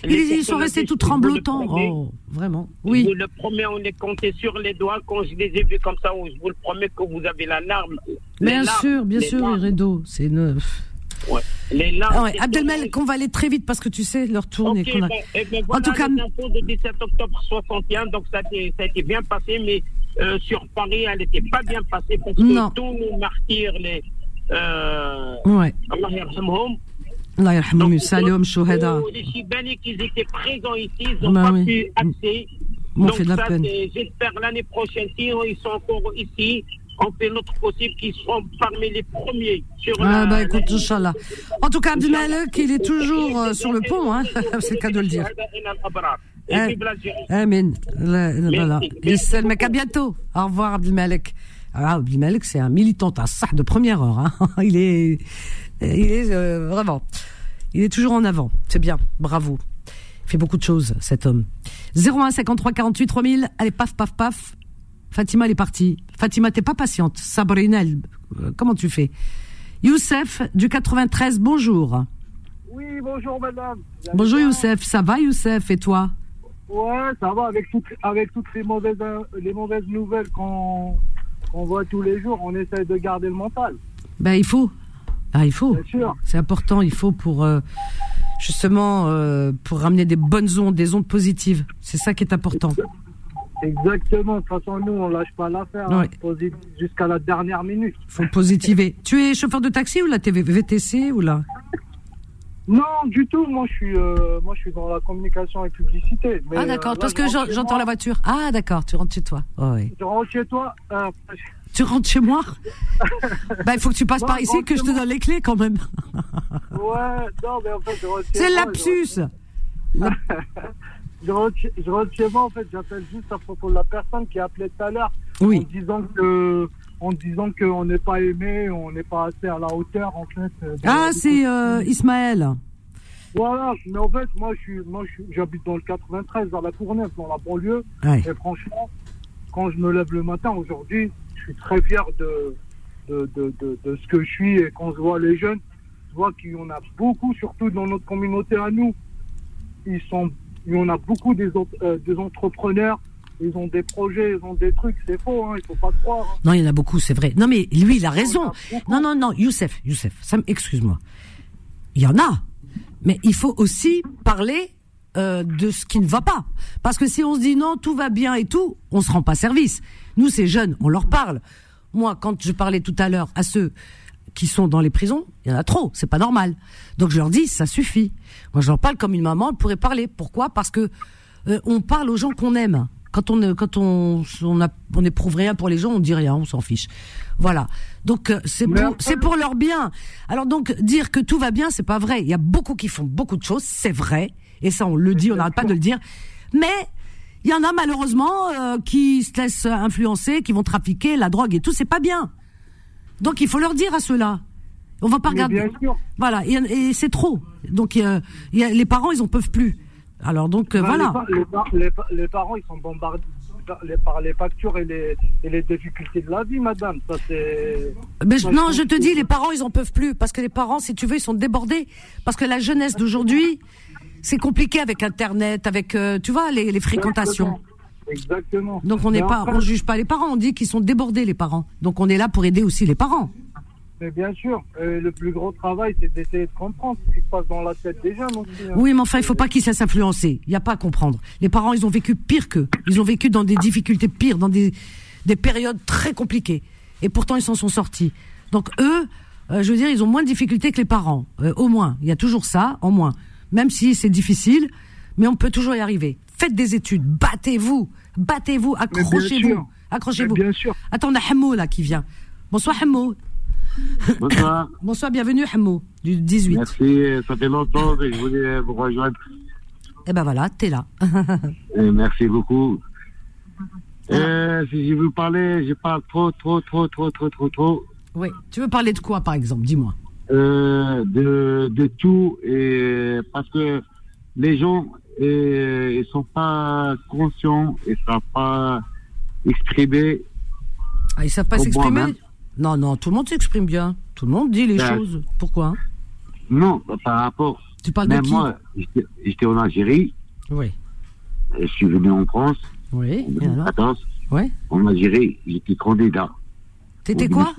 Ils, sont restés tout tremblotants. Oh, vraiment. Oui. Je vous le promets, on est compté sur les doigts. Quand je les ai vus comme ça, je vous le promets que vous avez la larme. Bien sûr, bien sûr, Redo. C'est neuf. Ouais. Les larmes. Ah ouais, Abdelmel, qu'on va aller très vite parce que tu sais, leur tourne. Okay, a... eh ben voilà en tout cas, les de 17 octobre 61, donc ça a été, ça a été bien passé, mais euh, sur Paris, elle n'était pas bien passée parce que tous nos martyrs, les. Euh, ouais. Allah Allah yarhamhum salam shuhada. Les Chibani qui étaient présents ici, ils n'ont bah, pas oui. pu accéder. Donc ça, j'espère l'année prochaine, si ils sont encore ici, on fait notre possible qu'ils seront parmi les premiers sur ah, la, bah écoute, Inch'Allah. En tout cas, Abdelmalek, il est toujours euh, sur le pont, hein. c'est le cas de le dire. Amen. Voilà. Mec, à bientôt. Au revoir, Abdelmalek. Ah, Abdelmalek, c'est un militant à ça de première heure. Hein. Il est, il est euh, vraiment, il est toujours en avant. C'est bien, bravo. Il fait beaucoup de choses, cet homme. 01 53 48 3000. Allez, paf, paf, paf. Fatima, elle est partie. Fatima, t'es pas patiente. Sabrina, euh, comment tu fais? Youssef, du 93, bonjour. Oui, bonjour madame. Bonjour Youssef, ça va Youssef? Et toi? Ouais, ça va avec toutes, avec toutes les mauvaises, les mauvaises nouvelles qu'on voit tous les jours, on essaie de garder le mental. Ben il faut, ah, il faut. C'est important, il faut pour euh, justement euh, pour ramener des bonnes ondes, des ondes positives. C'est ça qui est important. Exactement. De toute façon, nous, on lâche pas l'affaire. Hein. Jusqu'à la dernière minute. Il faut positiver. tu es chauffeur de taxi ou la TV VTC ou là? Non, du tout. Moi, je suis, euh, moi, je suis dans la communication et publicité. ah d'accord, parce que j'entends la voiture. Ah d'accord, tu rentres chez toi. Oh, Tu rentres chez toi. Tu rentres chez moi Bah, il faut que tu passes par ici, que je te donne les clés quand même. ouais, non, mais en fait, je rentre C'est lapsus je, rentre, je rentre chez moi, en fait, j'appelle juste à propos de la personne qui a appelé tout à l'heure. Oui. En disant que en disant qu'on n'est pas aimé, on n'est pas assez à la hauteur, en fait. Ah, c'est euh, Ismaël. Voilà, mais en fait, moi, je suis, moi, j'habite dans le 93, dans la Courneuve, dans la banlieue. Et franchement, quand je me lève le matin aujourd'hui, suis très fier de, de, de, de, ce que je suis et quand je vois les jeunes, je vois qu'il y en a beaucoup, surtout dans notre communauté à nous. Ils sont, il y en a beaucoup des, euh, des entrepreneurs, ils ont des projets, ils ont des trucs, c'est faux, hein, il faut pas croire. Hein. Non, il y en a beaucoup, c'est vrai. Non, mais lui, il a raison. Non, non, non, Youssef, Youssef, excuse-moi. Il y en a, mais il faut aussi parler euh, de ce qui ne va pas. Parce que si on se dit non, tout va bien et tout, on se rend pas service. Nous, ces jeunes, on leur parle. Moi, quand je parlais tout à l'heure à ceux qui sont dans les prisons, il y en a trop, c'est pas normal. Donc je leur dis, ça suffit. Moi, je leur parle comme une maman elle pourrait parler. Pourquoi? Parce que euh, on parle aux gens qu'on aime. Quand on quand on on, a, on éprouve rien pour les gens, on dit rien, on s'en fiche. Voilà. Donc euh, c'est pour c'est pour leur bien. Alors donc dire que tout va bien, c'est pas vrai. Il y a beaucoup qui font beaucoup de choses, c'est vrai. Et ça, on le dit, on n'arrête pas de le dire. Mais il y en a malheureusement euh, qui se laissent influencer, qui vont trafiquer la drogue et tout, c'est pas bien. Donc il faut leur dire à ceux-là. On va pas regarder. Voilà, et, c'est trop. Donc y a, les parents, ils en peuvent plus. Alors donc euh, voilà. Les, parents, ils sont bombardés par les factures et les, et les, difficultés de la vie, madame. Ça, c'est. non, je te dis, les parents, ils en peuvent plus. Parce que les parents, si tu veux, ils sont débordés. Parce que la jeunesse d'aujourd'hui, c'est compliqué avec Internet, avec, euh, tu vois, les, fréquentations. Exactement. Donc on n'est pas, on juge pas les parents, on dit qu'ils sont débordés les parents. Donc on est là pour aider aussi les parents. Mais bien sûr, euh, le plus gros travail, c'est d'essayer de comprendre ce qui se passe dans la tête des jeunes aussi. Hein. Oui, mais enfin, il faut pas qu'ils se laissent influencer. Il n'y a pas à comprendre. Les parents, ils ont vécu pire qu'eux. Ils ont vécu dans des difficultés pires, dans des, des périodes très compliquées. Et pourtant, ils s'en sont sortis. Donc eux, euh, je veux dire, ils ont moins de difficultés que les parents. au moins, il y a toujours ça, au moins même si c'est difficile, mais on peut toujours y arriver. Faites des études, battez-vous, battez-vous, accrochez-vous, accrochez-vous. Bien sûr. Attends, on a Hamou là qui vient. Bonsoir Hamou. Bonsoir. Bonsoir, bienvenue Hamou, du 18. Merci, ça fait longtemps que je voulais vous rejoindre. Eh ben voilà, t'es là. merci beaucoup. Euh, si je veux parler, je parle trop, trop, trop, trop, trop, trop, trop. Oui, tu veux parler de quoi par exemple? Dis-moi. Euh, de, de tout et parce que les gens et, ils sont pas conscients ils savent pas exprimer ah, ils savent pas s'exprimer non non tout le monde s'exprime bien. Tout le monde dit les ben, choses. Pourquoi? Non par rapport. Tu parles de qui? moi j'étais en Algérie. Oui. Je suis venu en France. Oui en ouais. en Algérie j'étais candidat. T'étais quoi?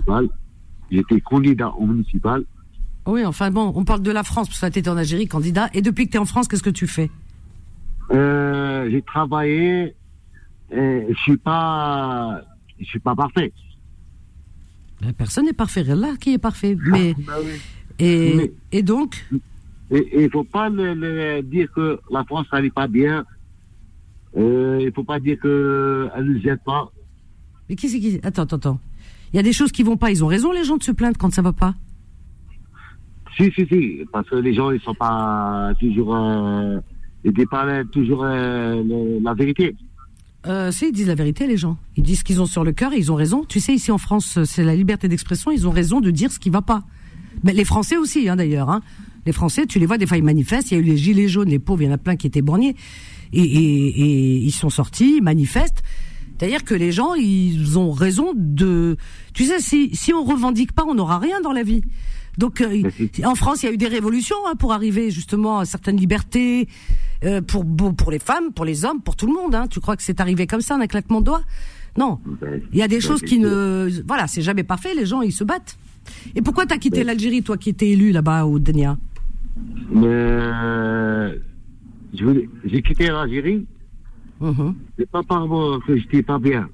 j'étais candidat au municipal oui, enfin bon, on parle de la France, parce que tu étais en Algérie, candidat. Et depuis que tu es en France, qu'est-ce que tu fais? Euh, J'ai travaillé. Et je suis pas, je suis pas parfait. Ben, personne n'est parfait. Là, qui est parfait. Mais, bah et, et donc? Et il faut pas le, dire que la France n'allait pas bien. Euh, il faut pas dire qu'elle ne nous aide pas. Mais qui c'est qui Attends, attends, attends. Il y a des choses qui vont pas. Ils ont raison, les gens, de se plaindre quand ça va pas. Si, si, si. Parce que les gens, ils sont pas toujours. Euh, ils pas toujours euh, la vérité. Euh, si, ils disent la vérité, les gens. Ils disent ce qu'ils ont sur le cœur et ils ont raison. Tu sais, ici en France, c'est la liberté d'expression. Ils ont raison de dire ce qui va pas. Mais les Français aussi, hein, d'ailleurs. Hein. Les Français, tu les vois, des fois, ils manifestent. Il y a eu les gilets jaunes, les pauvres, il y en a plein qui étaient borniers. Et, et, et ils sont sortis, ils manifestent. C'est-à-dire que les gens, ils ont raison de... Tu sais, si, si on revendique pas, on n'aura rien dans la vie. Donc, euh, en France, il y a eu des révolutions hein, pour arriver justement à certaines libertés euh, pour pour les femmes, pour les hommes, pour tout le monde. Hein. Tu crois que c'est arrivé comme ça, un claquement de doigts? Non. Ben, il y a des ben, choses qui ne... Voilà, c'est jamais parfait, les gens, ils se battent. Et pourquoi t'as quitté ben. l'Algérie, toi qui étais élu là-bas au Denia? Euh, J'ai quitté l'Algérie Uh-huh. C'est pas par moi que j'étais pas bien.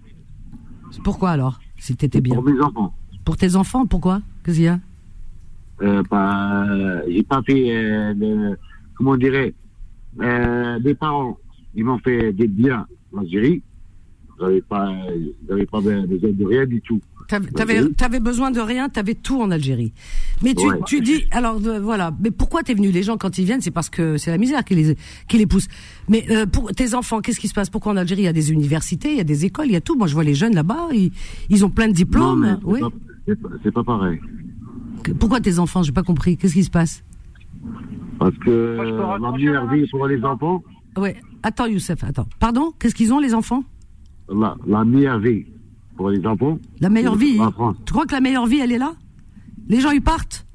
Pourquoi alors Si t'étais bien Pour mes enfants. Pour tes enfants, pourquoi? Qu'est-ce qu'il y a? Euh, bah, J'ai pas fait, euh, comment on dirait, euh, mes parents, ils m'ont fait des biens en Algérie. J'avais pas, j'avais pas besoin de rien du tout. T'avais, avais besoin de rien, t'avais tout en Algérie. Mais tu, tu dis, alors euh, voilà, mais pourquoi t'es venu Les gens quand ils viennent, c'est parce que c'est la misère qui les, qui les pousse. Mais euh, pour tes enfants, qu'est-ce qui se passe? Pourquoi en Algérie il y a des universités, il y a des écoles, il y a tout? Moi je vois les jeunes là-bas, ils, ils ont plein de diplômes. oui. C'est pas, pareil. Pourquoi tes enfants J'ai pas compris. Qu'est-ce qui se passe? Parce que la meilleure vie pour les enfants. Oui. Attends Youssef, attends. Pardon? Qu'est-ce qu'ils ont les enfants? La, la meilleure vie pour les enfants. La meilleure vie? Tu crois que la meilleure vie, elle est là? Les gens, ils partent?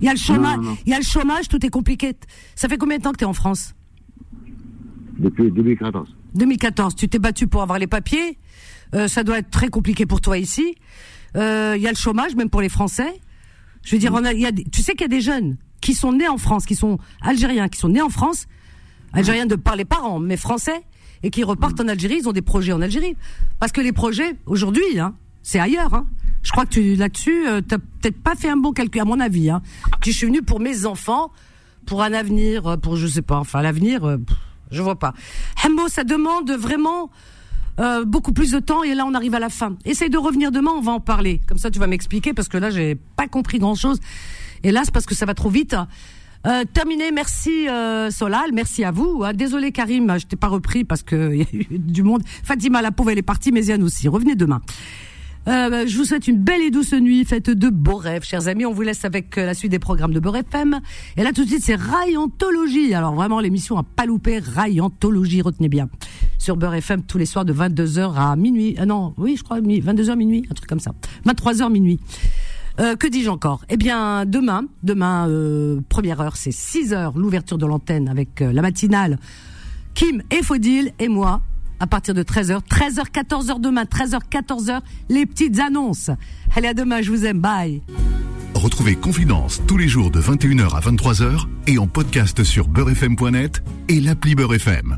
Il y, a le chômage, il y a le chômage, tout est compliqué. Ça fait combien de temps que tu es en France? Depuis 2014. 2014, tu t'es battu pour avoir les papiers. Euh, ça doit être très compliqué pour toi ici. Euh, il y a le chômage, même pour les Français. Je veux dire, on a, y a tu sais qu'il y a des jeunes qui sont nés en France, qui sont algériens, qui sont nés en France, algériens de par les parents, mais français, et qui repartent en Algérie, ils ont des projets en Algérie. Parce que les projets, aujourd'hui, hein, c'est ailleurs. Hein. Je crois que tu là-dessus, euh, t'as peut-être pas fait un bon calcul, à mon avis. Hein. je suis venu pour mes enfants, pour un avenir, euh, pour je sais pas, enfin l'avenir, euh, je vois pas. Hembo, ça demande vraiment euh, beaucoup plus de temps et là on arrive à la fin. Essaye de revenir demain, on va en parler. Comme ça tu vas m'expliquer parce que là j'ai pas compris grand chose. C'est parce que ça va trop vite. Euh, terminé, merci euh, Solal, merci à vous. Hein. Désolé Karim, je t'ai pas repris parce que y a eu du monde. Fatima, la pauvre, elle est partie, mais Yann aussi. Revenez demain. Euh, je vous souhaite une belle et douce nuit, faites de beaux rêves, chers amis. On vous laisse avec euh, la suite des programmes de Beurre FM. Et là, tout de suite, c'est Raïantologie. Alors vraiment, l'émission à pas louper, retenez bien. Sur Beurre FM, tous les soirs de 22h à minuit. Ah non, oui, je crois, 22h minuit, un truc comme ça. 23h minuit. Euh, que dis-je encore? Eh bien, demain, demain, euh, première heure, c'est 6 heures, l'ouverture de l'antenne avec euh, la matinale. Kim et Faudil et moi, à partir de 13h, 13h, 14h demain, 13h, 14h, les petites annonces. Allez, à demain, je vous aime, bye. Retrouvez Confidence tous les jours de 21h à 23h et en podcast sur beurrefm.net et l'appli Beurrefm.